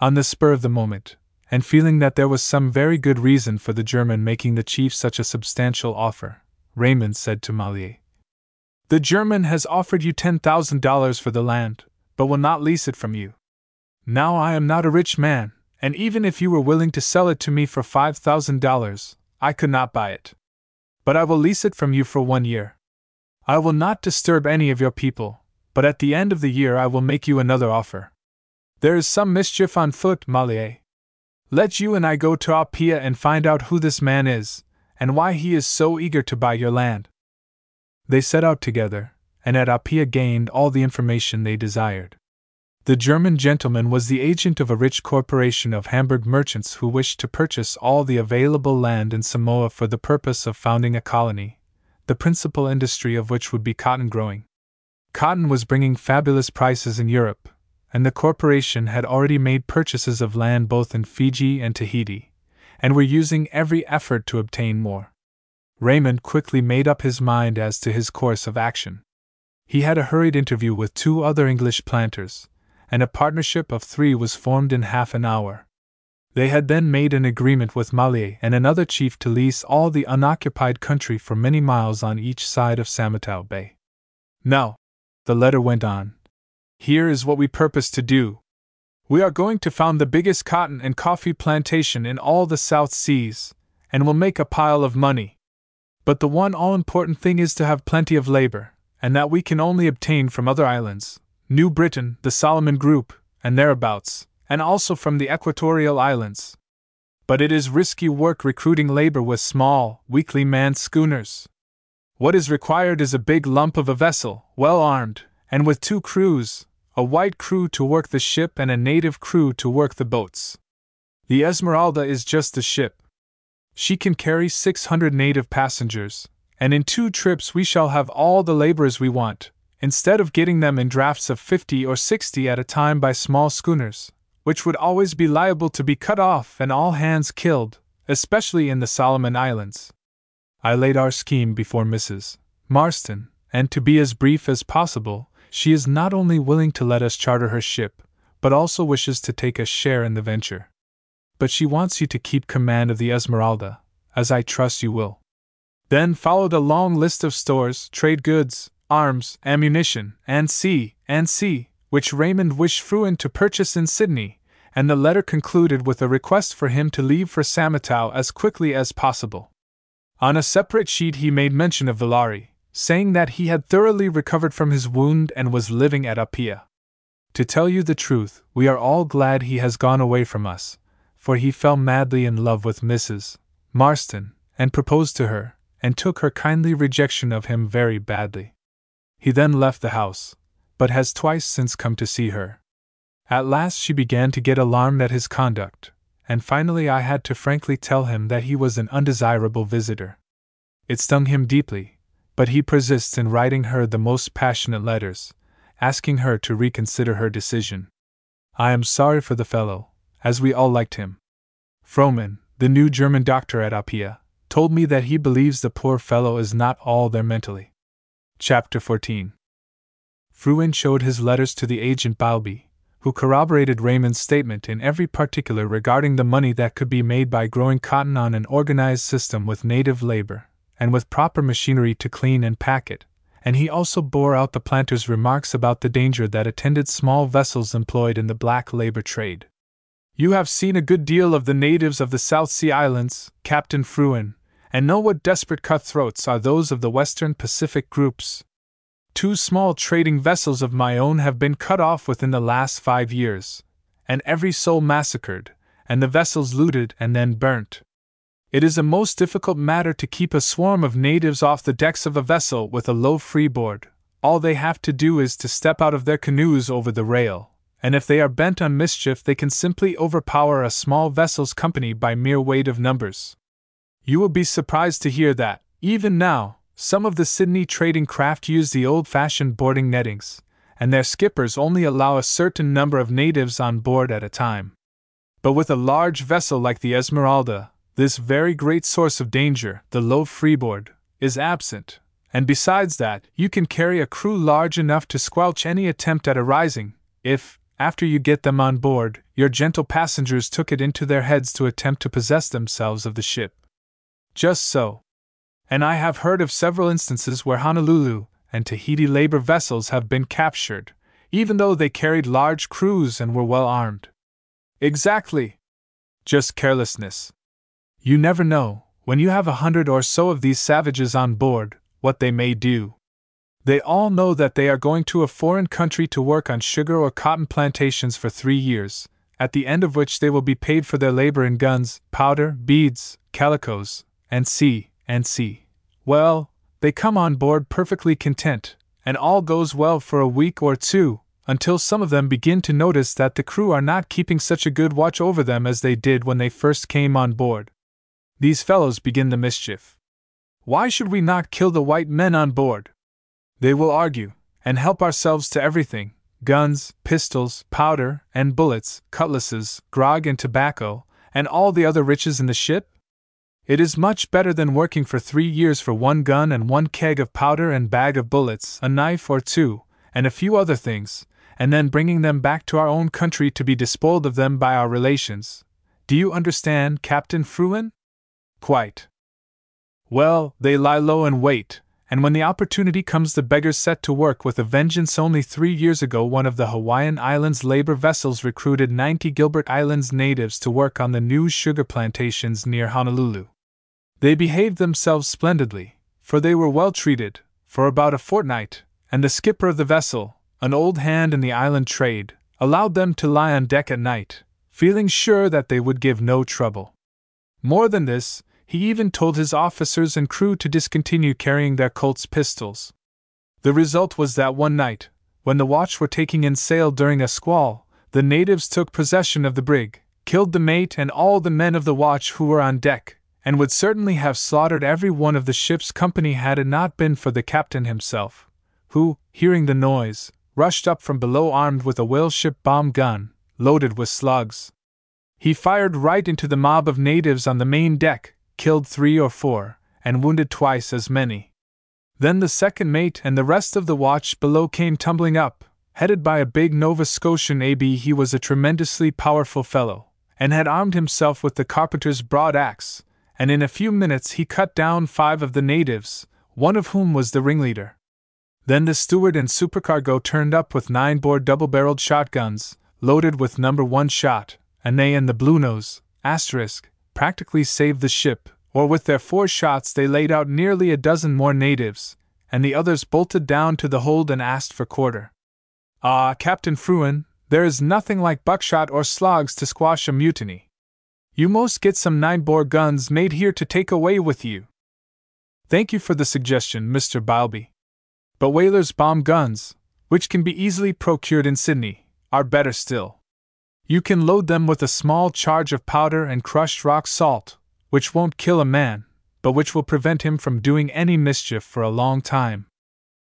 On the spur of the moment, and feeling that there was some very good reason for the German making the chief such a substantial offer, Raymond said to Malie, The German has offered you ten thousand dollars for the land, but will not lease it from you. Now I am not a rich man, and even if you were willing to sell it to me for five thousand dollars, I could not buy it but I will lease it from you for one year. I will not disturb any of your people, but at the end of the year I will make you another offer. There is some mischief on foot, Malie. Let you and I go to Apia and find out who this man is, and why he is so eager to buy your land. They set out together, and at Apia gained all the information they desired. The German gentleman was the agent of a rich corporation of Hamburg merchants who wished to purchase all the available land in Samoa for the purpose of founding a colony, the principal industry of which would be cotton growing. Cotton was bringing fabulous prices in Europe, and the corporation had already made purchases of land both in Fiji and Tahiti, and were using every effort to obtain more. Raymond quickly made up his mind as to his course of action. He had a hurried interview with two other English planters, and a partnership of three was formed in half an hour. They had then made an agreement with Malie and another chief to lease all the unoccupied country for many miles on each side of Samatau Bay. Now, the letter went on. Here is what we purpose to do. We are going to found the biggest cotton and coffee plantation in all the South Seas, and will make a pile of money. But the one all important thing is to have plenty of labor, and that we can only obtain from other islands New Britain, the Solomon Group, and thereabouts, and also from the Equatorial Islands. But it is risky work recruiting labor with small, weakly manned schooners. What is required is a big lump of a vessel, well armed, and with two crews a white crew to work the ship and a native crew to work the boats. The Esmeralda is just the ship. She can carry 600 native passengers, and in two trips we shall have all the laborers we want, instead of getting them in drafts of 50 or 60 at a time by small schooners, which would always be liable to be cut off and all hands killed, especially in the Solomon Islands. I laid our scheme before Mrs. Marston, and to be as brief as possible, she is not only willing to let us charter her ship, but also wishes to take a share in the venture. But she wants you to keep command of the Esmeralda, as I trust you will. Then followed a long list of stores, trade goods, arms, ammunition, and sea, and sea, which Raymond wished Frewen to purchase in Sydney, and the letter concluded with a request for him to leave for Samatau as quickly as possible. On a separate sheet, he made mention of Villari, saying that he had thoroughly recovered from his wound and was living at Apia. To tell you the truth, we are all glad he has gone away from us, for he fell madly in love with Mrs. Marston, and proposed to her, and took her kindly rejection of him very badly. He then left the house, but has twice since come to see her. At last she began to get alarmed at his conduct, and finally I had to frankly tell him that he was an undesirable visitor. It stung him deeply, but he persists in writing her the most passionate letters, asking her to reconsider her decision. I am sorry for the fellow, as we all liked him. Frohman, the new German doctor at Apia, told me that he believes the poor fellow is not all there mentally. Chapter 14 Frewen showed his letters to the agent Bilby, who corroborated Raymond's statement in every particular regarding the money that could be made by growing cotton on an organized system with native labor, and with proper machinery to clean and pack it, and he also bore out the planter's remarks about the danger that attended small vessels employed in the black labor trade. You have seen a good deal of the natives of the South Sea Islands, Captain Frewen, and know what desperate cutthroats are those of the Western Pacific groups. Two small trading vessels of my own have been cut off within the last five years, and every soul massacred, and the vessels looted and then burnt. It is a most difficult matter to keep a swarm of natives off the decks of a vessel with a low freeboard. All they have to do is to step out of their canoes over the rail, and if they are bent on mischief, they can simply overpower a small vessel's company by mere weight of numbers. You will be surprised to hear that, even now, some of the Sydney trading craft use the old fashioned boarding nettings, and their skippers only allow a certain number of natives on board at a time. But with a large vessel like the Esmeralda, this very great source of danger, the low freeboard, is absent, and besides that, you can carry a crew large enough to squelch any attempt at a rising, if, after you get them on board, your gentle passengers took it into their heads to attempt to possess themselves of the ship. Just so, and I have heard of several instances where Honolulu and Tahiti labor vessels have been captured, even though they carried large crews and were well armed. Exactly. Just carelessness. You never know, when you have a hundred or so of these savages on board, what they may do. They all know that they are going to a foreign country to work on sugar or cotton plantations for three years, at the end of which they will be paid for their labor in guns, powder, beads, calicos, and sea, and sea. Well, they come on board perfectly content, and all goes well for a week or two, until some of them begin to notice that the crew are not keeping such a good watch over them as they did when they first came on board. These fellows begin the mischief. Why should we not kill the white men on board? They will argue, and help ourselves to everything guns, pistols, powder, and bullets, cutlasses, grog, and tobacco, and all the other riches in the ship? It is much better than working for three years for one gun and one keg of powder and bag of bullets, a knife or two, and a few other things, and then bringing them back to our own country to be despoiled of them by our relations. Do you understand, Captain Frewen? Quite. Well, they lie low and wait, and when the opportunity comes, the beggars set to work with a vengeance. Only three years ago, one of the Hawaiian Islands labor vessels recruited 90 Gilbert Islands natives to work on the new sugar plantations near Honolulu. They behaved themselves splendidly, for they were well treated, for about a fortnight, and the skipper of the vessel, an old hand in the island trade, allowed them to lie on deck at night, feeling sure that they would give no trouble. More than this, he even told his officers and crew to discontinue carrying their Colt's pistols. The result was that one night, when the watch were taking in sail during a squall, the natives took possession of the brig, killed the mate and all the men of the watch who were on deck, and would certainly have slaughtered every one of the ship's company had it not been for the captain himself, who, hearing the noise, rushed up from below armed with a whale ship bomb gun, loaded with slugs. He fired right into the mob of natives on the main deck, killed three or four, and wounded twice as many. Then the second mate and the rest of the watch below came tumbling up, headed by a big Nova Scotian AB. He was a tremendously powerful fellow, and had armed himself with the carpenter's broad axe, and in a few minutes he cut down five of the natives, one of whom was the ringleader. Then the steward and supercargo turned up with nine bore double barreled shotguns, loaded with number one shot, and they and the Bluenose, asterisk, practically saved the ship, or with their four shots they laid out nearly a dozen more natives, and the others bolted down to the hold and asked for quarter. Ah, Captain Frewen, there is nothing like buckshot or slugs to squash a mutiny. You most get some nine bore guns made here to take away with you. Thank you for the suggestion, Mr. Bilby. But whalers' bomb guns, which can be easily procured in Sydney, are better still. You can load them with a small charge of powder and crushed rock salt, which won't kill a man, but which will prevent him from doing any mischief for a long time.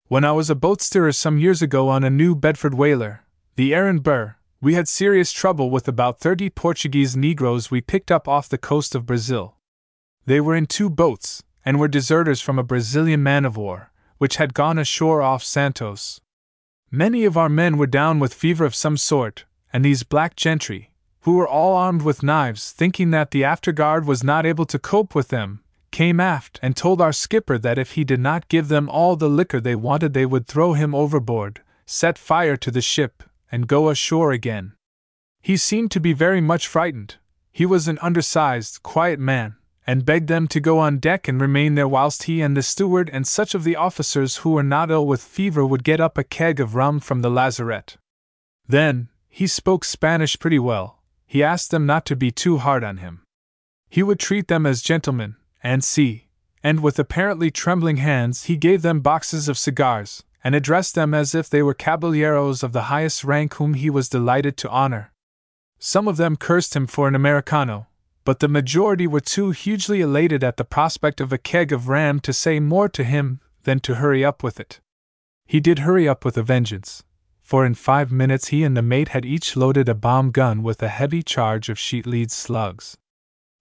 When I was a boat steerer some years ago on a New Bedford whaler, the Aaron Burr, we had serious trouble with about 30 Portuguese Negroes we picked up off the coast of Brazil. They were in two boats, and were deserters from a Brazilian man of war, which had gone ashore off Santos. Many of our men were down with fever of some sort, and these black gentry, who were all armed with knives, thinking that the afterguard was not able to cope with them, came aft and told our skipper that if he did not give them all the liquor they wanted, they would throw him overboard, set fire to the ship, and go ashore again. He seemed to be very much frightened. He was an undersized, quiet man, and begged them to go on deck and remain there whilst he and the steward and such of the officers who were not ill with fever would get up a keg of rum from the lazarette. Then, he spoke Spanish pretty well. He asked them not to be too hard on him. He would treat them as gentlemen, and see, and with apparently trembling hands he gave them boxes of cigars, and addressed them as if they were caballeros of the highest rank whom he was delighted to honor. Some of them cursed him for an Americano, but the majority were too hugely elated at the prospect of a keg of ram to say more to him than to hurry up with it. He did hurry up with a vengeance, for in five minutes he and the mate had each loaded a bomb gun with a heavy charge of sheet lead slugs.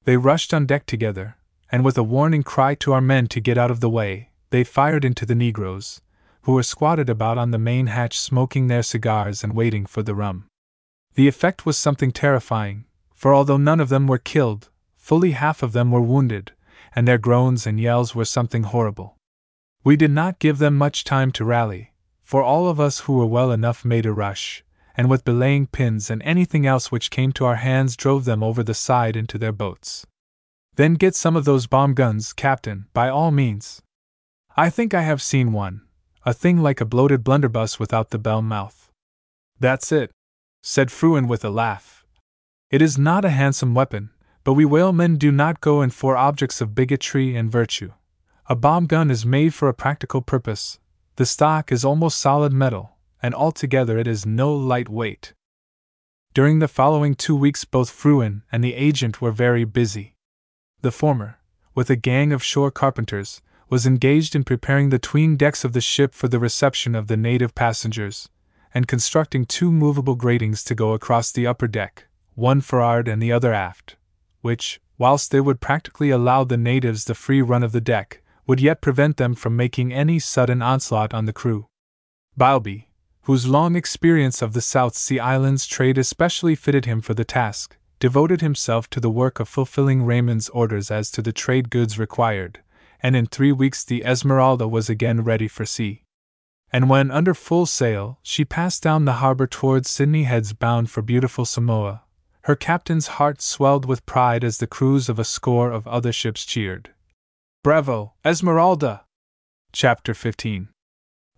They rushed on deck together, and with a warning cry to our men to get out of the way, they fired into the negroes, who were squatted about on the main hatch smoking their cigars and waiting for the rum. The effect was something terrifying, for although none of them were killed, fully half of them were wounded, and their groans and yells were something horrible. We did not give them much time to rally, for all of us who were well enough made a rush, and with belaying pins and anything else which came to our hands drove them over the side into their boats. Then get some of those bomb guns, Captain, by all means. I think I have seen one, a thing like a bloated blunderbuss without the bell mouth. That's it, said Frewen with a laugh. It is not a handsome weapon, but we whalemen do not go in for objects of bigotry and virtue. A bomb gun is made for a practical purpose, the stock is almost solid metal, and altogether it is no light weight. During the following two weeks, both Frewen and the agent were very busy. The former, with a gang of shore carpenters, was engaged in preparing the tween decks of the ship for the reception of the native passengers, and constructing two movable gratings to go across the upper deck, one for'ard and the other aft, which, whilst they would practically allow the natives the free run of the deck, would yet prevent them from making any sudden onslaught on the crew. Bilby, whose long experience of the South Sea Islands trade especially fitted him for the task, devoted himself to the work of fulfilling Raymond's orders as to the trade goods required, and in three weeks the Esmeralda was again ready for sea. And when under full sail she passed down the harbor towards Sydney Heads bound for beautiful Samoa, her captain's heart swelled with pride as the crews of a score of other ships cheered. Bravo, Esmeralda! Chapter 15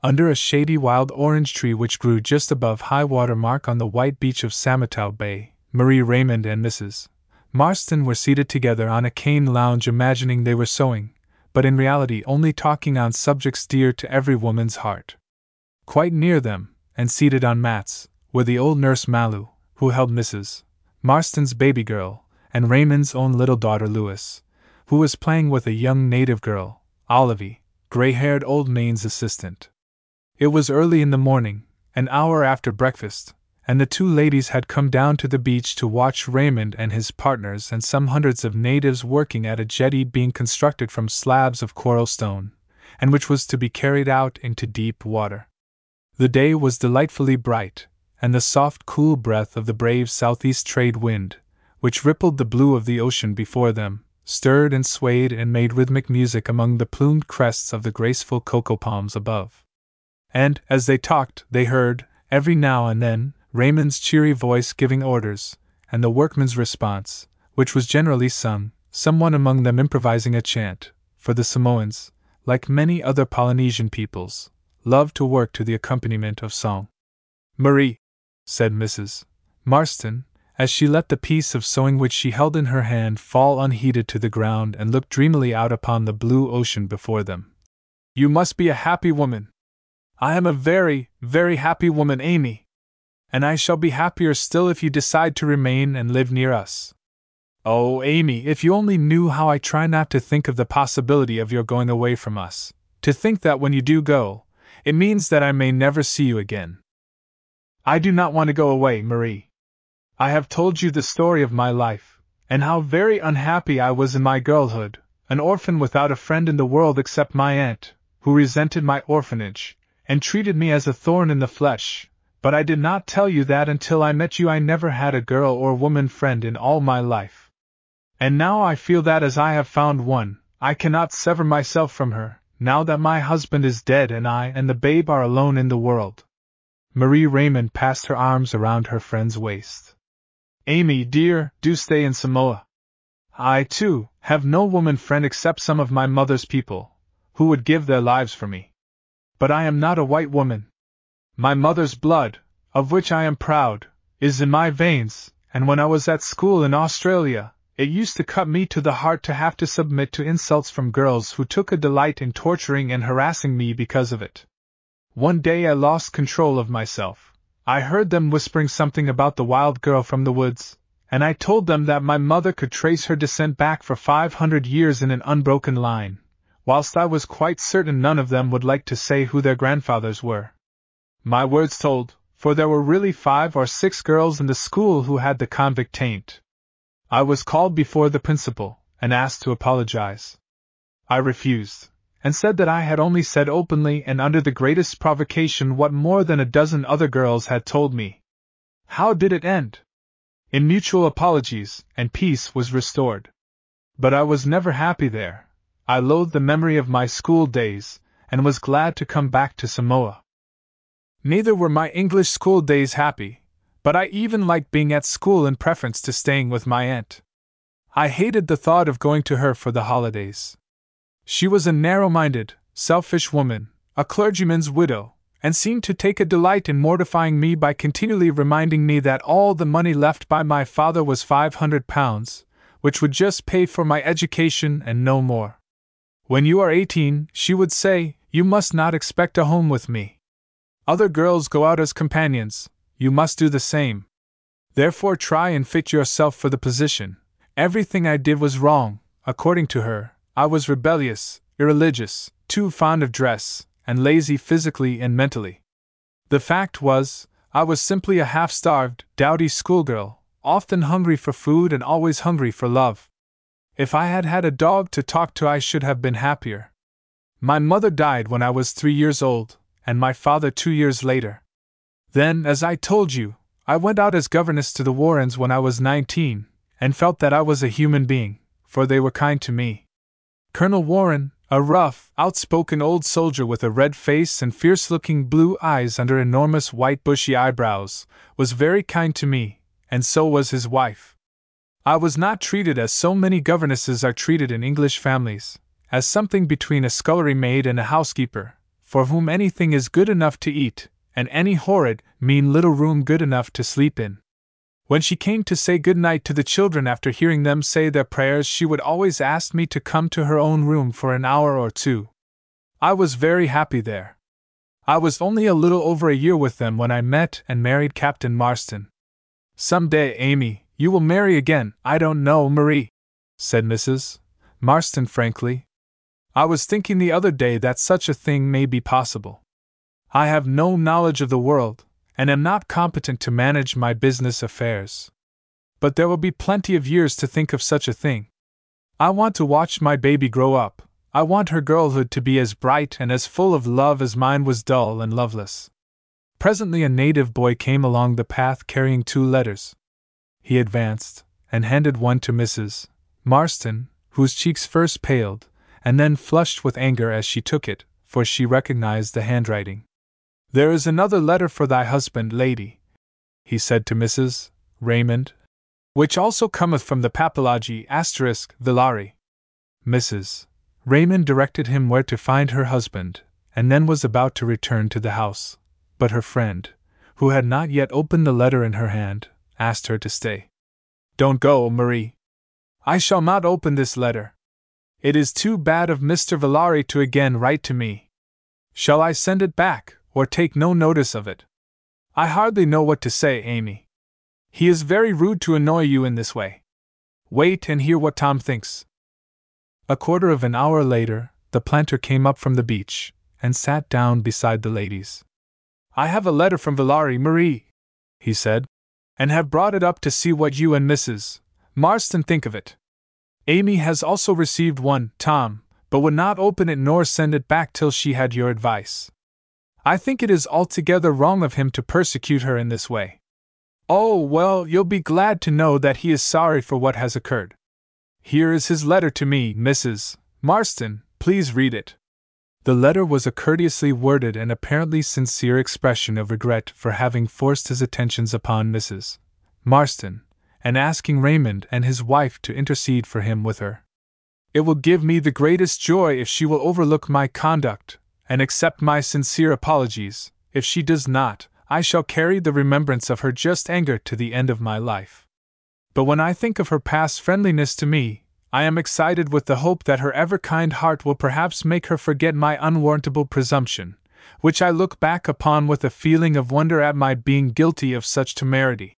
Under a shady wild orange tree which grew just above high water mark on the white beach of Samatau Bay, Marie Raymond and Mrs. Marston were seated together on a cane lounge imagining they were sewing, but in reality only talking on subjects dear to every woman's heart. Quite near them, and seated on mats, were the old nurse Malu, who held Mrs. Marston's baby girl, and Raymond's own little daughter Louis, who was playing with a young native girl, Olivie, gray haired old Maine's assistant. It was early in the morning, an hour after breakfast, and the two ladies had come down to the beach to watch Raymond and his partners and some hundreds of natives working at a jetty being constructed from slabs of coral stone, and which was to be carried out into deep water. The day was delightfully bright, and the soft, cool breath of the brave southeast trade wind, which rippled the blue of the ocean before them, stirred and swayed and made rhythmic music among the plumed crests of the graceful cocoa palms above. And, as they talked, they heard, every now and then, Raymond's cheery voice giving orders, and the workmen's response, which was generally sung, someone among them improvising a chant, for the Samoans, like many other Polynesian peoples, loved to work to the accompaniment of song. Marie, said Mrs. Marston, as she let the piece of sewing which she held in her hand fall unheeded to the ground and looked dreamily out upon the blue ocean before them. You must be a happy woman. I am a very, very happy woman, Amy. And I shall be happier still if you decide to remain and live near us. Oh, Amy, if you only knew how I try not to think of the possibility of your going away from us, to think that when you do go, it means that I may never see you again. I do not want to go away, Marie. I have told you the story of my life, and how very unhappy I was in my girlhood, an orphan without a friend in the world except my aunt, who resented my orphanage, and treated me as a thorn in the flesh. But I did not tell you that until I met you I never had a girl or woman friend in all my life. And now I feel that as I have found one, I cannot sever myself from her, now that my husband is dead and I and the babe are alone in the world. Marie Raymond passed her arms around her friend's waist. Amy, dear, do stay in Samoa. I, too, have no woman friend except some of my mother's people, who would give their lives for me. But I am not a white woman. My mother's blood, of which I am proud, is in my veins, and when I was at school in Australia, it used to cut me to the heart to have to submit to insults from girls who took a delight in torturing and harassing me because of it. One day I lost control of myself. I heard them whispering something about the wild girl from the woods, and I told them that my mother could trace her descent back for 500 years in an unbroken line, whilst I was quite certain none of them would like to say who their grandfathers were. My words told, for there were really five or six girls in the school who had the convict taint. I was called before the principal, and asked to apologize. I refused and said that I had only said openly and under the greatest provocation what more than a dozen other girls had told me. How did it end? In mutual apologies, and peace was restored. But I was never happy there. I loathed the memory of my school days, and was glad to come back to Samoa. Neither were my English school days happy, but I even liked being at school in preference to staying with my aunt. I hated the thought of going to her for the holidays. She was a narrow minded, selfish woman, a clergyman's widow, and seemed to take a delight in mortifying me by continually reminding me that all the money left by my father was five hundred pounds, which would just pay for my education and no more. When you are eighteen, she would say, you must not expect a home with me. Other girls go out as companions, you must do the same. Therefore, try and fit yourself for the position. Everything I did was wrong, according to her, I was rebellious, irreligious, too fond of dress, and lazy physically and mentally. The fact was, I was simply a half starved, dowdy schoolgirl, often hungry for food and always hungry for love. If I had had a dog to talk to, I should have been happier. My mother died when I was three years old, and my father two years later. Then, as I told you, I went out as governess to the Warrens when I was nineteen, and felt that I was a human being, for they were kind to me. Colonel Warren, a rough, outspoken old soldier with a red face and fierce looking blue eyes under enormous white bushy eyebrows, was very kind to me, and so was his wife. I was not treated as so many governesses are treated in English families, as something between a scullery maid and a housekeeper, for whom anything is good enough to eat, and any horrid, mean little room good enough to sleep in. When she came to say good night to the children after hearing them say their prayers, she would always ask me to come to her own room for an hour or two. I was very happy there. I was only a little over a year with them when I met and married Captain Marston. Some day, Amy, you will marry again, I don't know, Marie, said Mrs. Marston frankly. I was thinking the other day that such a thing may be possible. I have no knowledge of the world, and am not competent to manage my business affairs. But there will be plenty of years to think of such a thing. I want to watch my baby grow up. I want her girlhood to be as bright and as full of love as mine was dull and loveless. Presently, a native boy came along the path carrying two letters. He advanced and handed one to Mrs. Marston, whose cheeks first paled and then flushed with anger as she took it, for she recognized the handwriting. There is another letter for thy husband, lady, he said to Mrs. Raymond, which also cometh from the papalagi asterisk Villari. Mrs. Raymond directed him where to find her husband, and then was about to return to the house. But her friend, who had not yet opened the letter in her hand, asked her to stay. Don't go, Marie. I shall not open this letter. It is too bad of Mr. Villari to again write to me. Shall I send it back, or take no notice of it. I hardly know what to say, Amy. He is very rude to annoy you in this way. Wait and hear what Tom thinks. A quarter of an hour later, the planter came up from the beach and sat down beside the ladies. I have a letter from Villari Marie, he said, and have brought it up to see what you and Mrs. Marston think of it. Amy has also received one, Tom, but would not open it nor send it back till she had your advice. I think it is altogether wrong of him to persecute her in this way. Oh, well, you'll be glad to know that he is sorry for what has occurred. Here is his letter to me, Mrs. Marston, please read it. The letter was a courteously worded and apparently sincere expression of regret for having forced his attentions upon Mrs. Marston, and asking Raymond and his wife to intercede for him with her. It will give me the greatest joy if she will overlook my conduct, and accept my sincere apologies. If she does not, I shall carry the remembrance of her just anger to the end of my life. But when I think of her past friendliness to me, I am excited with the hope that her ever kind heart will perhaps make her forget my unwarrantable presumption, which I look back upon with a feeling of wonder at my being guilty of such temerity.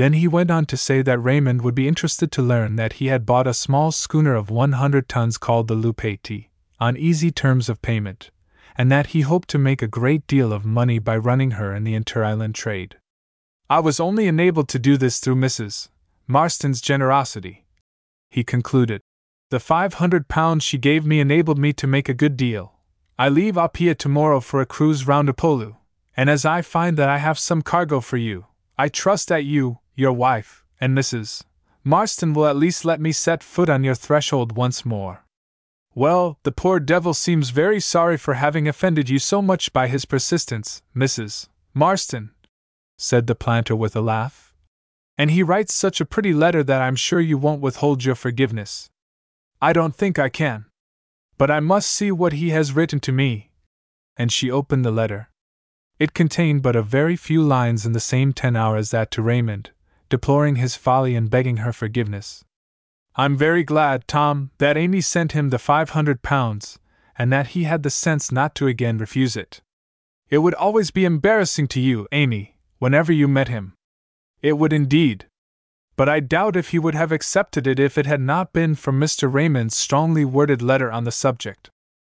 Then he went on to say that Raymond would be interested to learn that he had bought a small schooner of 100 tons called the Lupati, on easy terms of payment, and that he hoped to make a great deal of money by running her in the inter island trade. I was only enabled to do this through Mrs. Marston's generosity. He concluded. The five hundred pounds she gave me enabled me to make a good deal. I leave Apia tomorrow for a cruise round Upolu, and as I find that I have some cargo for you, I trust that you, your wife, and Mrs. Marston will at least let me set foot on your threshold once more. Well, the poor devil seems very sorry for having offended you so much by his persistence, Mrs. Marston, said the planter with a laugh. And he writes such a pretty letter that I'm sure you won't withhold your forgiveness. I don't think I can. But I must see what he has written to me. And she opened the letter. It contained but a very few lines in the same tenor as that to Raymond, deploring his folly and begging her forgiveness. I'm very glad, Tom, that Amy sent him the five hundred pounds, and that he had the sense not to again refuse it. It would always be embarrassing to you, Amy, whenever you met him. It would indeed. But I doubt if he would have accepted it if it had not been for Mr. Raymond's strongly worded letter on the subject.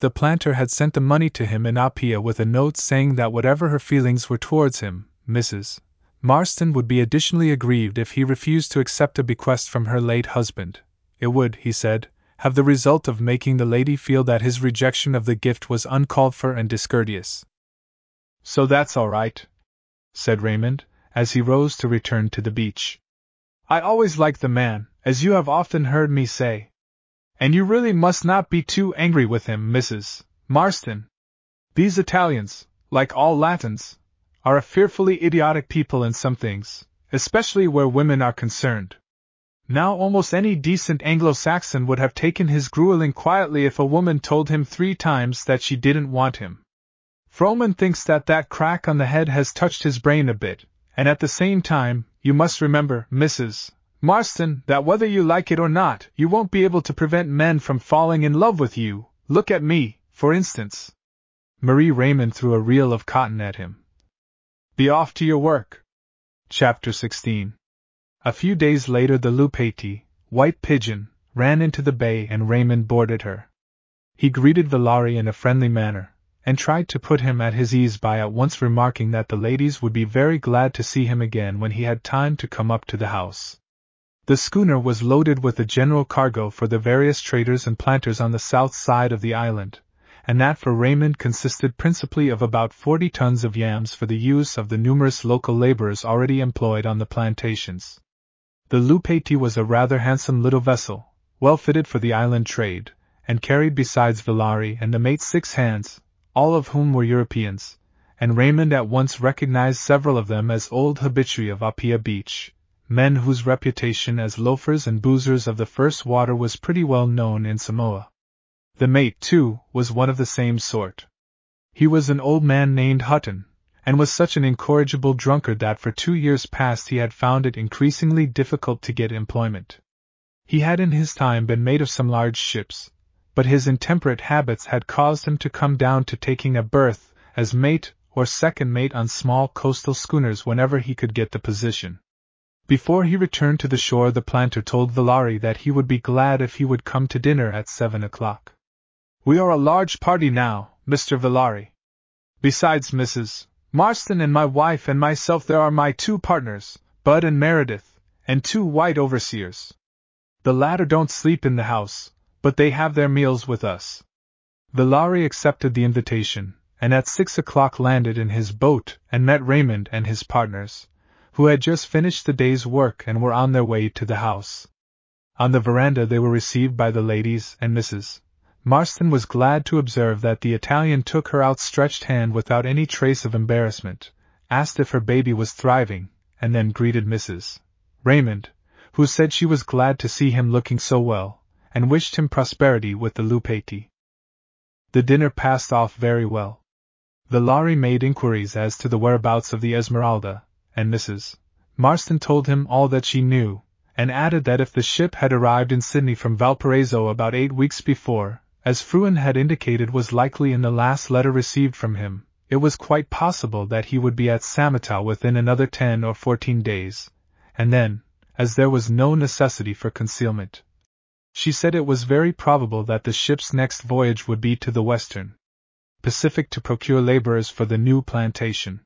The planter had sent the money to him in Apia with a note saying that whatever her feelings were towards him, Mrs. Marston would be additionally aggrieved if he refused to accept a bequest from her late husband. It would, he said, have the result of making the lady feel that his rejection of the gift was uncalled for and discourteous. So that's all right, said Raymond, as he rose to return to the beach. I always liked the man, as you have often heard me say. And you really must not be too angry with him, Mrs. Marston. These Italians, like all Latins, are a fearfully idiotic people in some things, especially where women are concerned. Now almost any decent Anglo-Saxon would have taken his grueling quietly if a woman told him three times that she didn't want him. Frewen thinks that that crack on the head has touched his brain a bit, and at the same time, you must remember, Mrs. Marston, that whether you like it or not, you won't be able to prevent men from falling in love with you. Look at me, for instance. Marie Raymond threw a reel of cotton at him. Be off to your work. Chapter 16 A few days later, the Lupati, White Pigeon, ran into the bay and Raymond boarded her. He greeted Villari in a friendly manner, and tried to put him at his ease by at once remarking that the ladies would be very glad to see him again when he had time to come up to the house. The schooner was loaded with a general cargo for the various traders and planters on the south side of the island, and that for Raymond consisted principally of about forty tons of yams for the use of the numerous local laborers already employed on the plantations. The Lupati was a rather handsome little vessel, well fitted for the island trade, and carried besides Villari and the mate six hands, all of whom were Europeans, and Raymond at once recognized several of them as old habitués of Apia Beach, men whose reputation as loafers and boozers of the first water was pretty well known in Samoa. The mate, too, was one of the same sort. He was an old man named Hutton, and was such an incorrigible drunkard that for two years past he had found it increasingly difficult to get employment. He had in his time been mate of some large ships, but his intemperate habits had caused him to come down to taking a berth as mate or second mate on small coastal schooners whenever he could get the position. Before he returned to the shore, the planter told Villari that he would be glad if he would come to dinner at seven o'clock. We are a large party now, Mr. Villari. Besides Mrs. Marston and my wife and myself, there are my two partners, Bud and Meredith, and two white overseers. The latter don't sleep in the house, but they have their meals with us. Villari accepted the invitation, and at six o'clock landed in his boat and met Raymond and his partners, who had just finished the day's work and were on their way to the house. On the veranda they were received by the ladies and Mrs. Marston was glad to observe that the Italian took her outstretched hand without any trace of embarrassment, asked if her baby was thriving, and then greeted Mrs. Raymond, who said she was glad to see him looking so well, and wished him prosperity with the Lupati. The dinner passed off very well. Villari made inquiries as to the whereabouts of the Esmeralda, and Mrs. Marston told him all that she knew, and added that if the ship had arrived in Sydney from Valparaiso about eight weeks before, as Frewen had indicated was likely in the last letter received from him, it was quite possible that he would be at Samatau within another ten or fourteen days, and then, as there was no necessity for concealment, she said it was very probable that the ship's next voyage would be to the Western Pacific to procure laborers for the new plantation.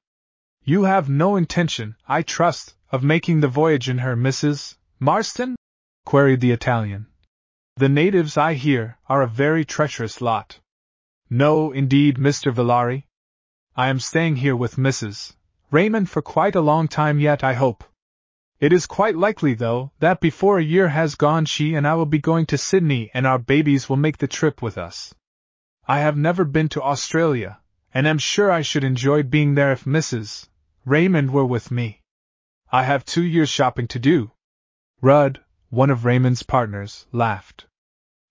You have no intention, I trust, of making the voyage in her, Mrs. Marston? queried the Italian. The natives, I hear, are a very treacherous lot. No, indeed, Mr. Villari. I am staying here with Mrs. Raymond for quite a long time yet, I hope. It is quite likely, though, that before a year has gone, she and I will be going to Sydney and our babies will make the trip with us. I have never been to Australia, and am sure I should enjoy being there if Mrs. Raymond were with me. I have two years' shopping to do. Rudd, one of Raymond's partners, laughed.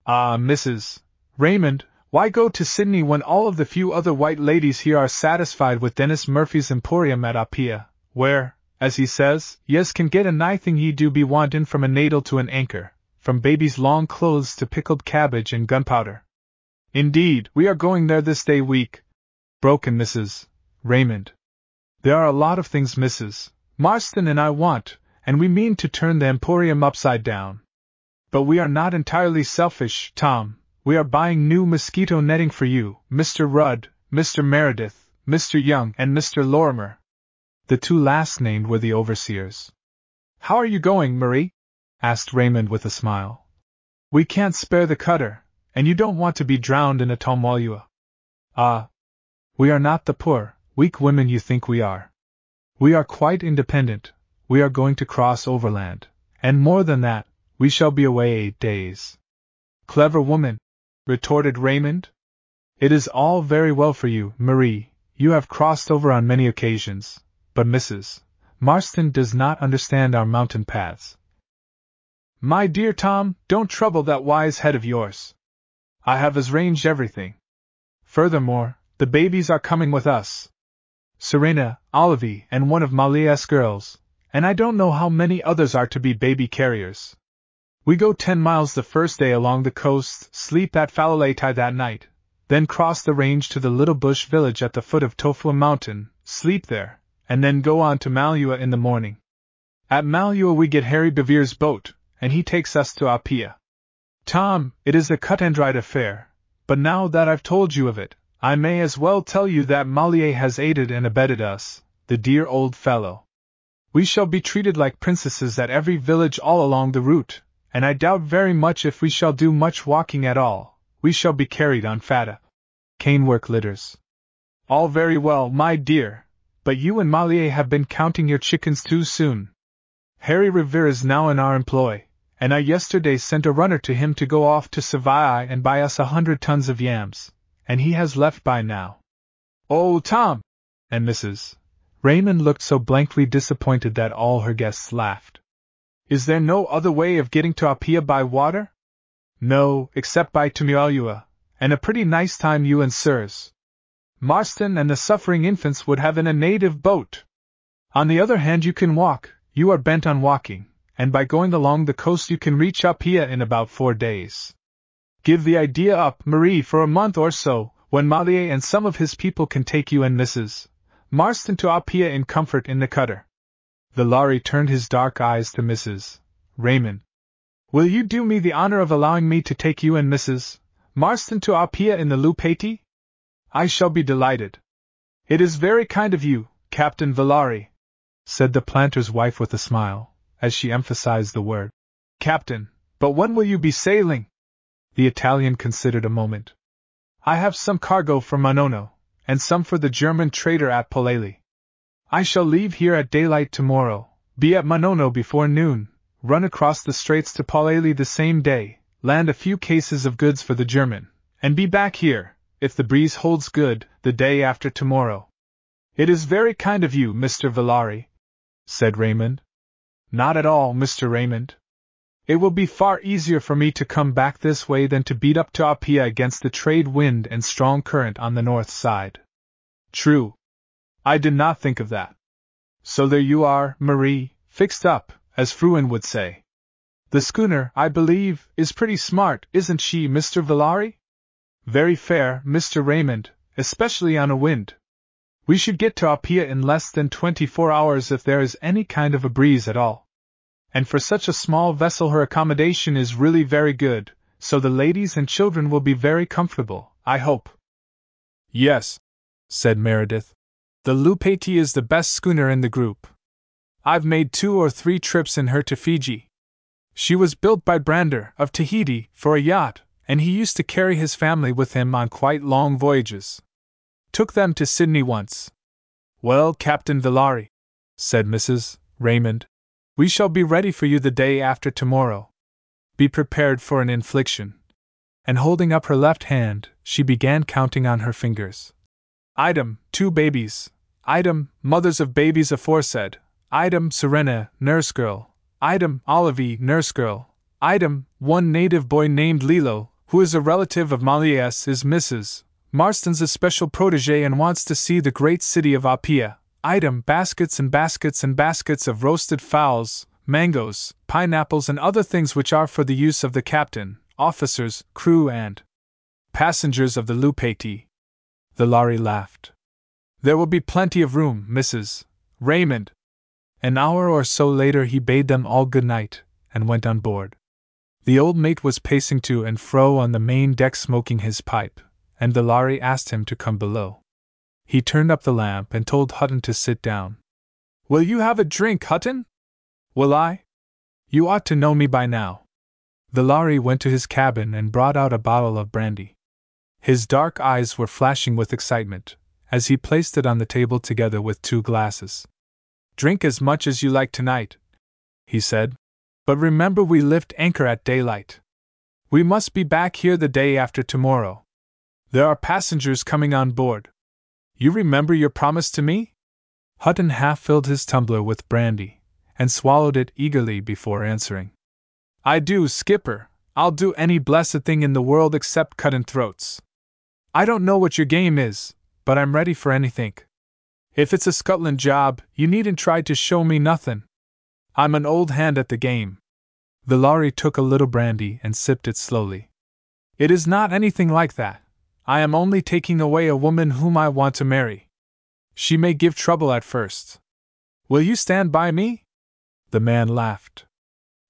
Ah, Mrs. Raymond, why go to Sydney when all of the few other white ladies here are satisfied with Dennis Murphy's Emporium at Apia, where, as he says, yes can get a anything ye do be wantin' from a naddle to an anchor, from baby's long clothes to pickled cabbage and gunpowder. Indeed, we are going there this day week, broke in Mrs. Raymond. There are a lot of things Mrs. Marston and I want, and we mean to turn the emporium upside down. But we are not entirely selfish, Tom. We are buying new mosquito netting for you, Mr. Rudd, Mr. Meredith, Mr. Young, and Mr. Lorimer. The two last named were the overseers. How are you going, Marie? asked Raymond with a smile. We can't spare the cutter, and you don't want to be drowned in a Tumualua. Ah. We are not the poor, weak women you think we are. We are quite independent, we are going to cross overland, and more than that, we shall be away eight days. Clever woman, retorted Raymond. It is all very well for you, Marie, you have crossed over on many occasions, but Mrs. Marston does not understand our mountain paths. My dear Tom, don't trouble that wise head of yours. I have arranged everything. Furthermore, the babies are coming with us. Serena, Olivie, and one of Malia's girls, and I don't know how many others are to be baby carriers. We go ten miles the first day along the coast, sleep at Falaletai that night, then cross the range to the little bush village at the foot of Tofua Mountain, sleep there, and then go on to Malua in the morning. At Malua we get Harry Revere's boat, and he takes us to Apia. Tom, it is a cut and dried affair, but now that I've told you of it, I may as well tell you that Malia has aided and abetted us, the dear old fellow. We shall be treated like princesses at every village all along the route, and I doubt very much if we shall do much walking at all, we shall be carried on fata. Canework litters. All very well, my dear, but you and Malia have been counting your chickens too soon. Harry Revere is now in our employ, and I yesterday sent a runner to him to go off to Savai'i and buy us a hundred tons of yams, and he has left by now. Oh, Tom! And Mrs. Raymond looked so blankly disappointed that all her guests laughed. Is there no other way of getting to Apia by water? No, except by Tumualua, and a pretty nice time you and Sirs. Marston and the suffering infants would have in a native boat. On the other hand, you can walk, you are bent on walking and by going along the coast you can reach Apia in about four days. Give the idea up, Marie, for a month or so, when Malia and some of his people can take you and Mrs. Marston to Apia in comfort in the cutter. Villari turned his dark eyes to Mrs. Raymond. Will you do me the honor of allowing me to take you and Mrs. Marston to Apia in the Lupati? I shall be delighted. It is very kind of you, Captain Villari, said the planter's wife with a smile as she emphasized the word. Captain, but when will you be sailing? The Italian considered a moment. I have some cargo for Manono, and some for the German trader at Poleli. I shall leave here at daylight tomorrow, be at Manono before noon, run across the straits to Poleli the same day, land a few cases of goods for the German, and be back here, if the breeze holds good, the day after tomorrow. It is very kind of you, Mr. Villari, said Raymond. Not at all, Mr. Raymond. It will be far easier for me to come back this way than to beat up to Apia against the trade wind and strong current on the north side. True. I did not think of that. So there you are, Marie, fixed up, as Frewen would say. The schooner, I believe, is pretty smart, isn't she, Mr. Villari? Very fair, Mr. Raymond, especially on a wind. We should get to Apia in less than twenty-four hours if there is any kind of a breeze at all and for such a small vessel her accommodation is really very good, so the ladies and children will be very comfortable, I hope. Yes, said Meredith. The Lupati is the best schooner in the group. I've made two or three trips in her to Fiji. She was built by Brander, of Tahiti, for a yacht, and he used to carry his family with him on quite long voyages. Took them to Sydney once. Well, Captain Villari, said Mrs. Raymond, we shall be ready for you the day after tomorrow. Be prepared for an infliction. And holding up her left hand, she began counting on her fingers. Item, two babies. Item, mothers of babies aforesaid. Item, Serena, nurse girl. Item, Olivie, nurse girl. Item, one native boy named Lilo, who is a relative of Malias, is Mrs. Marston's especial protege and wants to see the great city of Apia. Item baskets and baskets and baskets of roasted fowls, mangoes, pineapples, and other things which are for the use of the captain, officers, crew, and passengers of the Lupati. Villari laughed. There will be plenty of room, Mrs. Raymond. An hour or so later, he bade them all good night and went on board. The old mate was pacing to and fro on the main deck smoking his pipe, and Villari asked him to come below. He turned up the lamp and told Hutton to sit down. Will you have a drink, Hutton? Will I? You ought to know me by now. Villari went to his cabin and brought out a bottle of brandy. His dark eyes were flashing with excitement as he placed it on the table together with two glasses. Drink as much as you like tonight, he said, but remember we lift anchor at daylight. We must be back here the day after tomorrow. There are passengers coming on board. You remember your promise to me? Hutton half filled his tumbler with brandy, and swallowed it eagerly before answering. I do, Skipper. I'll do any blessed thing in the world except cutting throats. I don't know what your game is, but I'm ready for anything. If it's a Scotland job, you needn't try to show me nothing. I'm an old hand at the game. The Villari took a little brandy and sipped it slowly. It is not anything like that. I am only taking away a woman whom I want to marry. She may give trouble at first. Will you stand by me? The man laughed.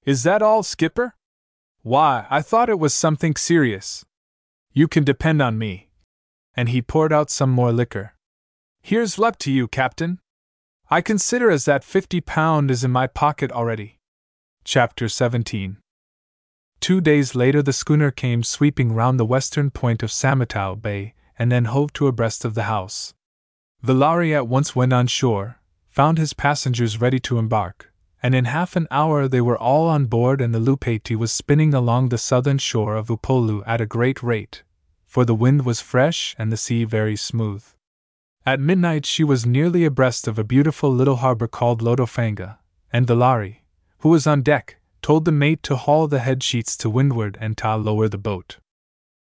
Is that all, Skipper? Why, I thought it was something serious. You can depend on me. And he poured out some more liquor. Here's luck to you, Captain. I consider as that fifty pound is in my pocket already. Chapter 17 Two days later, the schooner came sweeping round the western point of Samatau Bay and then hove to abreast of the house. Villari at once went on shore, found his passengers ready to embark, and in half an hour they were all on board and the Lupati was spinning along the southern shore of Upolu at a great rate, for the wind was fresh and the sea very smooth. At midnight she was nearly abreast of a beautiful little harbor called Lotofanga, and Villari, who was on deck, told the mate to haul the head sheets to windward and ta lower the boat.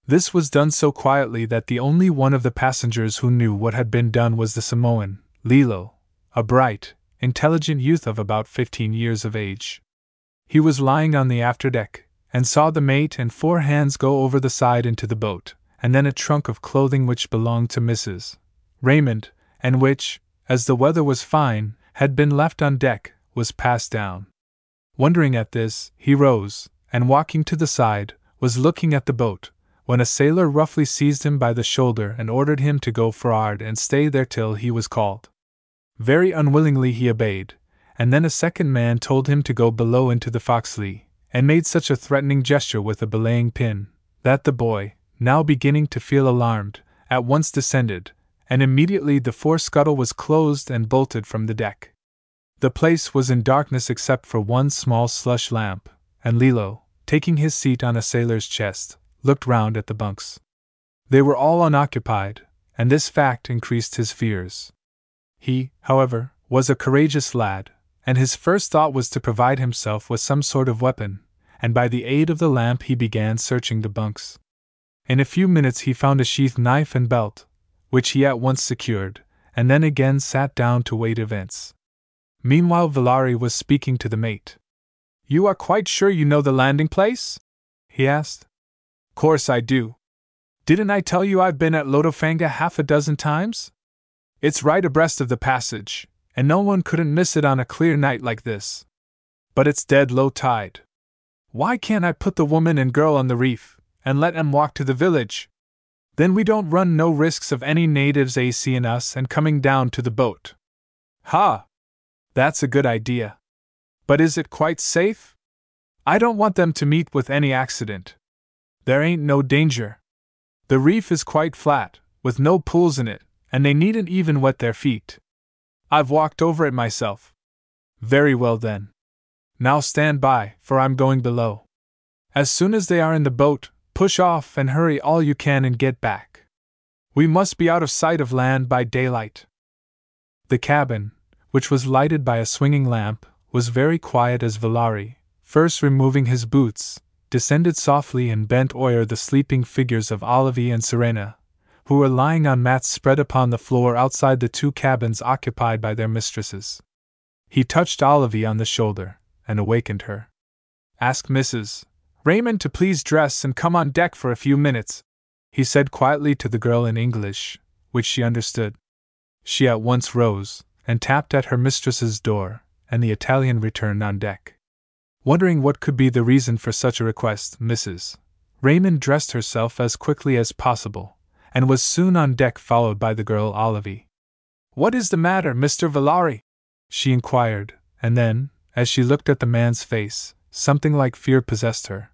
This was done so quietly that the only one of the passengers who knew what had been done was the Samoan, Lilo, a bright, intelligent youth of about fifteen years of age. He was lying on the afterdeck, and saw the mate and four hands go over the side into the boat, and then a trunk of clothing which belonged to Mrs. Raymond, and which, as the weather was fine, had been left on deck, was passed down. Wondering at this, he rose, and walking to the side, was looking at the boat, when a sailor roughly seized him by the shoulder and ordered him to go for'ard and stay there till he was called. Very unwillingly he obeyed, and then a second man told him to go below into the fo'c'sle, and made such a threatening gesture with a belaying pin, that the boy, now beginning to feel alarmed, at once descended, and immediately the fore scuttle was closed and bolted from the deck. The place was in darkness except for one small slush lamp, and Lilo, taking his seat on a sailor's chest, looked round at the bunks. They were all unoccupied, and this fact increased his fears. He, however, was a courageous lad, and his first thought was to provide himself with some sort of weapon, and by the aid of the lamp he began searching the bunks. In a few minutes he found a sheath knife and belt, which he at once secured, and then again sat down to wait events. Meanwhile, Villari was speaking to the mate. You are quite sure you know the landing place? he asked. Course I do. Didn't I tell you I've been at Lotofanga half a dozen times? It's right abreast of the passage, and no one couldn't miss it on a clear night like this. But it's dead low tide. Why can't I put the woman and girl on the reef, and let 'em walk to the village? Then we don't run no risks of any natives a seeing us and coming down to the boat. Ha! That's a good idea. But is it quite safe? I don't want them to meet with any accident. There ain't no danger. The reef is quite flat, with no pools in it, and they needn't even wet their feet. I've walked over it myself. Very well then. Now stand by, for I'm going below. As soon as they are in the boat, push off and hurry all you can and get back. We must be out of sight of land by daylight. The cabin, which was lighted by a swinging lamp, was very quiet as Villari, first removing his boots, descended softly and bent o'er the sleeping figures of Olive and Serena, who were lying on mats spread upon the floor outside the two cabins occupied by their mistresses. He touched Olive on the shoulder and awakened her. Ask Mrs. Raymond to please dress and come on deck for a few minutes, he said quietly to the girl in English, which she understood. She at once rose and tapped at her mistress's door, and the Italian returned on deck. Wondering what could be the reason for such a request, Mrs. Raymond dressed herself as quickly as possible and was soon on deck followed by the girl Olive. What is the matter, Mr. Villari? she inquired, and then, as she looked at the man's face, something like fear possessed her.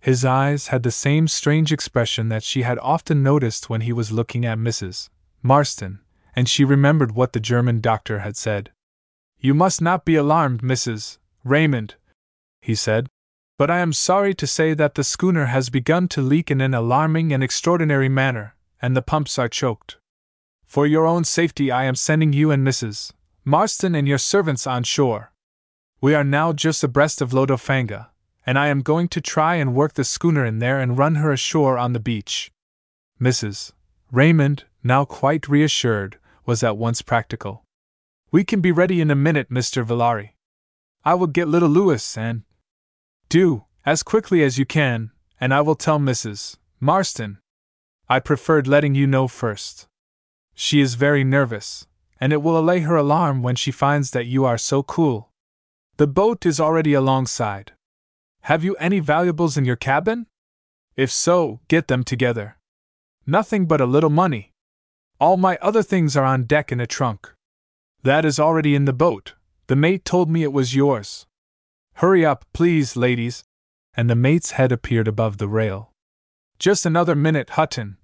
His eyes had the same strange expression that she had often noticed when he was looking at Mrs. Marston, and she remembered what the German doctor had said. You must not be alarmed, Mrs. Raymond, he said. But I am sorry to say that the schooner has begun to leak in an alarming and extraordinary manner, and the pumps are choked. For your own safety, I am sending you and Mrs. Marston and your servants on shore. We are now just abreast of Lotofanga, and I am going to try and work the schooner in there and run her ashore on the beach. Mrs. Raymond, now quite reassured, was at once practical. We can be ready in a minute, Mr. Villari. I will get little Louis and. Do, as quickly as you can, and I will tell Mrs. Marston. I preferred letting you know first. She is very nervous, and it will allay her alarm when she finds that you are so cool. The boat is already alongside. Have you any valuables in your cabin? If so, get them together. Nothing but a little money. All my other things are on deck in a trunk. That is already in the boat. The mate told me it was yours. Hurry up, please, ladies. And the mate's head appeared above the rail. Just another minute, Hutton,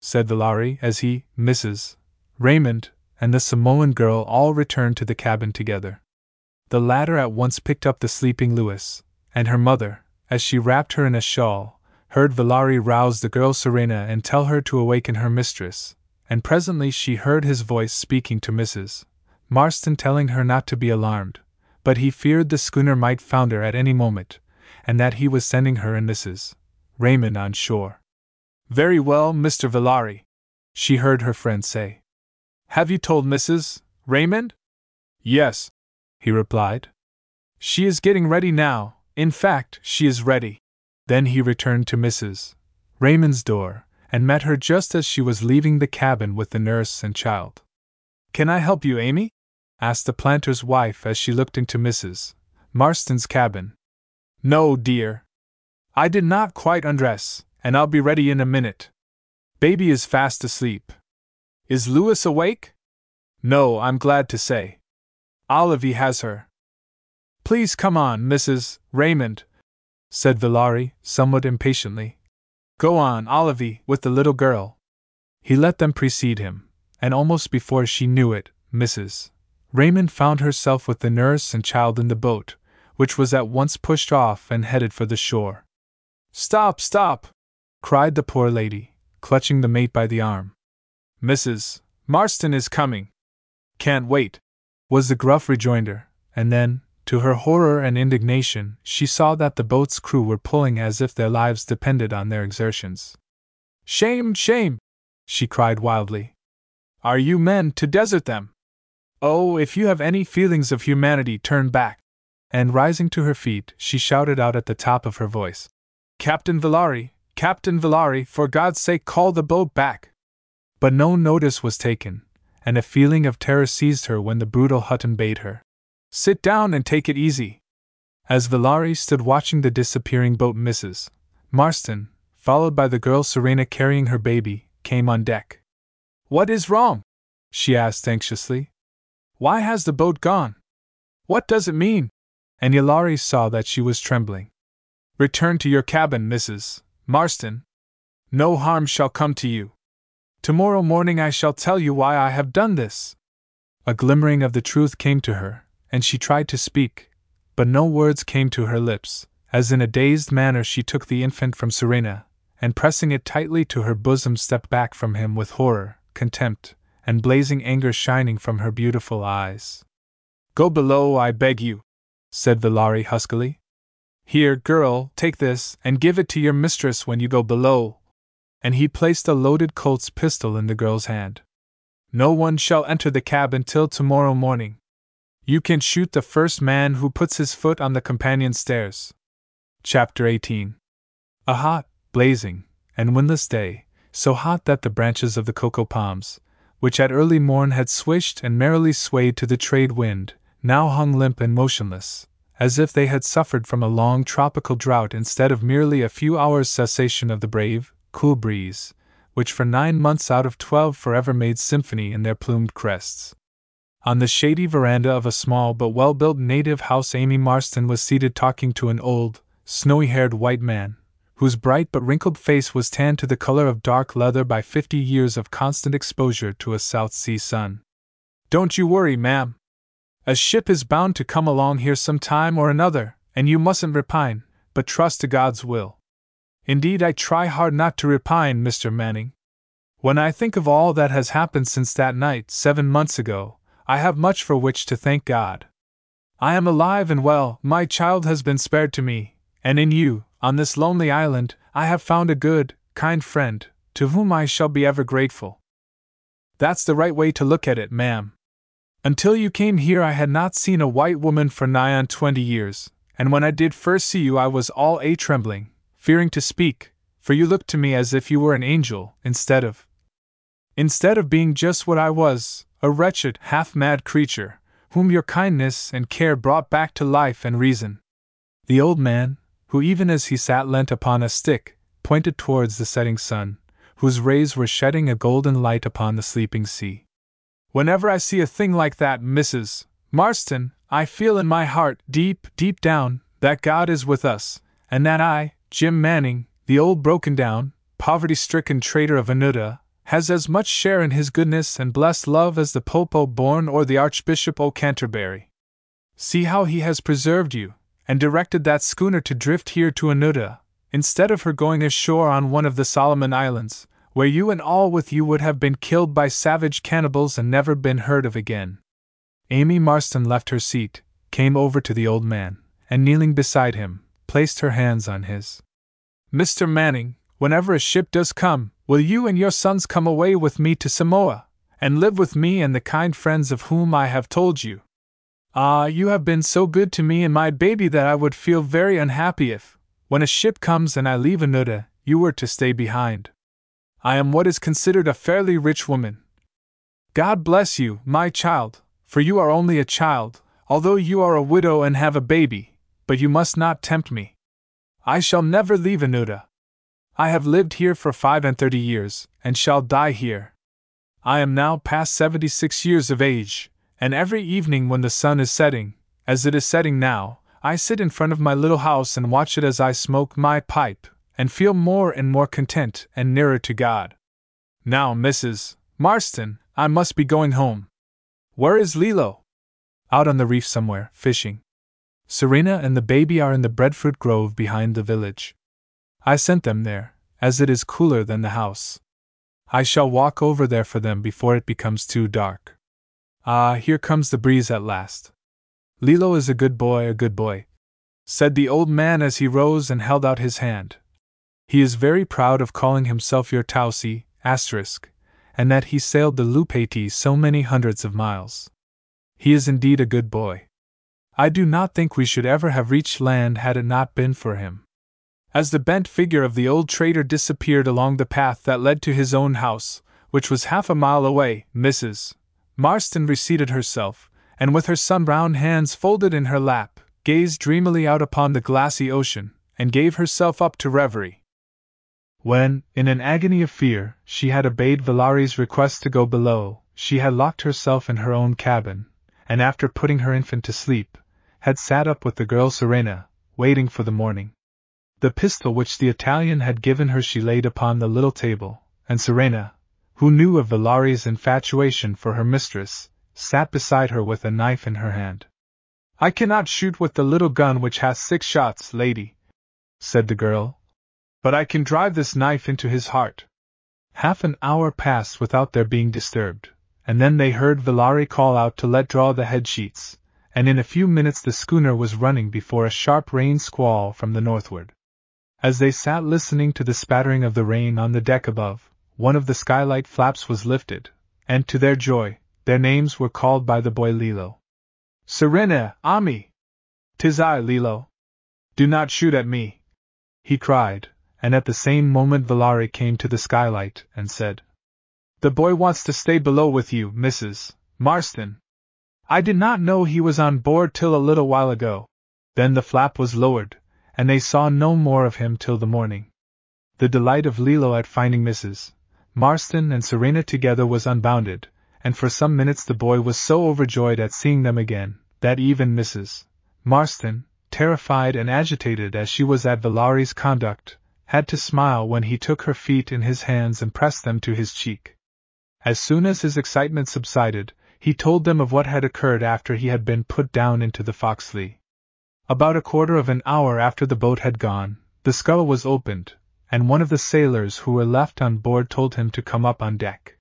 said Villari as he, Mrs. Raymond, and the Samoan girl all returned to the cabin together. The latter at once picked up the sleeping Louis, and her mother, as she wrapped her in a shawl, heard Villari rouse the girl Serena and tell her to awaken her mistress, and presently she heard his voice speaking to Mrs. Marston telling her not to be alarmed, but he feared the schooner might founder at any moment, and that he was sending her and Mrs. Raymond on shore. Very well, Mr. Villari, she heard her friend say. Have you told Mrs. Raymond? Yes, he replied. She is getting ready now, in fact, she is ready. Then he returned to Mrs. Raymond's door, and met her just as she was leaving the cabin with the nurse and child. Can I help you, Amy? asked the planter's wife as she looked into Mrs. Marston's cabin. No, dear. I did not quite undress, and I'll be ready in a minute. Baby is fast asleep. Is Louis awake? No, I'm glad to say. Olivie has her. Please come on, Mrs. Raymond, said Villari, somewhat impatiently. Go on, Olivie, with the little girl. He let them precede him, and almost before she knew it, Mrs. Raymond found herself with the nurse and child in the boat, which was at once pushed off and headed for the shore. Stop, stop! cried the poor lady, clutching the mate by the arm. Mrs. Marston is coming. Can't wait, was the gruff rejoinder, and then, to her horror and indignation, she saw that the boat's crew were pulling as if their lives depended on their exertions. Shame, shame! she cried wildly. Are you men to desert them? Oh, if you have any feelings of humanity, turn back! And rising to her feet, she shouted out at the top of her voice Captain Villari, Captain Villari, for God's sake, call the boat back! But no notice was taken, and a feeling of terror seized her when the brutal Hutton bade her sit down and take it easy. As Villari stood watching the disappearing boat, Mrs. Marston, followed by the girl Serena carrying her baby, came on deck. What is wrong? she asked anxiously. Why has the boat gone? What does it mean? And Villari saw that she was trembling. Return to your cabin, Mrs. Marston. No harm shall come to you. Tomorrow morning I shall tell you why I have done this. A glimmering of the truth came to her, and she tried to speak, but no words came to her lips, as in a dazed manner she took the infant from Serena, and pressing it tightly to her bosom stepped back from him with horror, contempt, and blazing anger shining from her beautiful eyes. Go below, I beg you, said Villari huskily. Here, girl, take this, and give it to your mistress when you go below. And he placed a loaded Colt's pistol in the girl's hand. No one shall enter the cab until tomorrow morning. You can shoot the first man who puts his foot on the companion stairs. Chapter 18 A hot, blazing, and windless day, so hot that the branches of the cocoa palms, which at early morn had swished and merrily swayed to the trade wind, now hung limp and motionless, as if they had suffered from a long tropical drought instead of merely a few hours' cessation of the brave, cool breeze, which for nine months out of twelve forever made symphony in their plumed crests. On the shady veranda of a small but well built native house, Amy Marston was seated talking to an old, snowy haired white man, whose bright but wrinkled face was tanned to the color of dark leather by fifty years of constant exposure to a South Sea sun. Don't you worry, ma'am, a ship is bound to come along here some time or another, and you mustn't repine. but trust to God's will. Indeed, I try hard not to repine, Mr. Manning. When I think of all that has happened since that night, seven months ago, I have much for which to thank God. I am alive and well, my child has been spared to me, and in you, on this lonely island, I have found a good, kind friend, to whom I shall be ever grateful. That's the right way to look at it, ma'am. Until you came here, I had not seen a white woman for nigh on twenty years, and when I did first see you, I was all a trembling, fearing to speak, for you looked to me as if you were an angel, instead of. Instead of being just what I was, a wretched, half mad creature, whom your kindness and care brought back to life and reason. The old man, who even as he sat leant upon a stick, pointed towards the setting sun, whose rays were shedding a golden light upon the sleeping sea. Whenever I see a thing like that, Mrs. Marston, I feel in my heart, deep, deep down, that God is with us, and that I, Jim Manning, the old broken down, poverty stricken trader of Anuta, has as much share in his goodness and blessed love as the Pope o' Rome or the Archbishop o' Canterbury. See how he has preserved you, and directed that schooner to drift here to Anuta, instead of her going ashore on one of the Solomon Islands, where you and all with you would have been killed by savage cannibals and never been heard of again. Amy Marston left her seat, came over to the old man, and kneeling beside him, placed her hands on his. Mr. Manning, whenever a ship does come, will you and your sons come away with me to Samoa, and live with me and the kind friends of whom I have told you? Ah, you have been so good to me and my baby that I would feel very unhappy if, when a ship comes and I leave Anuta, you were to stay behind. I am what is considered a fairly rich woman. God bless you, my child, for you are only a child, although you are a widow and have a baby, but you must not tempt me. I shall never leave Anuta. I have lived here for five and thirty years, and shall die here. I am now past seventy six years of age, and every evening when the sun is setting, as it is setting now, I sit in front of my little house and watch it as I smoke my pipe, and feel more and more content and nearer to God. Now, Mrs. Marston, I must be going home. Where is Lilo? Out on the reef somewhere, fishing. Serena and the baby are in the breadfruit grove behind the village. I sent them there, as it is cooler than the house. I shall walk over there for them before it becomes too dark. Ah, here comes the breeze at last. Lilo is a good boy, a good boy, said the old man as he rose and held out his hand. He is very proud of calling himself your Tausi, asterisk, and that he sailed the Lupati so many hundreds of miles. He is indeed a good boy. I do not think we should ever have reached land had it not been for him. As the bent figure of the old trader disappeared along the path that led to his own house, which was half a mile away, Mrs. Marston reseated herself, and with her sun-brown hands folded in her lap, gazed dreamily out upon the glassy ocean, and gave herself up to reverie. When, in an agony of fear, she had obeyed Villari's request to go below, she had locked herself in her own cabin, and after putting her infant to sleep, had sat up with the girl Serena, waiting for the morning. The pistol which the Italian had given her she laid upon the little table, and Serena, who knew of Villari's infatuation for her mistress, sat beside her with a knife in her hand. I cannot shoot with the little gun which has six shots, lady, said the girl, but I can drive this knife into his heart. Half an hour passed without their being disturbed, and then they heard Villari call out to let draw the head sheets, and in a few minutes the schooner was running before a sharp rain squall from the northward. As they sat listening to the spattering of the rain on the deck above, one of the skylight flaps was lifted, and to their joy, their names were called by the boy Lilo. Serena, Ami! Tis I, Lilo. Do not shoot at me! he cried, and at the same moment Villari came to the skylight and said, The boy wants to stay below with you, Mrs. Marston. I did not know he was on board till a little while ago. Then the flap was lowered, and they saw no more of him till the morning. The delight of Lilo at finding Mrs. Marston and Serena together was unbounded, and for some minutes the boy was so overjoyed at seeing them again, that even Mrs. Marston, terrified and agitated as she was at Villari's conduct, had to smile when he took her feet in his hands and pressed them to his cheek. As soon as his excitement subsided, he told them of what had occurred after he had been put down into the fo'c'sle. About a quarter of an hour after the boat had gone, the scuttle was opened, and one of the sailors who were left on board told him to come up on deck.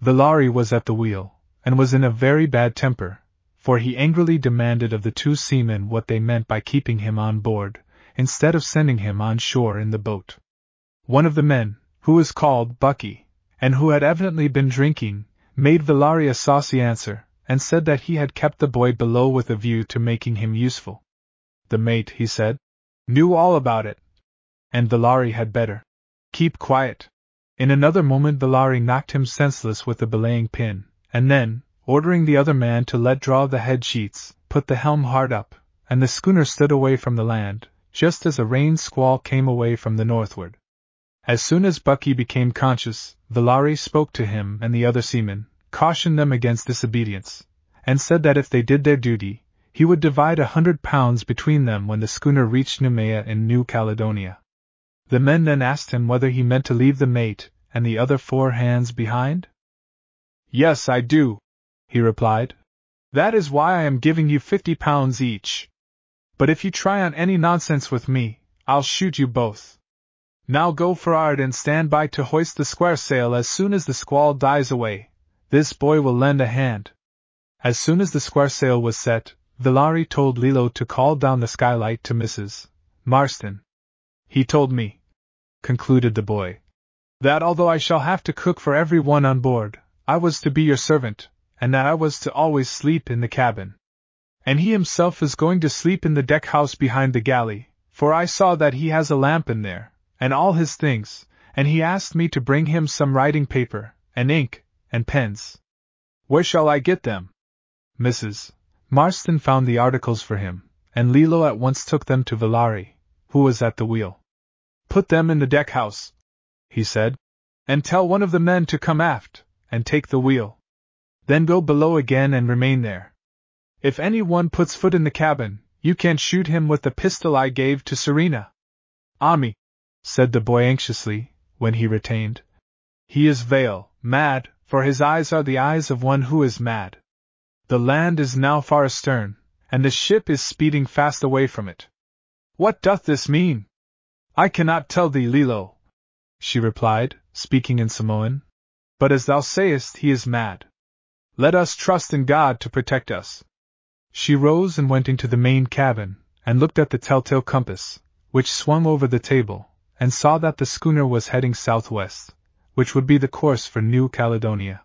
Villari was at the wheel, and was in a very bad temper, for he angrily demanded of the two seamen what they meant by keeping him on board, instead of sending him on shore in the boat. One of the men, who was called Bucky, and who had evidently been drinking, made Villari a saucy answer, and said that he had kept the boy below with a view to making him useful. The mate, he said, knew all about it, and Villari had better keep quiet. In another moment, Villari knocked him senseless with a belaying pin, and then, ordering the other man to let draw the head sheets, put the helm hard up, and the schooner stood away from the land, just as a rain squall came away from the northward. As soon as Bucky became conscious, Villari spoke to him and the other seamen, cautioned them against disobedience, and said that if they did their duty, he would divide a hundred pounds between them when the schooner reached Noumea in New Caledonia. The men then asked him whether he meant to leave the mate and the other four hands behind? Yes, I do, he replied. That is why I am giving you fifty pounds each. But if you try on any nonsense with me, I'll shoot you both. Now go for'ard and stand by to hoist the square sail as soon as the squall dies away. This boy will lend a hand. As soon as the square sail was set, Villari told Lilo to call down the skylight to Mrs. Marston. He told me, concluded the boy, that although I shall have to cook for every one on board, I was to be your servant, and that I was to always sleep in the cabin. And he himself is going to sleep in the deck house behind the galley, for I saw that he has a lamp in there, and all his things, and he asked me to bring him some writing paper, and ink, and pens. Where shall I get them? Mrs. Marston found the articles for him, and Lilo at once took them to Villari, who was at the wheel. Put them in the deck house, he said, and tell one of the men to come aft and take the wheel. Then go below again and remain there. If any one puts foot in the cabin, you can shoot him with the pistol I gave to Serena. Ami, said the boy anxiously, when he retained. He is vale, mad, for his eyes are the eyes of one who is mad. The land is now far astern, and the ship is speeding fast away from it. What doth this mean? I cannot tell thee, Lilo, she replied, speaking in Samoan. But as thou sayest, he is mad. Let us trust in God to protect us. She rose and went into the main cabin, and looked at the telltale compass, which swung over the table, and saw that the schooner was heading southwest, which would be the course for New Caledonia.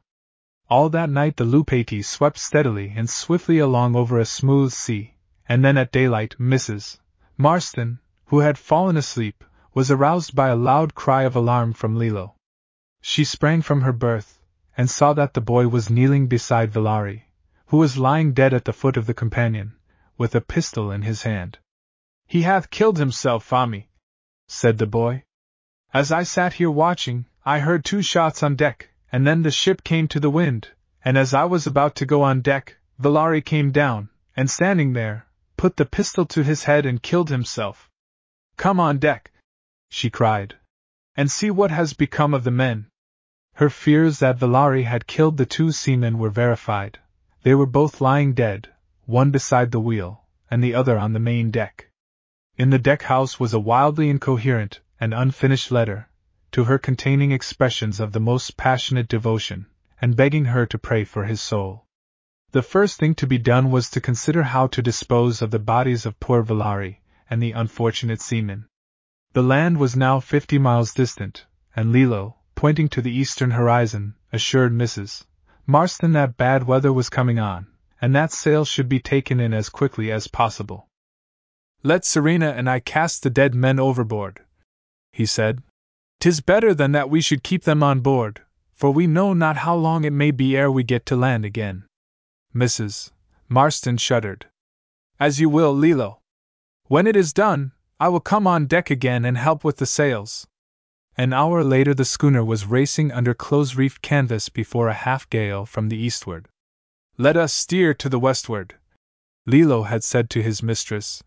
All that night the Lupati swept steadily and swiftly along over a smooth sea, and then at daylight Mrs. Marston, who had fallen asleep, was aroused by a loud cry of alarm from Lilo. She sprang from her berth, and saw that the boy was kneeling beside Villari, who was lying dead at the foot of the companion, with a pistol in his hand. He hath killed himself, Fami, said the boy. As I sat here watching, I heard two shots on deck, and then the ship came to the wind, and as I was about to go on deck, Villari came down, and standing there, put the pistol to his head and killed himself. Come on deck, she cried, and see what has become of the men. Her fears that Villari had killed the two seamen were verified. They were both lying dead, one beside the wheel, and the other on the main deck. In the deck house was a wildly incoherent and unfinished letter, to her containing expressions of the most passionate devotion, and begging her to pray for his soul. The first thing to be done was to consider how to dispose of the bodies of poor Villari and the unfortunate seamen. The land was now fifty miles distant, and Lilo, pointing to the eastern horizon, assured Mrs. Marston that bad weather was coming on, and that sail should be taken in as quickly as possible. Let Serena and I cast the dead men overboard, he said. Tis better than that we should keep them on board, for we know not how long it may be ere we get to land again. Mrs. Marston shuddered. As you will, Lilo. When it is done, I will come on deck again and help with the sails. An hour later, the schooner was racing under close reefed canvas before a half gale from the eastward. Let us steer to the westward, Lilo had said to his mistress.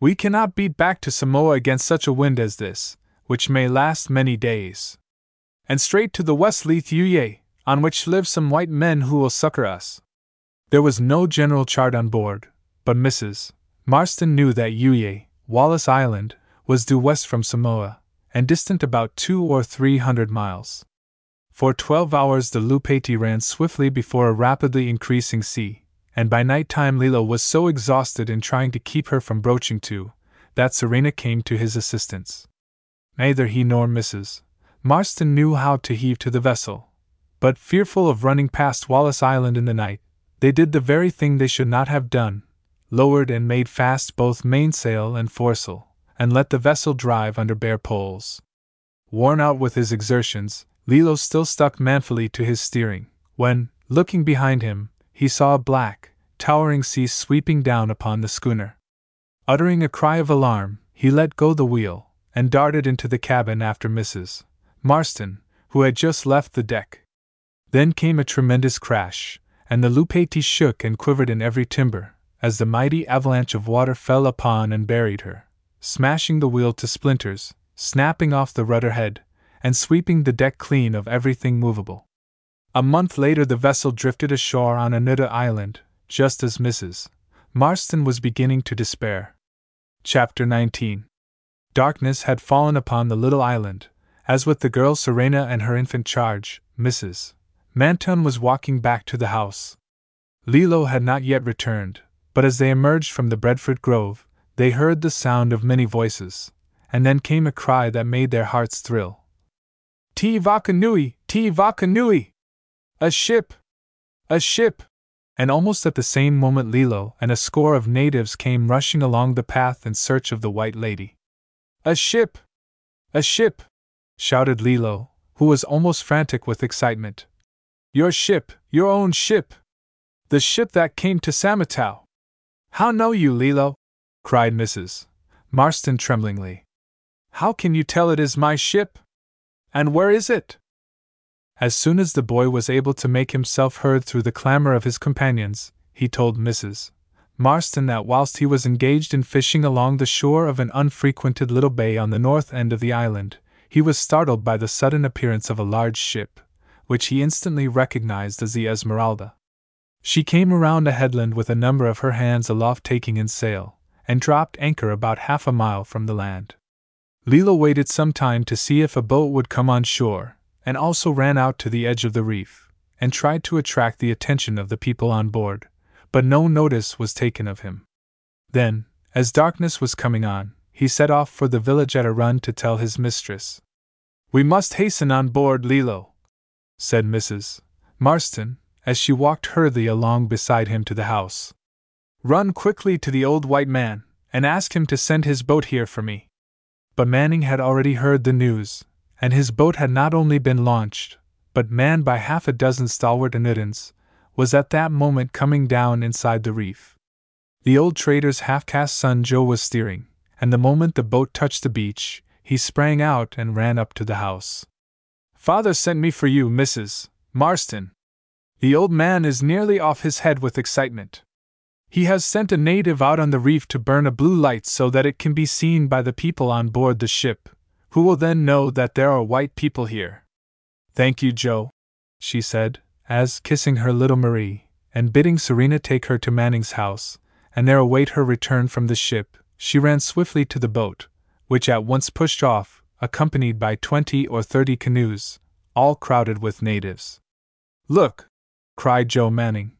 We cannot beat back to Samoa against such a wind as this, which may last many days. And straight to the west Leith Lithuyye, on which live some white men who will succor us. There was no general chart on board, but Mrs. Marston knew that Yuye, Wallis Island, was due west from Samoa, and distant about two or three hundred miles. For twelve hours the Lupati ran swiftly before a rapidly increasing sea, and by night time Lilo was so exhausted in trying to keep her from broaching to, that Serena came to his assistance. Neither he nor Mrs. Marston knew how to heave to the vessel, but fearful of running past Wallis Island in the night, they did the very thing they should not have done lowered and made fast both mainsail and foresail, and let the vessel drive under bare poles. Worn out with his exertions, Lilo still stuck manfully to his steering, when, looking behind him, he saw a black, towering sea sweeping down upon the schooner. Uttering a cry of alarm, he let go the wheel, and darted into the cabin after Mrs. Marston, who had just left the deck. Then came a tremendous crash, and the Lupati shook and quivered in every timber, as the mighty avalanche of water fell upon and buried her, smashing the wheel to splinters, snapping off the rudder head, and sweeping the deck clean of everything movable. A month later, the vessel drifted ashore on Anuta Island, just as Mrs. Marston was beginning to despair. Chapter 19 Darkness had fallen upon the little island, as with the girl Serena and her infant charge, Mrs. Marston was walking back to the house. Lilo had not yet returned, but as they emerged from the breadfruit grove, they heard the sound of many voices, and then came a cry that made their hearts thrill. Te Vakanui! Te Vakanui! A ship! A ship! And almost at the same moment, Lilo and a score of natives came rushing along the path in search of the White Lady. A ship! A ship! shouted Lilo, who was almost frantic with excitement. Your ship, your own ship! The ship that came to Samatau! How know you, Lilo? cried Mrs. Marston tremblingly. How can you tell it is my ship? And where is it? As soon as the boy was able to make himself heard through the clamor of his companions, he told Mrs. Marston that whilst he was engaged in fishing along the shore of an unfrequented little bay on the north end of the island, he was startled by the sudden appearance of a large ship, which he instantly recognized as the Esmeralda. She came around a headland with a number of her hands aloft taking in sail, and dropped anchor about half a mile from the land. Lilo waited some time to see if a boat would come on shore, and also ran out to the edge of the reef, and tried to attract the attention of the people on board, but no notice was taken of him. Then, as darkness was coming on, he set off for the village at a run to tell his mistress. We must hasten on board, Lilo, said Mrs. Marston, as she walked hurriedly along beside him to the house. Run quickly to the old white man, and ask him to send his boat here for me. But Manning had already heard the news, and his boat had not only been launched, but manned by half a dozen stalwart Anutans, was at that moment coming down inside the reef. The old trader's half caste son Joe was steering, and the moment the boat touched the beach, he sprang out and ran up to the house. Father sent me for you, Mrs. Marston. The old man is nearly off his head with excitement. He has sent a native out on the reef to burn a blue light so that it can be seen by the people on board the ship, who will then know that there are white people here. Thank you, Joe, she said, as, kissing her little Marie, and bidding Serena take her to Manning's house, and there await her return from the ship, she ran swiftly to the boat, which at once pushed off, accompanied by twenty or thirty canoes, all crowded with natives. Look! cried Joe Manning.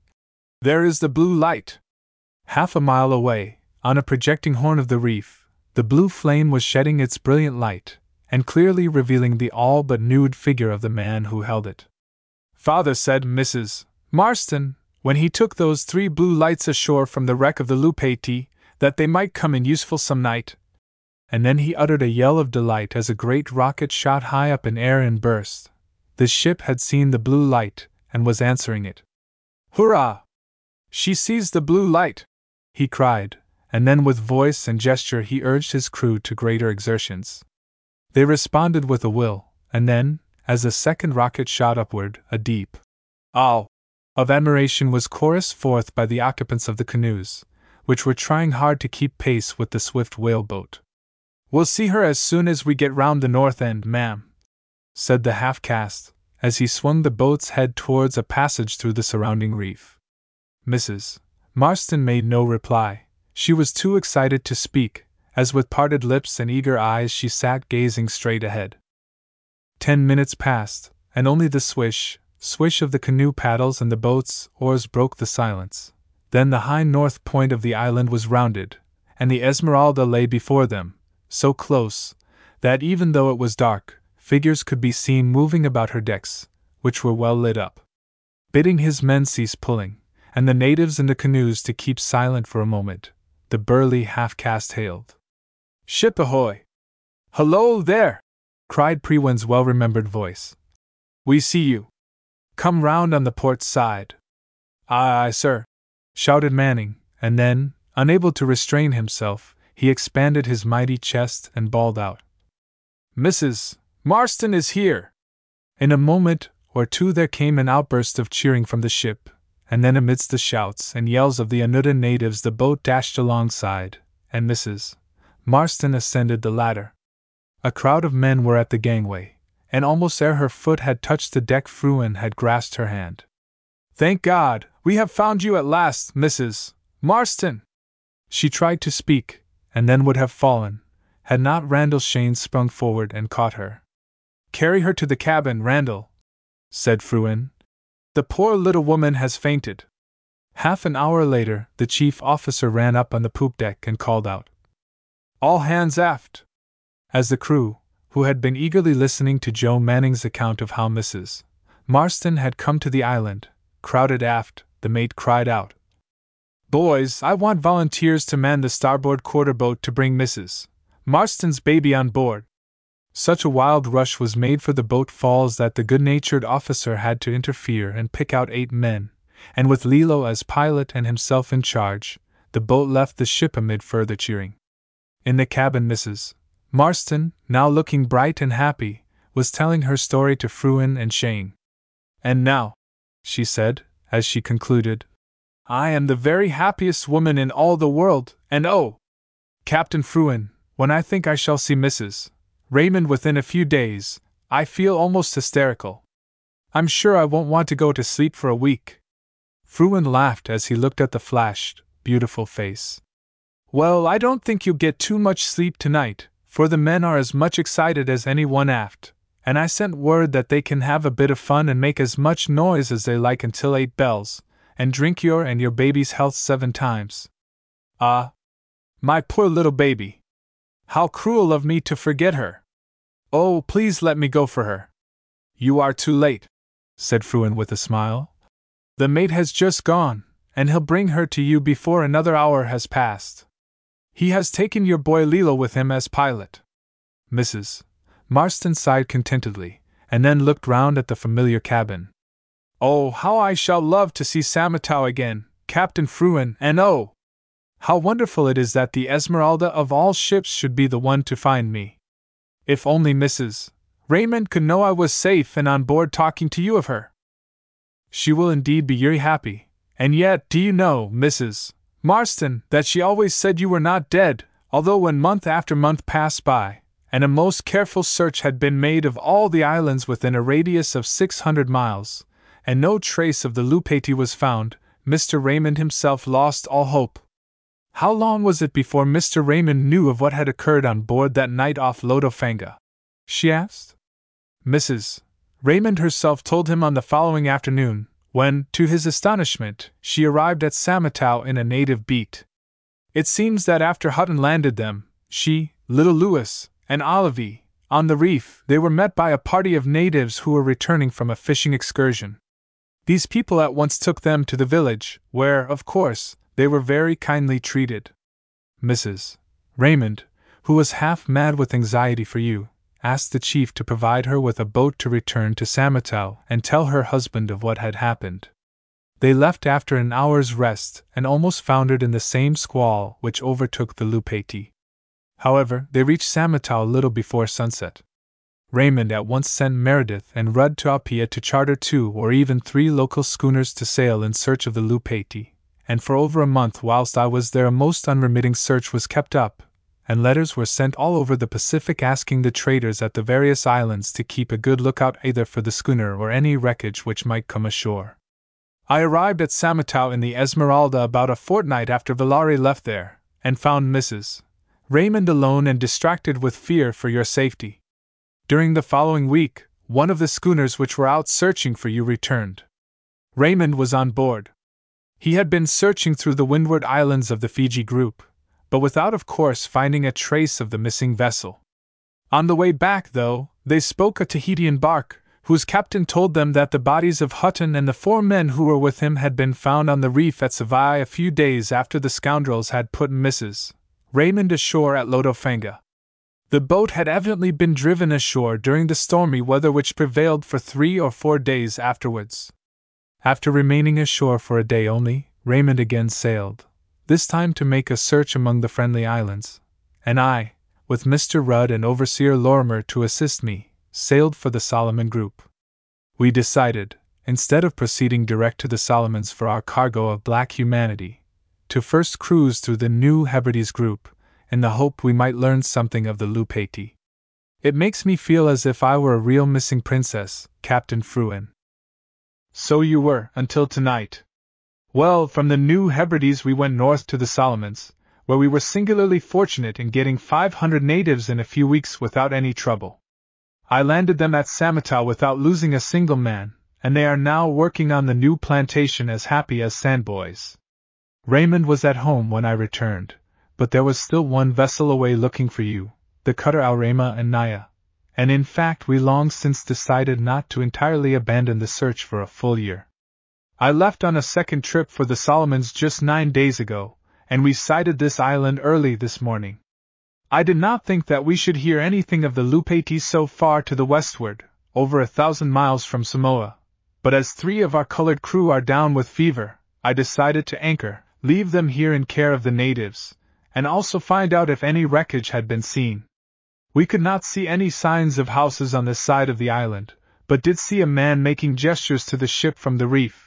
There is the blue light! Half a mile away, on a projecting horn of the reef, the blue flame was shedding its brilliant light, and clearly revealing the all but nude figure of the man who held it. Father said Mrs. Marston, when he took those three blue lights ashore from the wreck of the Lupati, that they might come in useful some night. And then he uttered a yell of delight as a great rocket shot high up in air and burst. The ship had seen the blue light, and was answering it. Hurrah! She sees the blue light! he cried, and then with voice and gesture he urged his crew to greater exertions. They responded with a will, and then, as the second rocket shot upward, a deep "Ow!" of admiration was chorused forth by the occupants of the canoes, which were trying hard to keep pace with the swift whaleboat. We'll see her as soon as we get round the north end, ma'am, said the half caste, as he swung the boat's head towards a passage through the surrounding reef. Mrs. Marston made no reply, she was too excited to speak, as with parted lips and eager eyes she sat gazing straight ahead. Ten minutes passed, and only the swish, swish of the canoe paddles and the boat's oars broke the silence. Then the high north point of the island was rounded, and the Esmeralda lay before them, so close that even though it was dark, figures could be seen moving about her decks, which were well lit up. Bidding his men cease pulling, and the natives in the canoes to keep silent for a moment, the burly half caste hailed. Ship ahoy! Hello there! Cried Frewen's well remembered voice. We see you. Come round on the port side. Aye, aye, sir, shouted Manning, and then, unable to restrain himself, he expanded his mighty chest and bawled out, Mrs. Marston is here! In a moment or two there came an outburst of cheering from the ship, and then amidst the shouts and yells of the Anuta natives the boat dashed alongside, and Mrs. Marston ascended the ladder. A crowd of men were at the gangway, and almost ere her foot had touched the deck, Frewen had grasped her hand. Thank God, we have found you at last, Mrs. Marston! She tried to speak, and then would have fallen, had not Randall Shane sprung forward and caught her. Carry her to the cabin, Randall, said Frewen. The poor little woman has fainted. Half an hour later, the chief officer ran up on the poop deck and called out, all hands aft! As the crew, who had been eagerly listening to Joe Manning's account of how Mrs. Marston had come to the island, crowded aft, the mate cried out, Boys, I want volunteers to man the starboard quarter boat to bring Mrs. Marston's baby on board. Such a wild rush was made for the boat falls that the good natured officer had to interfere and pick out eight men, and with Lilo as pilot and himself in charge, the boat left the ship amid further cheering. In the cabin, Mrs. Marston, now looking bright and happy, was telling her story to Frewen and Shane. And now, she said, as she concluded, I am the very happiest woman in all the world, and oh! Captain Frewen, when I think I shall see Mrs. Raymond within a few days, I feel almost hysterical. I'm sure I won't want to go to sleep for a week. Frewen laughed as he looked at the flashed, beautiful face. Well, I don't think you'll get too much sleep tonight, for the men are as much excited as any one aft, and I sent word that they can have a bit of fun and make as much noise as they like until eight bells, and drink your and your baby's health seven times. Ah! My poor little baby! How cruel of me to forget her! Oh, please let me go for her. You are too late, said Frewen with a smile. The mate has just gone, and he'll bring her to you before another hour has passed. He has taken your boy Lilo with him as pilot. Mrs. Marston sighed contentedly, and then looked round at the familiar cabin. Oh, how I shall love to see Samatau again, Captain Frewen, and oh! How wonderful it is that the Esmeralda of all ships should be the one to find me. If only Mrs. Raymond could know I was safe and on board talking to you of her. She will indeed be very happy, and yet, do you know, Mrs. Marston, that she always said you were not dead, although when month after month passed by, and a most careful search had been made of all the islands within a radius of 600 miles, and no trace of the Lupati was found, Mr. Raymond himself lost all hope. How long was it before Mr. Raymond knew of what had occurred on board that night off Lotofanga? she asked. Mrs. Raymond herself told him on the following afternoon, when, to his astonishment, she arrived at Samatau in a native beat. It seems that after Hutton landed them, she, little Louis, and Olivie, on the reef, they were met by a party of natives who were returning from a fishing excursion. These people at once took them to the village, where, of course, they were very kindly treated. Mrs. Raymond, who was half mad with anxiety for you, asked the chief to provide her with a boat to return to Samatau and tell her husband of what had happened. They left after an hour's rest and almost foundered in the same squall which overtook the Lupati. However, they reached Samatau a little before sunset. Raymond at once sent Meredith and Rudd to Apia to charter two or even three local schooners to sail in search of the Lupati, and for over a month whilst I was there a most unremitting search was kept up, and letters were sent all over the Pacific asking the traders at the various islands to keep a good lookout either for the schooner or any wreckage which might come ashore. I arrived at Samatau in the Esmeralda about a fortnight after Villari left there, and found Mrs. Raymond alone and distracted with fear for your safety. During the following week, one of the schooners which were out searching for you returned. Raymond was on board. He had been searching through the windward islands of the Fiji group, but without, of course, finding a trace of the missing vessel. On the way back, though, they spoke a Tahitian bark, whose captain told them that the bodies of Hutton and the four men who were with him had been found on the reef at Savai a few days after the scoundrels had put Mrs. Raymond ashore at Lotofanga. The boat had evidently been driven ashore during the stormy weather which prevailed for three or four days afterwards. After remaining ashore for a day only, Raymond again sailed, this time to make a search among the Friendly Islands, and I, with Mr. Rudd and Overseer Lorimer to assist me, sailed for the Solomon Group. We decided, instead of proceeding direct to the Solomons for our cargo of black humanity, to first cruise through the New Hebrides Group, in the hope we might learn something of the Lupati. It makes me feel as if I were a real missing princess, Captain Frewen. So you were, until tonight. Well, from the New Hebrides we went north to the Solomons, where we were singularly fortunate in getting 500 natives in a few weeks without any trouble. I landed them at Samatau without losing a single man, and they are now working on the new plantation as happy as sandboys. Raymond was at home when I returned, but there was still one vessel away looking for you, the cutter Aurema and Naya, and in fact we long since decided not to entirely abandon the search for a full year. I left on a second trip for the Solomons just nine days ago, and we sighted this island early this morning. I did not think that we should hear anything of the Lupati so far to the westward, over a thousand miles from Samoa, but as three of our colored crew are down with fever, I decided to anchor, leave them here in care of the natives, and also find out if any wreckage had been seen. We could not see any signs of houses on this side of the island, but did see a man making gestures to the ship from the reef.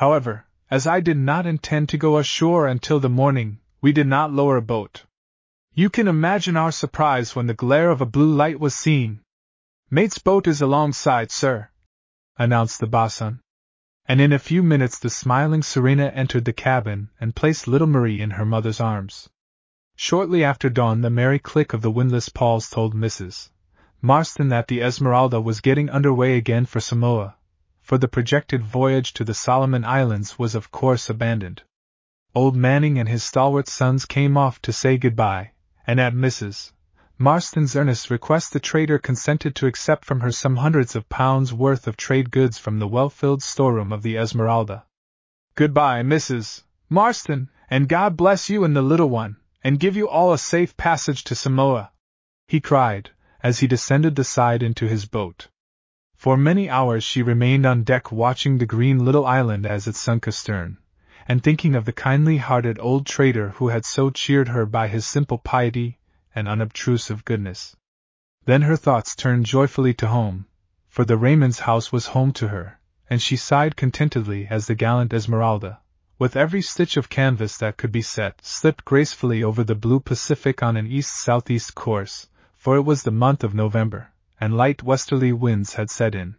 However, as I did not intend to go ashore until the morning, we did not lower a boat. You can imagine our surprise when the glare of a blue light was seen. Mate's boat is alongside, sir, announced the bosun. And in a few minutes the smiling Serena entered the cabin and placed little Marie in her mother's arms. Shortly after dawn, the merry click of the windlass pawls told Mrs. Marston that the Esmeralda was getting under way again for Samoa, for the projected voyage to the Solomon Islands was of course abandoned. Old Manning and his stalwart sons came off to say goodbye, and at Mrs. Marston's earnest request the trader consented to accept from her some hundreds of pounds worth of trade goods from the well-filled storeroom of the Esmeralda. Goodbye, Mrs. Marston, and God bless you and the little one, and give you all a safe passage to Samoa, he cried, as he descended the side into his boat. For many hours she remained on deck watching the green little island as it sunk astern, and thinking of the kindly hearted old trader who had so cheered her by his simple piety and unobtrusive goodness. Then her thoughts turned joyfully to home, for the Raymond's house was home to her, and she sighed contentedly as the gallant Esmeralda, with every stitch of canvas that could be set, slipped gracefully over the blue Pacific on an east-southeast course, for it was the month of November, and light westerly winds had set in.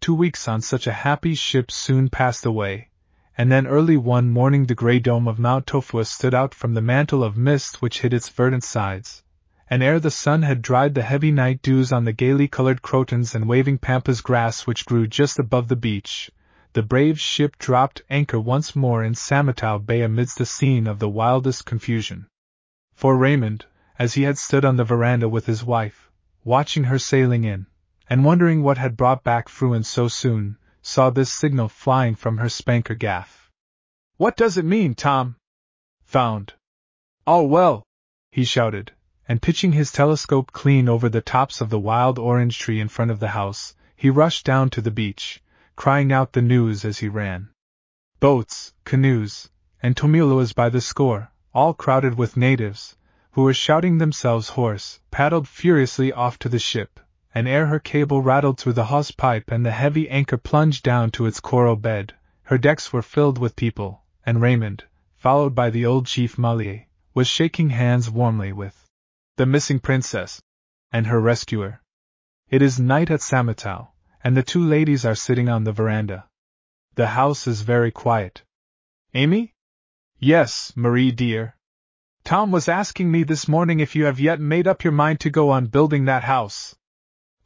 Two weeks on such a happy ship soon passed away, and then early one morning the grey dome of Mount Tofua stood out from the mantle of mist which hid its verdant sides, and ere the sun had dried the heavy night dews on the gaily colored crotons and waving pampas grass which grew just above the beach, the brave ship dropped anchor once more in Samatau Bay amidst a scene of the wildest confusion. For Raymond, as he had stood on the veranda with his wife, watching her sailing in, and wondering what had brought back Frewen so soon, saw this signal flying from her spanker gaff. What does it mean, Tom? Found. All well, he shouted, and pitching his telescope clean over the tops of the wild orange tree in front of the house, he rushed down to the beach, crying out the news as he ran. Boats, canoes, and tomilos by the score, all crowded with natives, who were shouting themselves hoarse, paddled furiously off to the ship, and ere her cable rattled through the hawse pipe and the heavy anchor plunged down to its coral bed, her decks were filled with people, and Raymond, followed by the old chief Malia, was shaking hands warmly with the missing princess and her rescuer. It is night at Samatau, and the two ladies are sitting on the veranda. The house is very quiet. Amy? Yes, Marie dear. Tom was asking me this morning if you have yet made up your mind to go on building that house.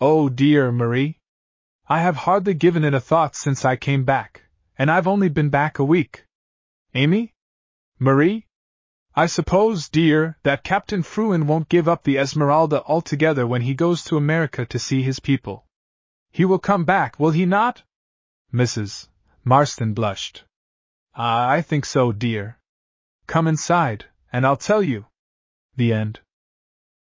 Oh dear, Marie. I have hardly given it a thought since I came back, and I've only been back a week. Amy? Marie? I suppose, dear, that Captain Fruin won't give up the Esmeralda altogether when he goes to America to see his people. He will come back, will he not? Mrs. Marston blushed. Ah, I think so, dear. Come inside, and I'll tell you. The end.